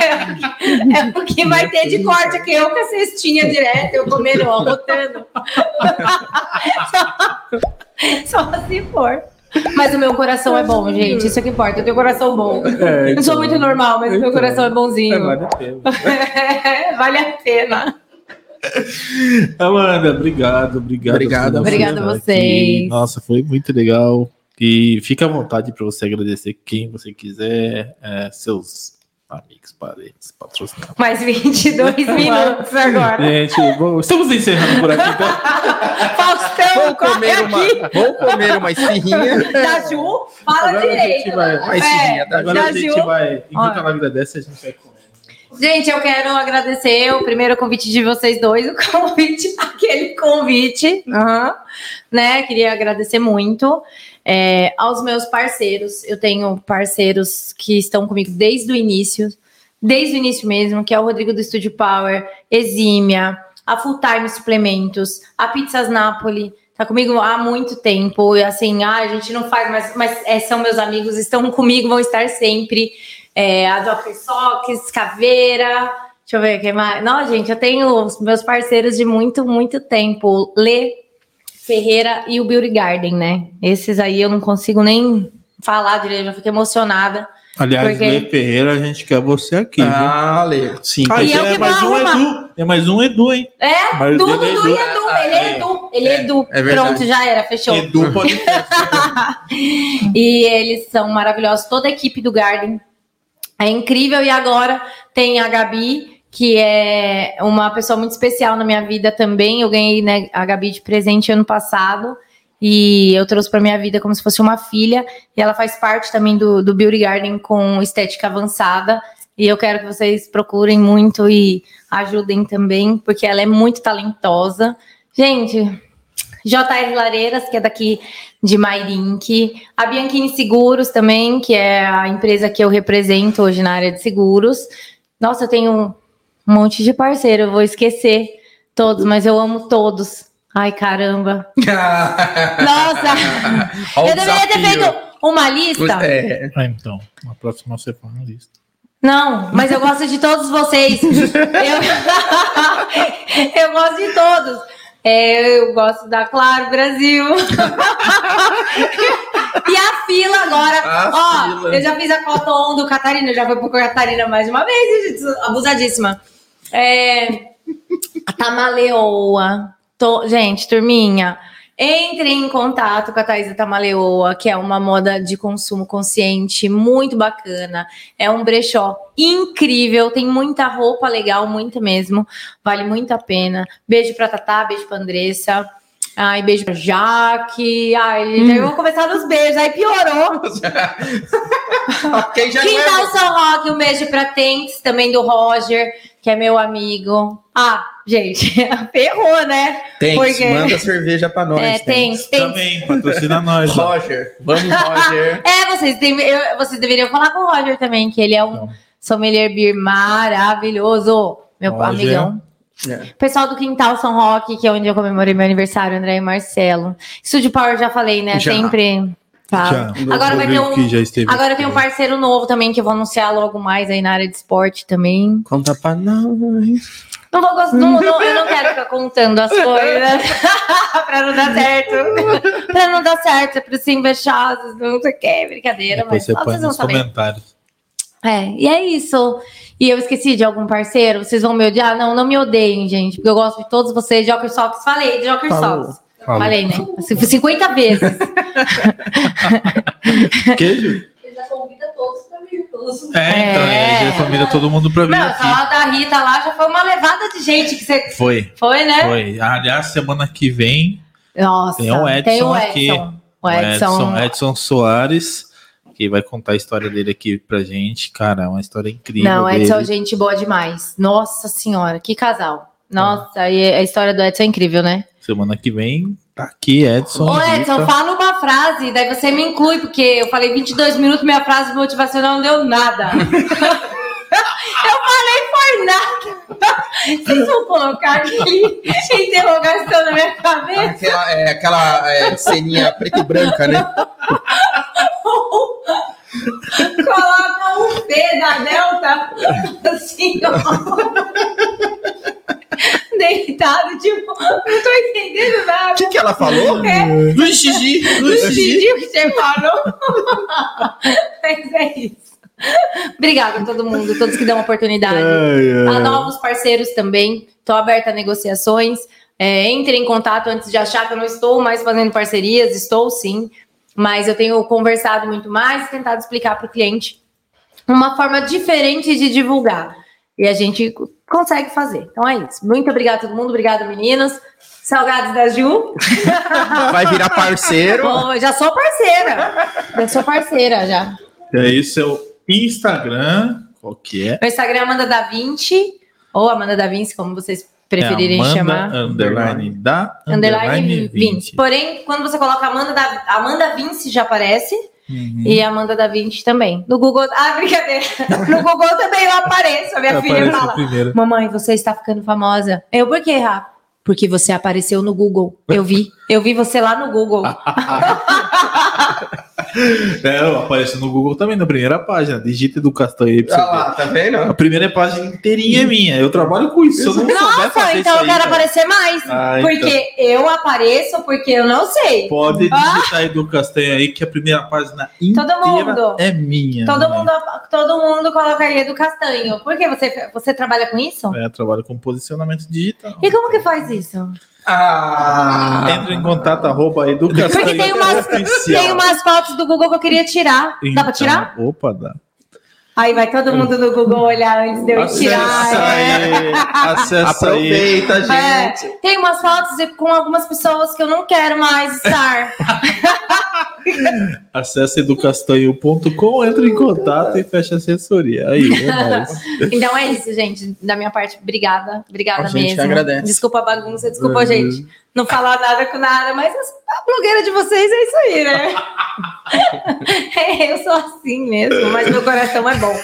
[SPEAKER 3] É, é o que vai ter de corte aqui. Eu com a cestinha direto, eu comendo, ó, rotando. Só se for. Mas o meu coração é bom, gente. Isso é que importa. Eu tenho coração bom. É, então, não sou muito normal, mas então, meu coração é bonzinho. É, vale a pena. vale a pena.
[SPEAKER 1] Amanda, obrigado, obrigado.
[SPEAKER 3] Obrigado, obrigado a vocês.
[SPEAKER 1] Nossa, foi muito legal. E fica à vontade para você agradecer quem você quiser, é, seus amigos, parentes, patrocinadores.
[SPEAKER 3] Mais 22 minutos agora.
[SPEAKER 1] Gente, bom, estamos encerrando por aqui,
[SPEAKER 3] então. Faustão, vou comer
[SPEAKER 2] uma, Vou comer uma esfirrinha.
[SPEAKER 3] Da Ju, fala agora direito.
[SPEAKER 1] Vai, uma esfirrinha, é, agora a gente vai, enquanto a vida dessa, a gente vai comer.
[SPEAKER 3] Gente, eu quero agradecer o primeiro convite de vocês dois, o convite, aquele convite, uhum, né? Queria agradecer muito. É, aos meus parceiros, eu tenho parceiros que estão comigo desde o início, desde o início mesmo, que é o Rodrigo do Estúdio Power, Exímia, a Full Time Suplementos, a Pizzas Napoli, tá comigo há muito tempo, e assim, ah, a gente não faz, mas, mas é, são meus amigos, estão comigo, vão estar sempre. É, a Dr. Socks, Caveira, deixa eu ver quem mais. Não, gente, eu tenho meus parceiros de muito, muito tempo. Lê Ferreira e o Beauty Garden, né? Esses aí eu não consigo nem falar direito, já fico emocionada.
[SPEAKER 1] Aliás, porque... Lê Ferreira, a gente quer você aqui.
[SPEAKER 2] Ah, Lê.
[SPEAKER 1] Sim. Ah, é, é mais um Edu. É mais um Edu, hein?
[SPEAKER 3] É, mas Dudu, Dudu Edu. e Edu. Ele é Edu. Ele é Edu. É Pronto, já era, fechou.
[SPEAKER 1] Edu pode
[SPEAKER 3] E eles são maravilhosos. Toda a equipe do Garden é incrível. E agora tem a Gabi que é uma pessoa muito especial na minha vida também. Eu ganhei né, a Gabi de presente ano passado e eu trouxe para minha vida como se fosse uma filha. E ela faz parte também do, do Beauty Garden com estética avançada. E eu quero que vocês procurem muito e ajudem também, porque ela é muito talentosa. Gente, JR Lareiras, que é daqui de Mairink. A Bianchini Seguros também, que é a empresa que eu represento hoje na área de seguros. Nossa, eu tenho um monte de parceiro, eu vou esquecer todos, mas eu amo todos. Ai, caramba. Nossa! eu deveria ter feito uma lista.
[SPEAKER 1] É. Ah, então, na próxima você faz uma lista.
[SPEAKER 3] Não, mas eu gosto de todos vocês. eu, eu gosto de todos. É, eu gosto da Claro Brasil. e a fila agora. A ó, fila. eu já fiz a Cotton do Catarina, já fui pro Catarina mais uma vez, abusadíssima. É, a Tamaleoa. Tô, gente, turminha, entre em contato com a Thaisa Tamaleoa, que é uma moda de consumo consciente muito bacana. É um brechó incrível, tem muita roupa legal, muita mesmo. Vale muito a pena. Beijo pra Tatá, beijo pra Andressa. Ai, beijo pra Jaque. Ai, hum. eu vou começar nos beijos, aí piorou. okay, já Quintal é... São Roque, um beijo pra Tents, também do Roger que é meu amigo. Ah, gente, ferrou, né?
[SPEAKER 2] Tem, Porque... manda cerveja pra nós.
[SPEAKER 3] É, tem, tem.
[SPEAKER 1] Também, patrocina nós.
[SPEAKER 2] Roger, vamos, Roger.
[SPEAKER 3] é, vocês, tem, eu, vocês deveriam falar com o Roger também, que ele é um Não. sommelier beer maravilhoso. Meu Roger. amigão. É. Pessoal do Quintal São Roque, que é onde eu comemorei meu aniversário, André e Marcelo. Estúdio Power, já falei, né? Já. Sempre Tá. Agora vai ter um. Agora tem um parceiro novo também que eu vou anunciar logo mais aí na área de esporte também.
[SPEAKER 2] Conta pra nós.
[SPEAKER 3] Não vou gostar, não, não, eu não quero ficar contando as coisas pra não dar certo. pra não dar certo, é pra ser invejosos, não sei o que, brincadeira, Depois mas
[SPEAKER 1] você põe nos saber. comentários.
[SPEAKER 3] É, e é isso. E eu esqueci de algum parceiro, vocês vão me odiar? Não, não me odeiem, gente, porque eu gosto de todos vocês. Joker Socks, falei de Joker Socks. Falou. Falei, né? 50 vezes.
[SPEAKER 1] Queijo? Ele já convida todos. Todos. É, então, é. ele já convida todo mundo pra vir. Não, aqui.
[SPEAKER 3] a da Rita lá já foi uma levada de gente que você.
[SPEAKER 1] Foi.
[SPEAKER 3] Foi, né?
[SPEAKER 1] Foi. Aliás, semana que vem.
[SPEAKER 3] Nossa,
[SPEAKER 1] tem o Edson, tem o Edson aqui. O Edson. Edson, Edson Soares que vai contar a história dele aqui pra gente. Cara, é uma história incrível.
[SPEAKER 3] Não, Edson é gente boa demais. Nossa senhora, que casal. Nossa, é. e a história do Edson é incrível, né?
[SPEAKER 1] Semana que vem tá aqui, Edson.
[SPEAKER 3] Ô, Edson, fala uma frase, daí você me inclui, porque eu falei 22 minutos, minha frase motivacional não deu nada. eu falei por nada. Vocês vão colocar aqui interrogação na minha cabeça?
[SPEAKER 2] Aquela, é, aquela é, ceninha preta e branca, né?
[SPEAKER 3] Coloca um P da Delta, assim, ó deitado, tipo, não tô entendendo nada.
[SPEAKER 2] O que, que ela falou?
[SPEAKER 3] É.
[SPEAKER 2] Luiz Gigi. Luiz Gigi.
[SPEAKER 3] que você falou. Mas é isso. Obrigada a todo mundo, todos que dão oportunidade. Ai, ai. A novos parceiros também. Estou aberta a negociações. É, entre em contato antes de achar que eu não estou mais fazendo parcerias. Estou sim. Mas eu tenho conversado muito mais e tentado explicar para o cliente uma forma diferente de divulgar. E a gente consegue fazer. Então é isso. Muito obrigada a todo mundo, obrigada meninos. Salgados da Ju.
[SPEAKER 2] Vai virar parceiro.
[SPEAKER 3] Bom, já sou parceira. Já sou parceira já.
[SPEAKER 1] É isso, é o Instagram. Qual que é?
[SPEAKER 3] O Instagram é Amanda da Vinci, ou Amanda da Vinci, como vocês preferirem
[SPEAKER 1] é Amanda,
[SPEAKER 3] chamar.
[SPEAKER 1] Underline da
[SPEAKER 3] underline, Vinci. Porém, quando você coloca Amanda da Amanda Vinci já aparece. Uhum. E Amanda da Vinci também. No Google. Ah, brincadeira. No Google também eu apareço. A minha eu filha fala: Mamãe, você está ficando famosa. Eu, por quê, Rafa? Porque você apareceu no Google. Eu vi. Eu vi você lá no Google.
[SPEAKER 1] É, aparece no Google também, na primeira página. Digita educação aí
[SPEAKER 2] pra ah lá, tá vendo?
[SPEAKER 1] A primeira página inteirinha é minha. Eu trabalho com isso. Eu não
[SPEAKER 3] Nossa, então eu quero aí, aparecer mais. Ah, então. porque então. eu apareço porque eu não sei.
[SPEAKER 1] Pode ah. digitar ah. educação aí, que a primeira página inteira todo mundo. é minha.
[SPEAKER 3] Todo né? mundo, todo mundo colocaria do castanho. Por que você, você trabalha com isso?
[SPEAKER 1] É, trabalho com posicionamento digital.
[SPEAKER 3] E como que faz isso?
[SPEAKER 1] Ah, entra em contato, arroba educação.
[SPEAKER 3] Porque tem umas, tem umas fotos do Google que eu queria tirar. Então, dá pra tirar?
[SPEAKER 1] Opa, dá.
[SPEAKER 3] Aí vai todo mundo no Google olhar antes de eu tirar.
[SPEAKER 1] Aí, acessa
[SPEAKER 2] Aproveita, aí. gente.
[SPEAKER 3] É, tem umas fotos com algumas pessoas que eu não quero mais estar.
[SPEAKER 1] Acesse educastanho.com, entre em contato e fecha a assessoria. Aí,
[SPEAKER 3] é Então é isso, gente. Da minha parte, obrigada. Obrigada a mesmo.
[SPEAKER 2] Agradece.
[SPEAKER 3] Desculpa a bagunça, desculpa, uhum. gente. Não falar nada com nada, mas a blogueira de vocês é isso aí, né? eu sou assim mesmo, mas meu coração é bom.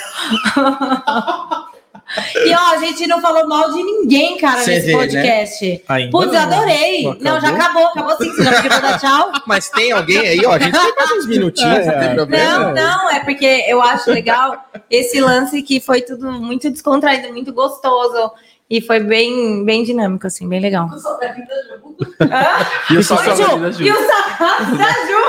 [SPEAKER 3] E ó, a gente não falou mal de ninguém, cara, Cê nesse vê, né? podcast. Né? Putz, eu adorei. Não, não, já acabou, acabou sim. Você já pediu dar tchau?
[SPEAKER 2] Mas tem alguém aí, ó. A gente tem mais uns minutinhos, é, não tem problema.
[SPEAKER 3] Não, não, é porque eu acho legal esse lance que foi tudo muito descontraído, muito gostoso. E foi bem, bem dinâmico, assim, bem legal. O sol da vida da E o da Ju. E o sol da Ju.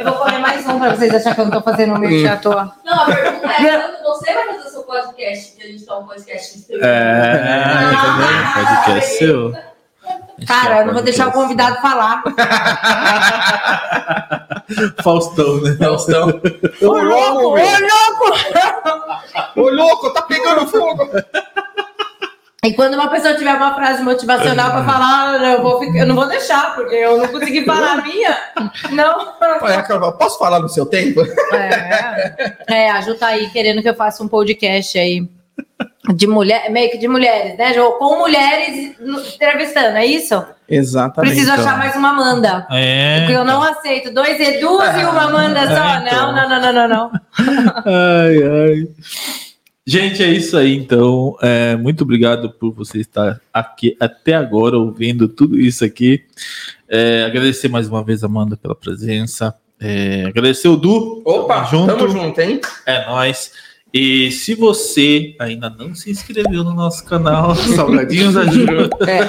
[SPEAKER 3] Eu vou comer mais um pra vocês acharem que eu não tô fazendo um merchan à toa.
[SPEAKER 4] Não, a pergunta é quando você vai fazer o seu podcast, que a gente tá um podcast
[SPEAKER 1] É, ah, podcast é seu.
[SPEAKER 3] Cara, eu não vou deixar o convidado falar.
[SPEAKER 1] Faustão, né?
[SPEAKER 2] Faustão.
[SPEAKER 3] Ô, louco! Ô, louco!
[SPEAKER 2] Ô, louco, tá pegando fogo!
[SPEAKER 3] E quando uma pessoa tiver uma frase motivacional para falar, eu, vou ficar, eu não vou deixar, porque eu não consegui falar a minha. Não.
[SPEAKER 2] posso falar no seu tempo?
[SPEAKER 3] É, é a Ju tá aí querendo que eu faça um podcast aí de mulher, meio que de mulheres, né, Jô? Com mulheres entrevistando, é isso?
[SPEAKER 2] Exatamente.
[SPEAKER 3] Preciso achar mais uma Amanda.
[SPEAKER 1] É.
[SPEAKER 3] Porque eu não aceito dois Edus e uma Amanda só. É, então. Não, não, não, não, não.
[SPEAKER 1] ai, ai. Gente, é isso aí, então. É, muito obrigado por você estar aqui até agora ouvindo tudo isso aqui. É, agradecer mais uma vez, Amanda, pela presença. É, agradecer o Du.
[SPEAKER 2] Opa, junto. tamo junto, hein?
[SPEAKER 1] É nóis. E se você ainda não se inscreveu no nosso canal Salgadinhos Ajuda. É.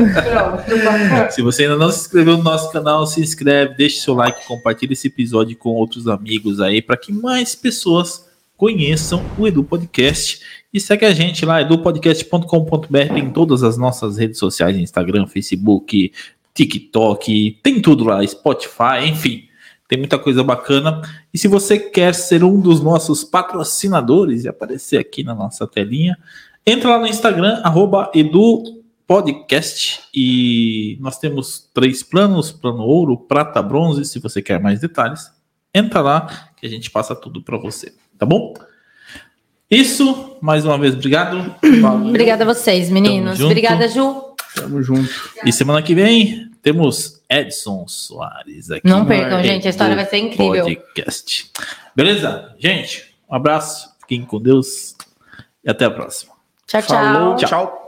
[SPEAKER 1] se você ainda não se inscreveu no nosso canal, se inscreve, deixe seu like, compartilhe esse episódio com outros amigos aí, para que mais pessoas conheçam o Edu Podcast e segue a gente lá, edupodcast.com.br, tem todas as nossas redes sociais, Instagram, Facebook, TikTok, tem tudo lá, Spotify, enfim, tem muita coisa bacana. E se você quer ser um dos nossos patrocinadores e aparecer aqui na nossa telinha, entra lá no Instagram, edupodcast, e nós temos três planos, plano ouro, prata, bronze, se você quer mais detalhes, entra lá que a gente passa tudo para você. Tá bom? Isso, mais uma vez, obrigado.
[SPEAKER 3] Valeu. Obrigada a vocês, meninos. Obrigada, Ju.
[SPEAKER 2] Tamo junto.
[SPEAKER 1] E semana que vem temos Edson Soares aqui.
[SPEAKER 3] Não percam, gente. A história vai ser incrível.
[SPEAKER 1] Podcast. Beleza? Gente, um abraço. Fiquem com Deus. E até a próxima.
[SPEAKER 3] Tchau, tchau. Falou, tchau.